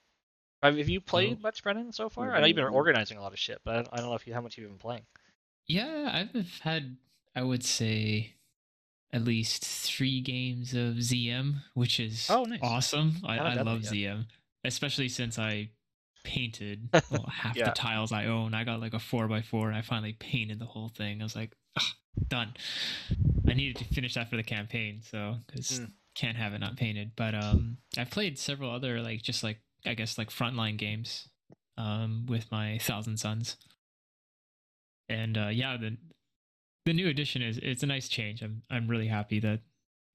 Have have you played Cool. much Brennan so far? I know you've been Mhm. organizing a lot of shit, but I don't, I don't know if you how much you've been playing. Yeah, I've had, I would say, at least three games of ZM, which is Oh, nice. awesome. I, Haven't I done that love yet. ZM, especially since I painted well, half Yeah. the tiles I own. I got like a four by four, and I finally painted the whole thing. I was like, "Ugh, done. I needed to finish that for the campaign, so because Mm. can't have it not painted. But um, I've played several other like just like I guess like frontline games um with my Thousand Sons, and uh, yeah, the the new edition is it's a nice change. I'm I'm really happy that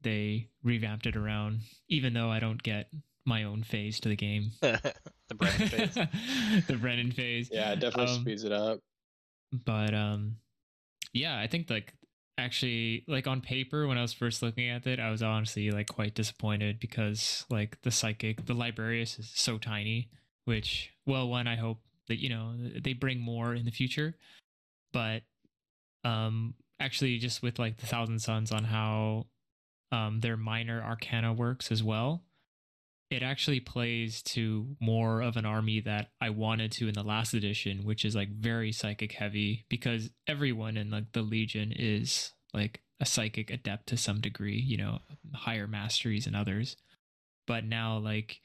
they revamped it around, even though I don't get my own phase to the game. the Brennan phase. the Brennan phase. Yeah, it definitely Um, speeds it up. But um yeah, I think like actually like on paper when I was first looking at it, I was honestly like quite disappointed because like the psychic, the librarius is so tiny, which well one I hope that you know they bring more in the future. But um actually just with like the Thousand Sons on how um their minor arcana works as well it actually plays to more of an army that I wanted to in the last edition, which is like very psychic heavy because everyone in like the Legion is like a psychic adept to some degree, you know, higher masteries and others. But now like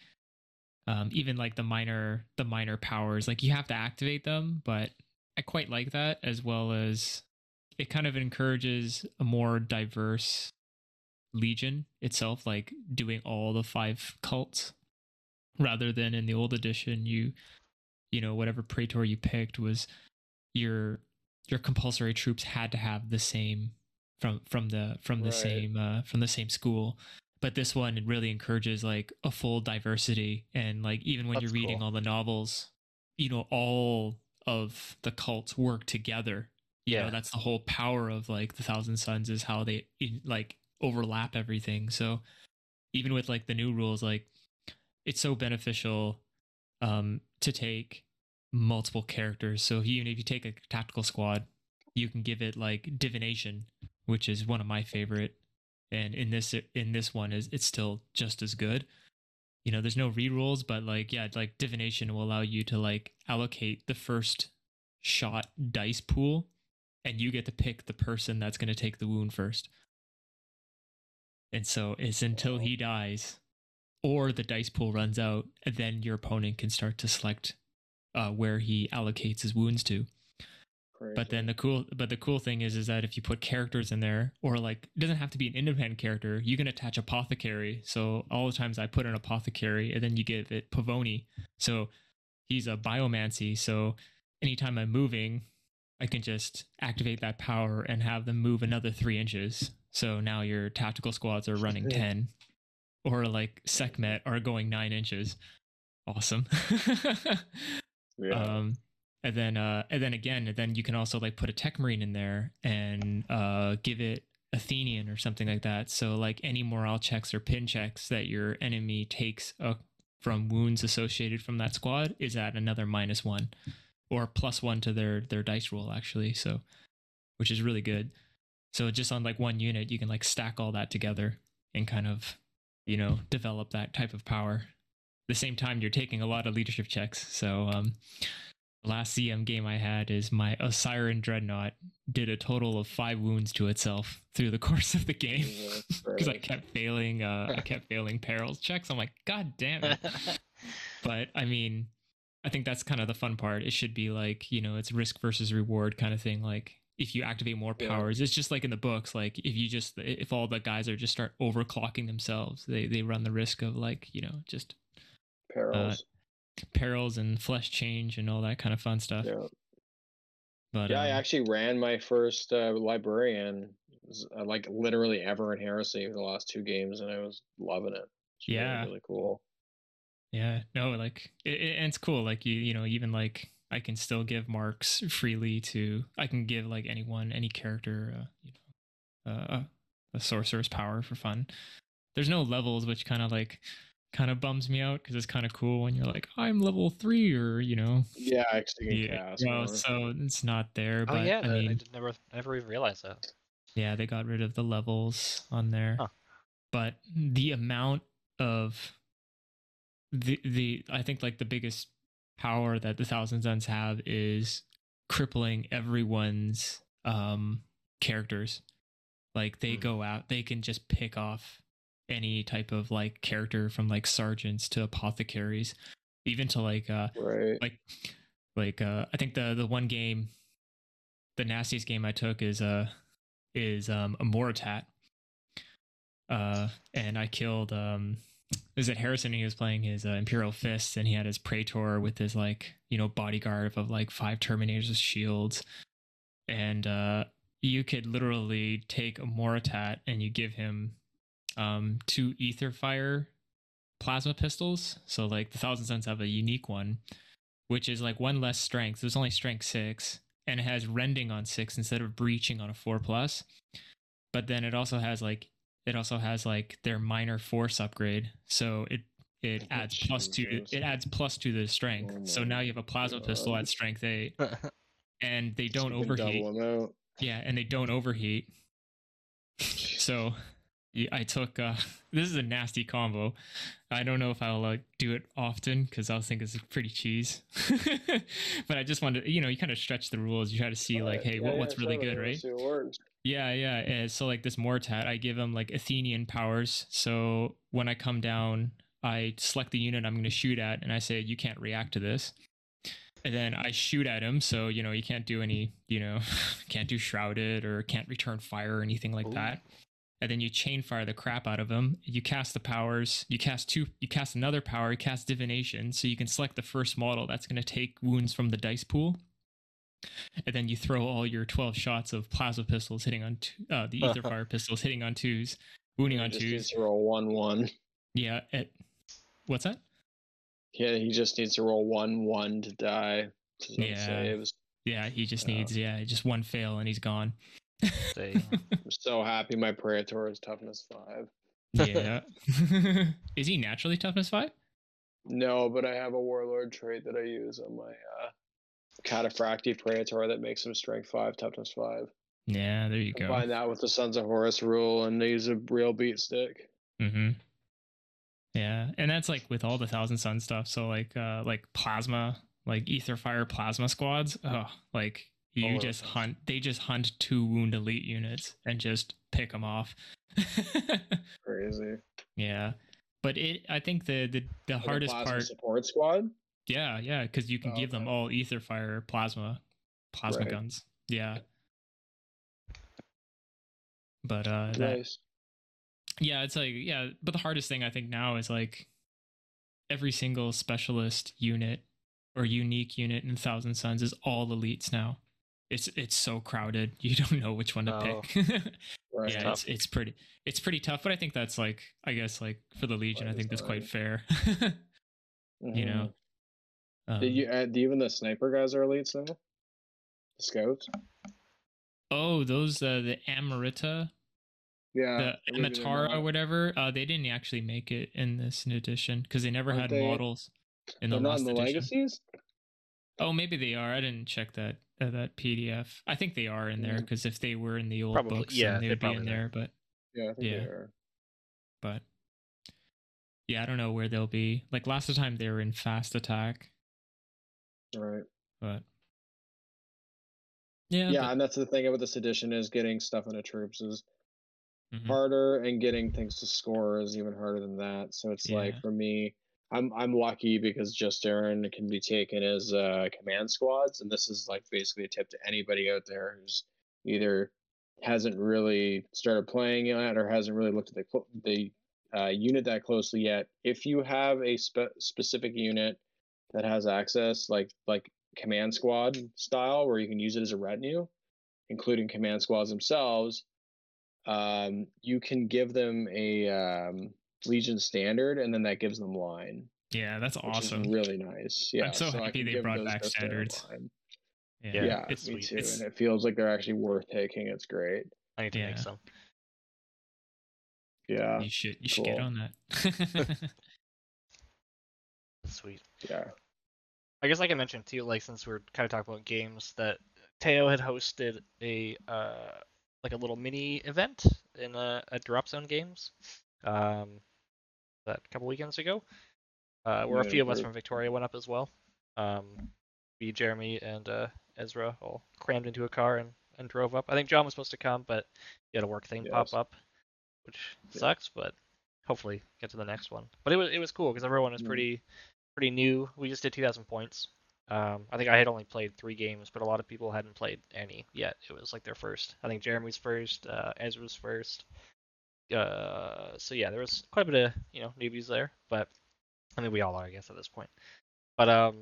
um even like the minor the minor powers, like you have to activate them, but I quite like that as well as it kind of encourages a more diverse Legion itself, like doing all the five cults, rather than in the old edition, you, you know, whatever praetor you picked was your your compulsory troops had to have the same from from the from the Right. same uh, from the same school. But this one it really encourages like a full diversity, and like even when That's you're reading cool. all the novels, you know, all of the cults work together you know Yeah. that's the whole power of like the thousand sons is how they in- like overlap everything. So even with like the new rules like it's so beneficial um to take multiple characters. So even if you take a tactical squad you can give it like divination which is one of my favorite. And in this in this one is it's still just as good. You know there's no rerolls but like yeah like divination will allow you to like allocate the first shot dice pool and you get to pick the person that's going to take the wound first and so it's until he dies or the dice pool runs out and then your opponent can start to select uh, where he allocates his wounds to. But then the cool but the cool thing is is that if you put characters in there or like it doesn't have to be an independent character you can attach apothecary. So all the times i put an apothecary and then you give it pavoni. So he's a biomancy. So anytime i'm moving i can just activate that power and have them move another three inches so now your tactical squads are running 10 or like Sekhmet are going nine inches. Awesome. Yeah. um and then uh and then again and then you can also like put a tech marine in there and uh give it athenian or something like that. So like any morale checks or pin checks that your enemy takes uh, from wounds associated from that squad is at another minus one or plus one to their their dice roll actually. So which is really good so just on like one unit you can like stack all that together and kind of you know develop that type of power the same time you're taking a lot of leadership checks so um the last CM game I had is my Osiron Dreadnought did a total of five wounds to itself through the course of the game because I kept failing. Uh, I kept failing perils checks. I'm like, God damn it! but I mean, I think that's kind of the fun part. It should be like you know, it's risk versus reward kind of thing. Like if you activate more Yeah. powers, it's just like in the books. Like if you just if all the guys are just start overclocking themselves, they they run the risk of like you know just perils. perils and flesh change and all that kind of fun stuff. yeah. But yeah, I um, actually ran my first uh, librarian, uh, like literally ever in Heresy the last two games, and I was loving it. It's really, Yeah. really cool. Yeah, no, like it, it, and it's cool. Like you, you know, even like I can still give marks freely to. I can give like anyone, any character, uh, you know, uh, a sorcerer's power for fun. There's no levels, which kind of like kind of bums me out because it's kind of cool when you're like I'm level three or you know, Yeah, I actually yeah, cast well, more. so it's not there. oh But yeah, I I, mean, did never, never even realized that. yeah, they got rid of the levels on there. Huh. But the amount of the the I think like the biggest power that the Thousand Sons have is crippling everyone's um characters. Like they Hmm. go out, they can just pick off any type of like character from like sergeants to apothecaries even to like uh Right. like like uh I think the the one game the nastiest game I took is uh is um a Moritat. Uh and I killed um is it Harrison and he was playing his uh, Imperial Fists and he had his Praetor with his like, you know, bodyguard of like five Terminators with shields. And uh you could literally take a Moritat and you give him um two ether fire plasma pistols. So like the Thousand Sons have a unique one, which is like one less strength. There's only strength six, and it has rending on six instead of breaching on a four plus. But then it also has like it also has like their minor force upgrade. So it it Oh, adds plus two Jesus. it adds plus to the strength. Oh so now you have a plasma pistol God. at strength eight. And they don't So you can overheat. Double them out. Yeah, and they don't overheat. So I took uh this is a nasty combo. I don't know if I'll like do it often because I'll think it's pretty cheese. but I just wanted to, you know, you kind of stretch the rules. You try to see like, Right. hey, Yeah, what, yeah, what's really good, right? See what works. Yeah, yeah. And so like this Moritat, I give him like Athenian powers. So when I come down, I select the unit I'm going to shoot at, and I say you can't react to this. And then I shoot at him, so you know you can't do any, you know, can't do shrouded or can't return fire or anything like Ooh. that. And then you chain fire the crap out of him. You cast the powers. You cast two. You cast another power. You cast divination, so you can select the first model that's going to take wounds from the dice pool and then you throw all your 12 shots of plasma pistols hitting on two, uh, the ether fire pistols hitting on twos wounding He on just needs twos to roll one one. yeah it, what's that Yeah, he just needs to roll one one to die. To Yeah. saves. yeah he just Yeah. needs yeah just one fail and he's gone I'm so happy my Praetor is toughness five. yeah is he naturally toughness five No, but I have a warlord trait that I use on my uh cataphractii Praetor that makes him strength five, toughness five. yeah there you go Combine that with the Sons of Horus rule and use a real beat stick. mm-hmm yeah and that's like with all the thousand sun stuff so like uh like plasma like ether fire plasma squads oh like you just hunt they just hunt two wound elite units and just pick them off Crazy. yeah but it i think the the, the hardest plasma part support squad. Yeah yeah because you can Oh, give them all ether fire plasma plasma Right. guns. Yeah. But uh that, yeah it's like yeah but the hardest thing i think now is like every single specialist unit or unique unit in thousand sons is all elites now. It's it's so crowded you don't know which one to Oh. pick. Right. yeah it's, it's pretty it's pretty tough but i think that's like i guess like for the legion i think that's quite fair. You know um, Did you, uh, even the sniper guys are elites now? The scouts? oh those uh the amarita Yeah. the maybe Amatara or whatever, uh, they didn't actually make it in this new edition because they never Aren't had they- models in the They're not last in the edition. legacies? Oh, maybe they are. I didn't check that uh, that PDF. I think they are in there Mm. because if they were in the old Probably- books, yeah, then they would be in there. there. But Yeah, I think Yeah. they are. but yeah, I don't know where they'll be. Like last time they were in fast attack, Right. but yeah, Yeah, and that's the thing about this edition is getting stuff into troops is but- mhm. harder and getting things to score is even harder than that. So it's like for me, I'm I'm lucky because Justaerin can be taken as uh, command squads, and this is like basically a tip to anybody out there who's either hasn't really started playing yet or hasn't really looked at the the uh, unit that closely yet. If you have a spe- specific unit that has access, like like command squad style, where you can use it as a retinue, including command squads themselves, um, you can give them a um, Legion standard, and then that gives them line, yeah, that's awesome. really nice. Yeah, I'm so I happy they brought back standards. line. yeah, Yeah, it's me sweet. too, It's- and it feels like they're actually worth taking. It's great. I need to Yeah. make some. Yeah, you should you should get on that. Sweet. yeah. I guess like I can mention too, like since we're kind of talking about games, that Teo had hosted a uh like a little mini event in a, at Drop Zone Games, um, that a couple weekends ago, uh, where a few of us from Victoria went up as well. Um, me, Jeremy, and uh, Ezra all crammed into a car and, and drove up. I think John was supposed to come, but he had a work thing pop up, which Yeah. sucks. But hopefully get to the next one. But it was it was cool because everyone was Mhm. pretty pretty new. We just did 2,000 points. Um, I think I had only played three games, but a lot of people hadn't played any yet. It was like their first. I think Jeremy's first, uh, Ezra's first. Uh, so yeah, there was quite a bit of you know newbies there, but I mean we all are, I guess, at this point. But um,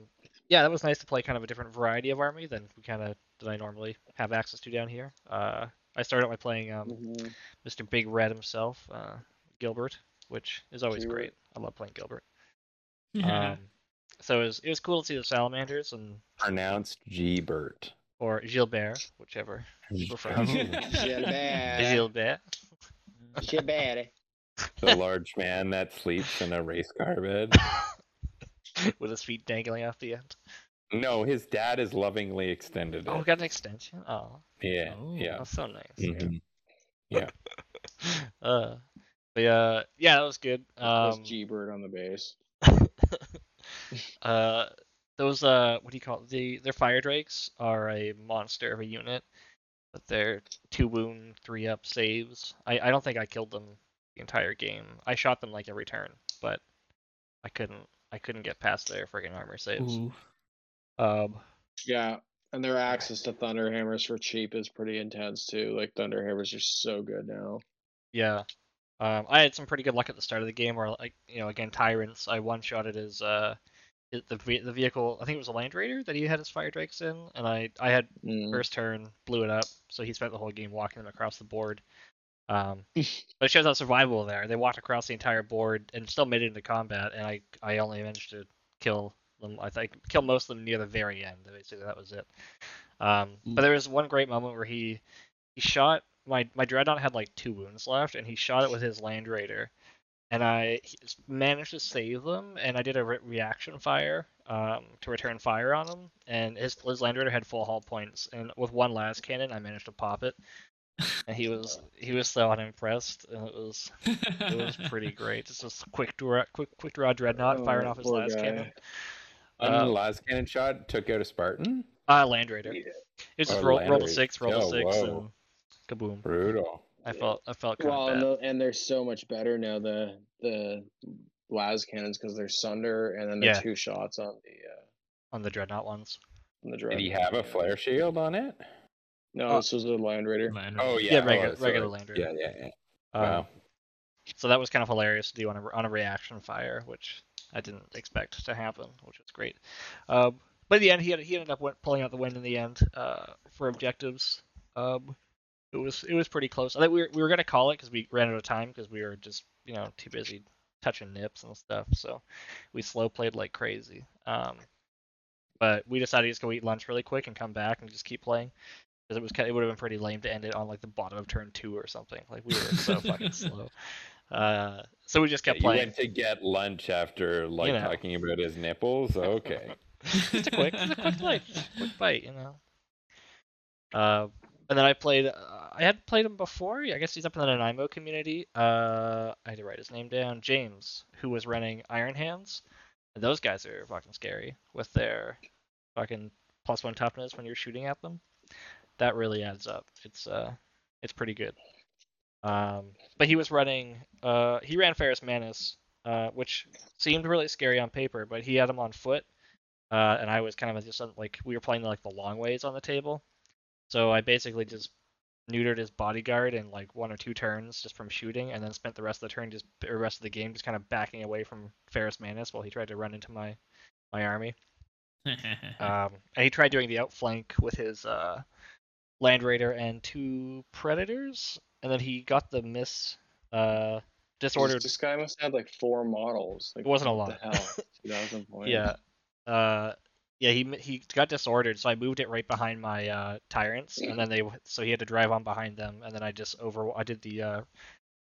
yeah, that was nice to play kind of a different variety of army than we kind of that I normally have access to down here. Uh, I started by playing um, Mhm. Mr. Big Red himself, uh, Gilbert, which is always Gilbert. great. I love playing Gilbert. Um, so it was it was cool to see the salamanders and Pronounced G-Bert. or Gilbert, whichever you prefer. Gilbert. Gilbert. Gilbert. the large man that sleeps in a race car bed. with his feet dangling off the end. No, his dad is lovingly extended. Oh, it. got an extension. Oh, yeah, Oh. yeah. that's so nice. Mhm. uh, but uh, yeah, that was good. There's Um, G Bird on the base. uh, those uh, what do you call it? The their fire drakes are a monster of a unit, but they're two wound, three up saves. I I don't think I killed them the entire game. I shot them like every turn, but I couldn't I couldn't get past their freaking armor saves. Ooh. Um, Yeah, and their access to Thunderhammers for cheap is pretty intense too. Like Thunderhammers are so good now. Yeah. Um, I had some pretty good luck at the start of the game where, like, you know, again, Tyrants, I one shotted his, uh, it- the, the vehicle, I think it was a Land Raider that he had his Fire Drakes in, and I, I had Mm. first turn, blew it up, so he spent the whole game walking them across the board. Um, but it shows how survivable they are. They walked across the entire board and still made it into combat, and I, I only managed to kill them, I think, kill most of them near the very end. Basically, that was it. Um, but there was one great moment where he, he shot my my dreadnought had like two wounds left, and he shot it with his land raider, and I managed to save them, and I did a re- reaction fire um, to return fire on him, and his his land raider had full hull points, and with one lascannon, I managed to pop it, and he was he was so unimpressed, and it was it was pretty great. Just this quick draw quick quick draw dreadnought firing Oh, off his last las guy. cannon. One Uh, lascannon shot took out a Spartan. Uh, land raider. Yeah. It was just Oh, roll, Land roll the Raider. six, roll the Oh, six, whoa. and kaboom. Brutal. I felt I felt kind Well, of and, bad. the, and they're so much better now. The the lascannons because they're sunder, and then they're Yeah. two shots on the uh, on the dreadnought ones. on the Did drone. he have a flare shield on it? No, Uh, this was a land raider. Man, Oh yeah. Yeah, oh, regular- sorry. regular Land Raider. Yeah, yeah, yeah. Um, Wow. So that was kind of hilarious to do on a on a reaction fire, which I didn't expect to happen, which was great. Um, but in the end, he had, he ended up win- pulling out the win in the end uh, for objectives. Um, it was it was pretty close. I think we were, we were gonna call it because we ran out of time because we were just you know too busy touching nips and stuff. So we slow played like crazy. Um, but we decided to just go eat lunch really quick and come back and just keep playing. Because it was it would have been pretty lame to end it on like the bottom of turn two or something. Like we were so fucking slow. Uh, so we just kept you playing. went to get lunch after like know. talking about his nipples. Okay. just a quick, just a quick bite, quick bite, you know. Uh, and then I played. Uh, I had played him before. I guess he's up in the Nanaimo community. Uh, I had to write his name down. James, who was running Iron Hands. And those guys are fucking scary with their fucking plus one toughness when you're shooting at them. That really adds up. It's uh, it's pretty good. Um, but he was running. Uh, he ran Ferrus Manus, uh, which seemed really scary on paper, but he had him on foot uh, and I was kind of just like we were playing like the long ways on the table, so I basically just neutered his bodyguard in like one or two turns just from shooting, and then spent the rest of the turn just or rest of the game just kind of backing away from Ferrus Manus while he tried to run into my my army. Um, and he tried doing the outflank with his uh, Land Raider and two Predators, and then he got the miss uh, disordered. This guy must have like four models. Like, It wasn't a lot. The hell, two thousand points. Yeah. Uh, yeah, he he got disordered, so I moved it right behind my uh, tyrants, and then they so he had to drive on behind them, and then I just over I did the uh,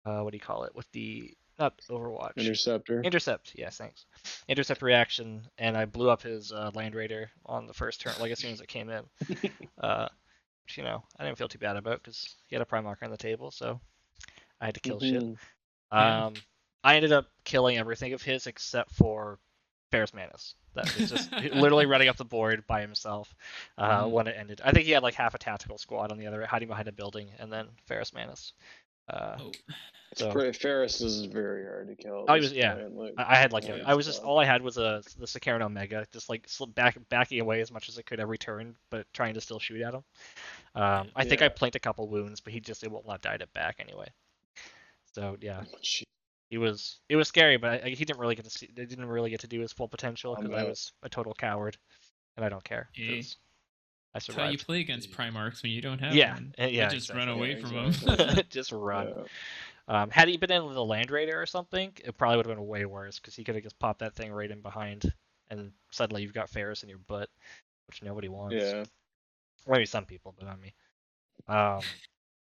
uh what do you call it with the not Overwatch Interceptor. intercept. Yes, thanks. Intercept reaction, and I blew up his uh, Land Raider on the first turn, like as soon as it came in. uh, which you know I didn't feel too bad about because he had a prime marker on the table, so I had to kill shit. Mhm. Yeah. Um, I ended up killing everything of his except for Ferrus Manus. That was just literally running up the board by himself uh, Mhm. when it ended. I think he had like half a tactical squad on the other, hiding behind a building, and then Ferrus Manus. Uh, Oh, It's So- pretty, Ferrus is very hard to kill. at Oh, he was- yeah. point, like- I, I had like Yeah, a, I was just all I had was a the Sicaran Omega, just like slip back backing away as much as I could every turn, but trying to still shoot at him. Um, I think I Yeah. planked a couple wounds, but he just it won't let died it back anyway. So yeah, Shit. He was it was scary, but I, he didn't really get to see, they didn't really get to do his full potential because I was a total coward, and I don't care. Hey. 'cause I That's how you play against Primarchs when you don't have Yeah, one. You yeah, just run away Yeah, from exactly. them. just run. Yeah. Um, had he been in the Land Raider or something, it probably would have been way worse because he could have just popped that thing right in behind, and suddenly you've got Ferrus in your butt, which nobody wants. Yeah. Maybe some people, but not me. Um,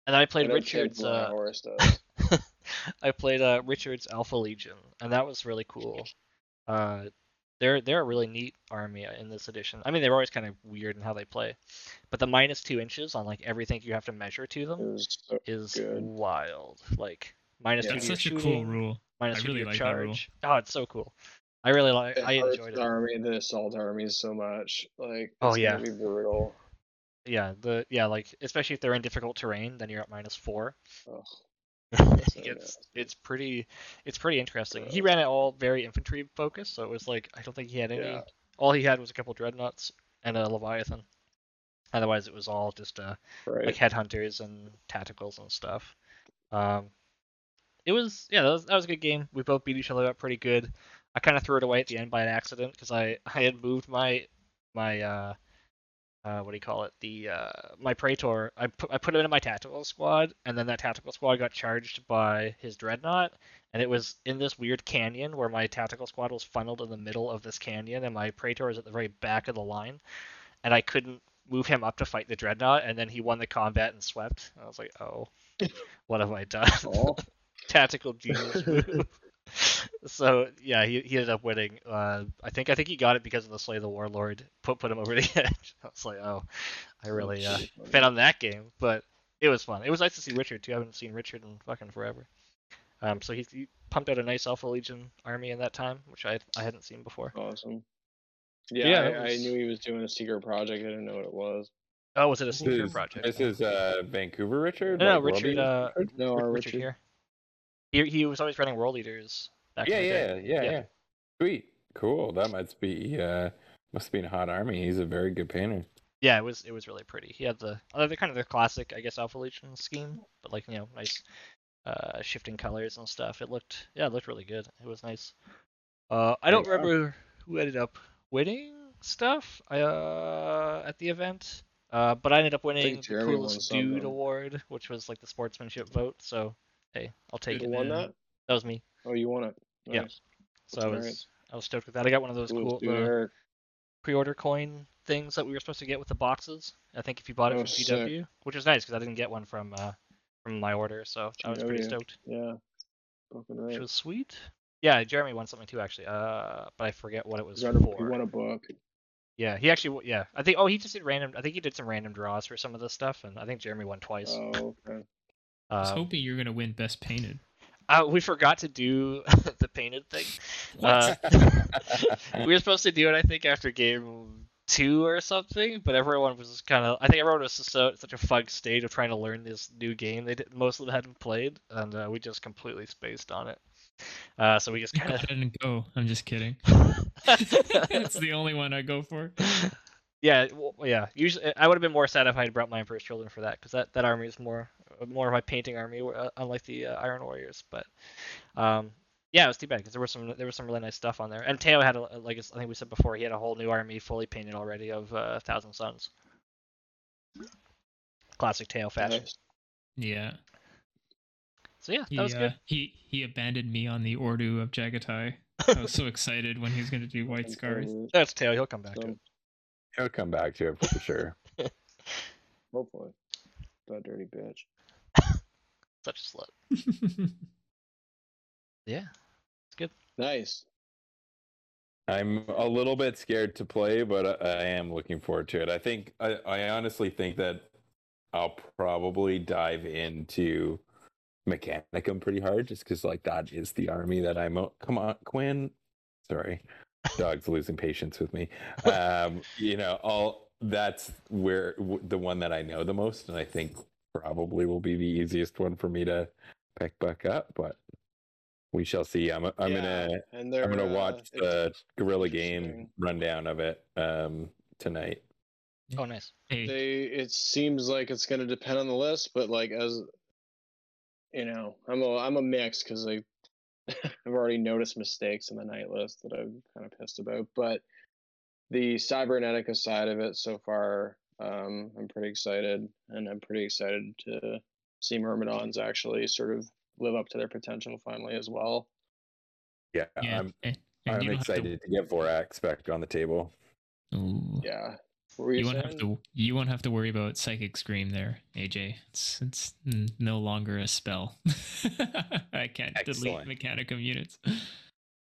and then I played But I'd say Richard's. Black Uh, Horse does. I played uh, Richard's Alpha Legion, and that was really cool. Uh, they're they're a really neat army in this edition. I mean, they're always kind of weird in how they play, but the minus two inches on like everything you have to measure to them was so is good. wild. Like minus Yeah. two That's to your such a cool rule. minus I two really to your like that rule. charge. Oh, it's so cool. I really like. It I hurts enjoyed the it. army, the assault armies so much. Like, Oh, yeah. gonna be brutal. Yeah, the yeah like especially if they're in difficult terrain, then you're at minus four. Ugh. it's it's pretty it's pretty interesting. He ran it all very infantry focused, so it was like I don't think he had any. Yeah. All he had was a couple dreadnoughts and a leviathan. Otherwise, it was all just uh Right. like headhunters and tacticals and stuff. Um, it was yeah, that was, that was a good game. We both beat each other up pretty good. I kind of threw it away at the end by an accident because I I had moved my my uh uh what do you call it the uh my praetor I put I put him in my tactical squad and then that tactical squad got charged by his dreadnought and it was in this weird canyon where my tactical squad was funneled in the middle of this canyon and my praetor is at the very back of the line and I couldn't move him up to fight the dreadnought and then he won the combat and swept. I was like, oh, what have I done? Tactical genius move. so yeah, he, he ended up winning. Uh, I think I think he got it because of the Slay the Warlord put put him over the edge. I was like, oh, I really uh, shit, fed on that game, but it was fun. It was nice to see Richard too. I haven't seen Richard in fucking forever. Um, so he, he pumped out a nice Alpha Legion army in that time, which I I hadn't seen before. Awesome. Yeah, Yeah, I, that I knew he was doing a secret project. I didn't know what it was. Oh, was it a This secret is, project? this is uh, Vancouver Richard? No, no, Like, Richard. Uh, Richard? No, our Richard Richard. here. He he was always running World Eaters. back Yeah, in the yeah, day. yeah, Yeah. yeah. Sweet. Cool. That must be uh must be a hot army. He's a very good painter. Yeah, it was it was really pretty. He had the other kind of the classic, I guess, Alpha Legion scheme, but like you know, nice uh shifting colors and stuff. It looked yeah, it looked really good. It was nice. Uh, I don't Yeah. remember who ended up winning stuff uh at the event. Uh, but I ended up winning the coolest dude award, which was like the sportsmanship vote. So hey, I'll take Who it. won that? That was me. Oh, you won it. Yeah. Nice. So I That's was I was stoked with that. I got one of those Cool, cool dude, the Eric. pre-order coin things that we were supposed to get with the boxes. I think if you bought it Oh, from sick. PW, which was nice because I didn't get one from uh from my order, so I was pretty stoked, Yeah. Fucking which was sweet. Yeah, Jeremy won something too actually, uh, but I forget what it was a, he for. won a book. Yeah, he actually, yeah, I think. Oh, he just did random. I think he did some random draws for some of this stuff, and I think Jeremy won twice. Oh, okay. I was Um, hoping you were gonna win best painted. uh, we forgot to do the painted thing. Uh, we were supposed to do it, I think, after game two or something, but everyone was kind of. I think everyone was just so such a fug state of trying to learn this new game. They did, most of them hadn't played, and uh, we just completely spaced on it. Uh, so we just kind of ahead and go. I'm just kidding. of. it's the only one I go for. Yeah, well, yeah. Usually, I would have been more sad if I had brought mine first children for that, because that, that army is more more of my painting army, uh, unlike the uh, Iron Warriors. But um, yeah, it was too bad because there was some there was some really nice stuff on there. And Teo had, a, like I think we said before, he had a whole new army fully painted already of uh, Thousand Sons. Classic Teo fashion. Yeah. So yeah, He, that was uh, good. he he abandoned me on the Ordu of Jaghatai. I was so excited when he was gonna do White Scars. That's Teo. He'll come back to it. He'll come back to it for sure. hopefully. That dirty bitch. Such a slut. Yeah. It's good. Nice. I'm a little bit scared to play, but I, I am looking forward to it. I think I, I honestly think that I'll probably dive into Mechanicum pretty hard, just because like that is the army that I'm. o- Come on, Quinn. Sorry, dog's losing patience with me. Um, you know, all that's where w- the one that I know the most, and I think probably will be the easiest one for me to pick back up, but we shall see. I'm I'm Yeah, gonna and I'm gonna uh, watch it's the Gorilla Game rundown of it um tonight. Oh, nice. Hey, they it seems like it's going to depend on the list but like as you know i'm a i'm a mix because i i've already noticed mistakes in the knight list that i'm kind of pissed about but the cybernetica side of it so far um i'm pretty excited and i'm pretty excited to see myrmidons actually sort of live up to their potential finally as well Yeah, yeah, I'm and- and I'm you to- excited to, get Vorax back on the table. Ooh. yeah what were you, You won't have to. You won't have to worry about psychic scream there, AJ. It's it's no longer a spell. I can't Excellent. delete Mechanicum units.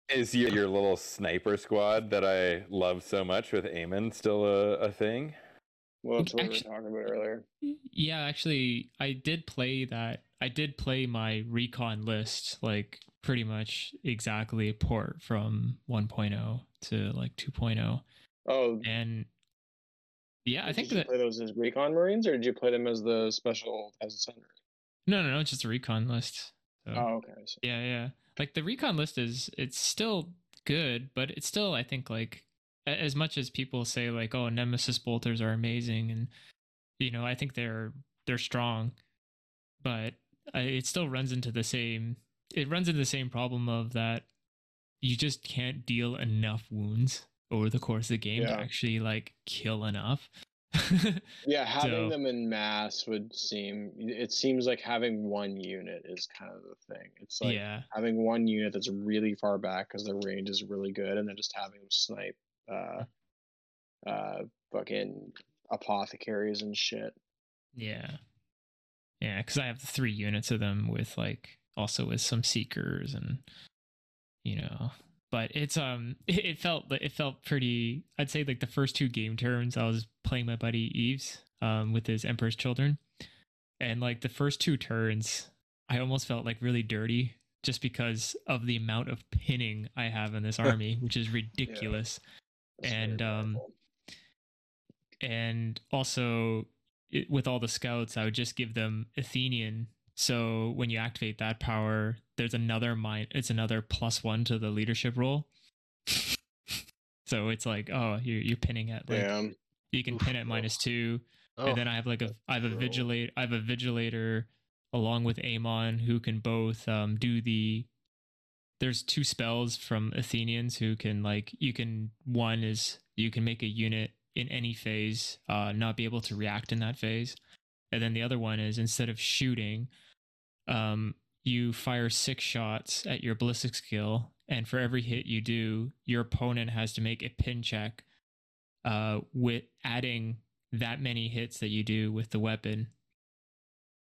Is your, your little sniper squad that I love so much with Eamon still a, a thing? well that's what Actu- we were talking about earlier Yeah, actually, I did play that. I did play my recon list like pretty much exactly a port from 1.0 to like 2.0, oh and yeah, I think you that play those as recon marines, or did you play them as the special as a center? no, no, no, it's just a recon list. So. Oh, okay. See. Yeah, yeah. Like the recon list is it's still good, but it's still I think like as much as people say like oh nemesis bolters are amazing and you know I think they're they're strong, but I, it still runs into the same it runs into the same problem of that you just can't deal enough wounds over the course of the game to actually like kill enough. Yeah, having So- them in mass would seem. It seems like having one unit is kind of the thing. It's like yeah. having one unit that's really far back because the range is really good, and then just having them snipe, uh, uh, fucking apothecaries and shit. Yeah. Yeah, because I have the three units of them with like also with some seekers and you know but it's um it, felt it felt pretty I'd say like the first two game turns I was playing my buddy Eves um with his Emperor's Children. And like the first two turns I almost felt like really dirty just because of the amount of pinning I have in this army which is ridiculous. Very And, um, powerful. and also it, with all the scouts i would just give them Athanaean. So when you activate that power there's another mine it's another plus one to the leadership role. so it's like oh you're, you're pinning at like damn. you can Oof. pin at minus two Oh, and then I have like a I have a vigilate I have a vigilator along with Amon who can both um do the there's two spells from Athanaeans who can like you can one is you can make a unit in any phase uh not be able to react in that phase. And then the other one is instead of shooting um you fire six shots at your ballistic skill and for every hit you do your opponent has to make a pin check uh with adding that many hits that you do with the weapon.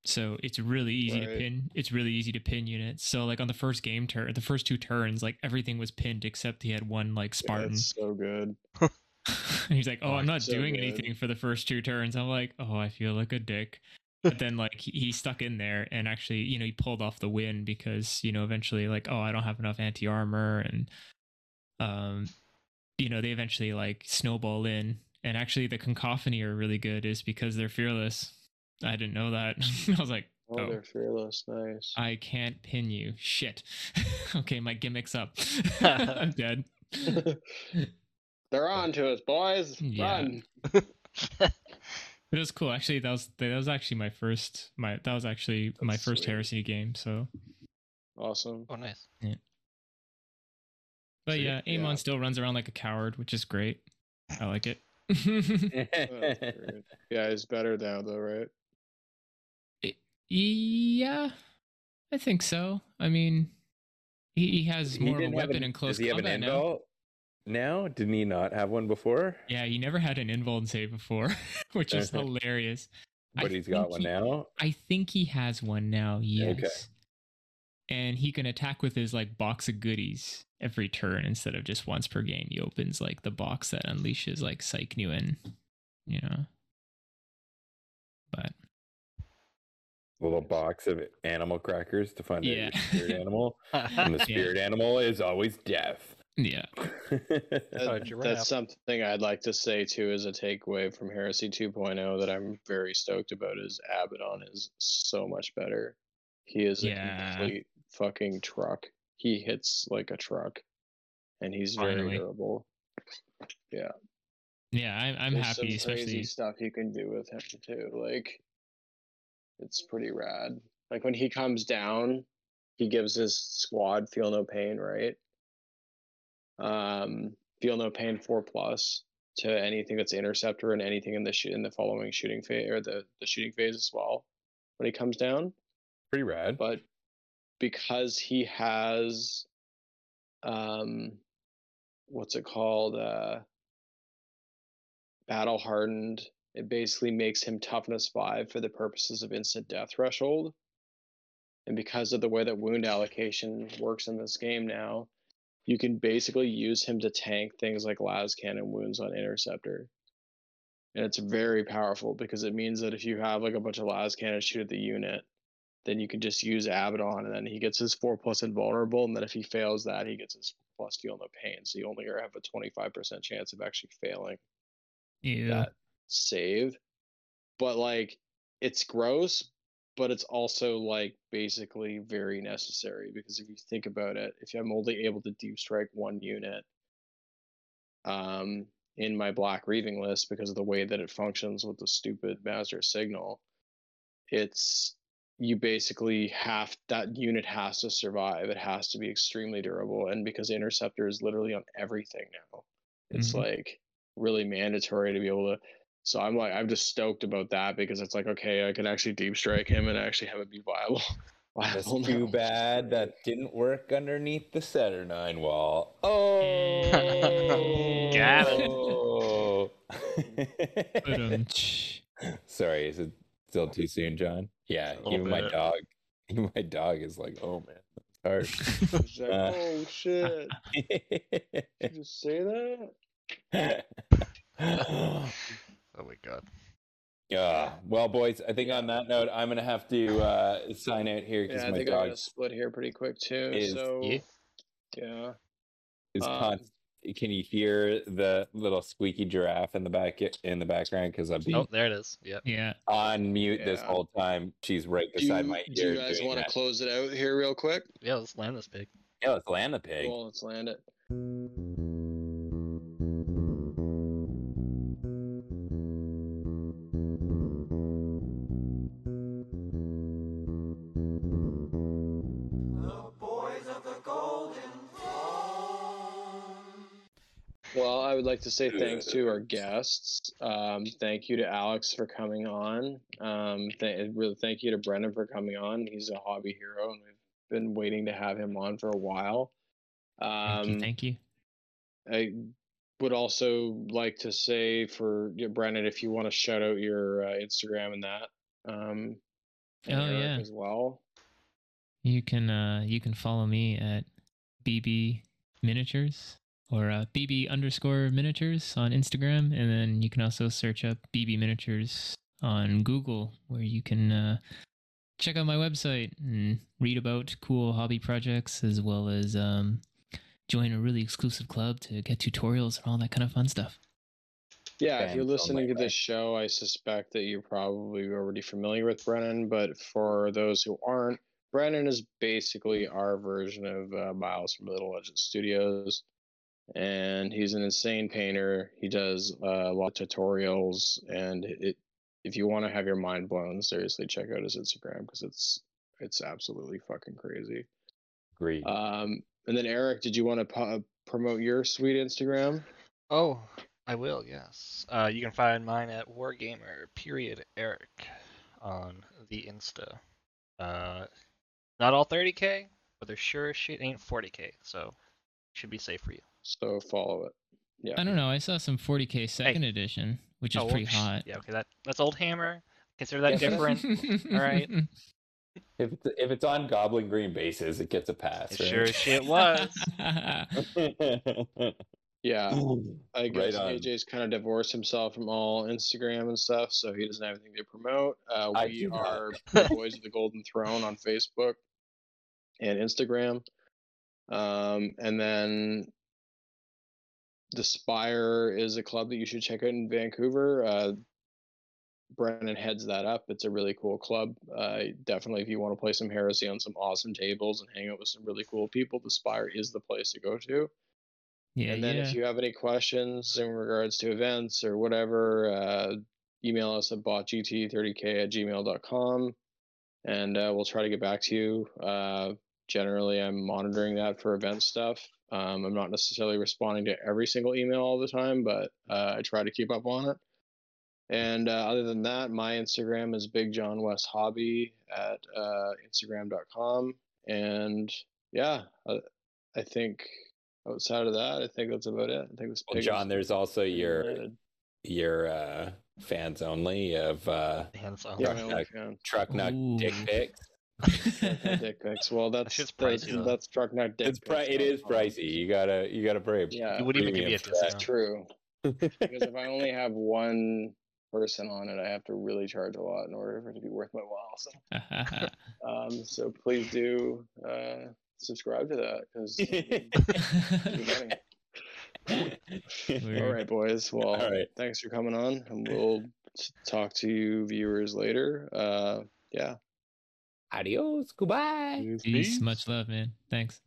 So it's really easy to pin. It's really easy to pin units. So like on the first game turn, the first two turns, like everything was pinned except he had one like Spartan. That's so good. and he's like, "Oh, Oh, I'm not so doing good. anything for the first two turns." I'm like, "Oh, I feel like a dick." But then like he, he stuck in there and actually, you know, he pulled off the win because you know eventually like, oh, I don't have enough anti armor and um, you know, they eventually like snowball in. And actually, the Kakophoni are really good is because they're fearless. I didn't know that. I was like, Oh, Oh. they're fearless. Nice. I can't pin you. Shit. okay, my gimmick's up. I'm dead. they're on to us, boys. Yeah. Run. It was cool. Actually, that was that was actually my first my that was actually my first sweet. heresy game. So, Awesome. oh, nice. but Sweet, yeah, Amon yeah. still runs around like a coward, which is great. I like it. That's great. yeah, he's better now though, right? yeah, I think so. I mean, he, he has He more of a weapon an- in close Does he have an combat now. invul now? Didn't he not have one before? Yeah, he never had an invuln save before, which is Okay. hilarious. I But he's got one he- now. I think he has one now. Yes. Okay. And he can attack with his like box of goodies every turn instead of just once per game. He opens like the box that unleashes like Psych Newen, you know. But Little box of animal crackers to find out Yeah. your spirit animal. And the Yeah. spirit animal is always death. Yeah. That- that's something I'd like to say too as a takeaway from Heresy 2.0 that I'm very stoked about is Abaddon is so much better. He is Yeah. a complete fucking truck. He hits like a truck, and he's very Finally. durable. Yeah, Yeah, I'm, I'm There's happy, some crazy especially. stuff you can do with him too. Like, it's pretty rad. Like when he comes down, he gives his squad feel no pain, right? Um, feel no pain four plus to anything that's interceptor and anything in the sh- in the following shooting phase or the the shooting phase as well. When he comes down, Pretty rad. but because he has um what's it called uh battle hardened it basically makes him toughness 5 for the purposes of instant death threshold and because of the way that wound allocation works in this game now you can basically use him to tank things like lascannon wounds on interceptor and it's very powerful because it means that if you have like a bunch of lascannons shoot at the unit then you can just use Abaddon, and then he gets his four plus invulnerable, and then if he fails that, he gets his plus feel no pain. So you only have a twenty five percent chance of actually failing Yeah. that save. But like, it's gross, but it's also like basically very necessary because if you think about it, if I'm only able to deep strike one unit, um, in my black reaving list because of the way that it functions with the stupid master signal, it's you basically have that unit has to survive. It has to be extremely durable, and because interceptor is literally on everything now, it's Mhm. like really mandatory to be able to. So I'm like, I'm just stoked about that because it's like, okay, I can actually deep strike him and actually have it be viable. That's viable too bad that didn't work underneath the Saturnine wall. Oh, Got it. But, tch. Sorry, is it still too soon, John? Yeah, little even my dog, even my dog is like, oh man, that's He's like, Uh. oh shit! Did you just say that? Hard. Oh my god. Yeah. Well, boys, I think on that note, I'm gonna have to uh, sign out here because Yeah, I my think I'm gonna dog split here pretty quick too. is- so Yeah. yeah, is um, con- Can you hear the little squeaky giraffe in the back in the background? Because I've been Oh, there it is. Yep. yeah. on mute this whole time. She's right do you, beside my do ear. you guys want to close it out here real quick? Yeah, let's land this pig. Yeah, let's land the pig. Cool, let's land it. Would like to say thanks to our guests. Um, thank you to Alex for coming on. Um, th- really, thank you to Brendan for coming on. He's a hobby hero, and we've been waiting to have him on for a while. Thank you. Um, Thank you. I would also like to say for yeah, Brennan, if you want to shout out your uh, Instagram and that, um, and Oh, Eric yeah. as well. You can uh you can follow me at BB Miniatures or uh, BB underscore miniatures on Instagram, and then you can also search up BB Miniatures on Google, where you can uh, check out my website and read about cool hobby projects as well as um, join a really exclusive club to get tutorials and all that kind of fun stuff. Yeah, if you're listening to this show, I suspect that you're probably already familiar with Brennan. But for those who aren't, Brennan is basically our version of uh, Miles from Little Legend Studios, and he's an insane painter. He does uh, a lot of tutorials, and it. If you want to have your mind blown, seriously, check out his Instagram because it's it's absolutely fucking crazy. Great. Um, and then Eric, did you want to po- promote your sweet Instagram? Oh, I will. Yes. Uh, you can find mine at Wargamer period Eric on the Insta. Uh, not all 30k, but there sure as shit ain't 40k, so should be safe for you. So follow it. Yeah. I don't know. I saw some 40k second edition, which is Oh, well, pretty hot. Yeah, okay, that that's old hammer. Consider that Yeah, different. right. if it's if it's on Goblin Green bases, it gets a pass. Right? sure as shit was. Yeah. I guess on. AJ's kind of divorced himself from all Instagram and stuff, so he doesn't have anything to promote. Uh, we are the Boys of the Golden Throne on Facebook and Instagram. Um, and then the Spire is a club that you should check out in Vancouver. Uh, Brennan heads that up. It's a really cool club. Uh, definitely, if you want to play some heresy on some awesome tables and hang out with some really cool people, the Spire is the place to go to. Yeah, and then yeah. if you have any questions in regards to events or whatever, uh, email us at botgt30k at gmail.com and uh, we'll try to get back to you. Uh, generally, I'm monitoring that for event stuff. Um, I'm not necessarily responding to every single email all the time, but uh, I try to keep up on it. And uh, other than that, my Instagram is Big John West Hobby at uh, Instagram.com. And yeah, I, I think outside of that, I think that's about it. I think this Well, John, there's also your United. your uh, fans only of uh, Hands on. yeah, Truck my only nut. fan. truck nut dick Ooh. pics. dick pics. Well, that's shit's that's, pricey, though. that's truck nut dick. It's pri- it is pricey. You gotta you gotta pay. Yeah, You wouldn't even give me a premium for that. that's true. Because if I only have one person on it, I have to really charge a lot in order for it to be worth my while. So, um, so please do uh, subscribe to that because. All right, boys. Well, All right. thanks for coming on, and we'll talk to you viewers later. Uh, yeah. Adios. Goodbye. Peace. Much love, man. Thanks.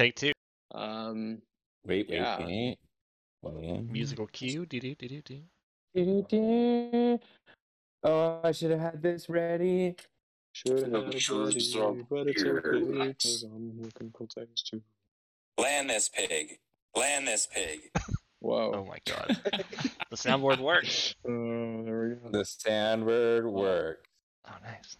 Take two. Um, Wait, wait, Yeah. wait. Wait. Musical cue. Do do do do do. Do-do-do. Oh, I should have had this ready. should have had a sure buddy, it's all but it's here. okay 'cause I'm looking for things to. Land this pig. Land this pig. Whoa. Oh my god. the soundboard works. Oh, there we go. The Sandbird work. Oh nice.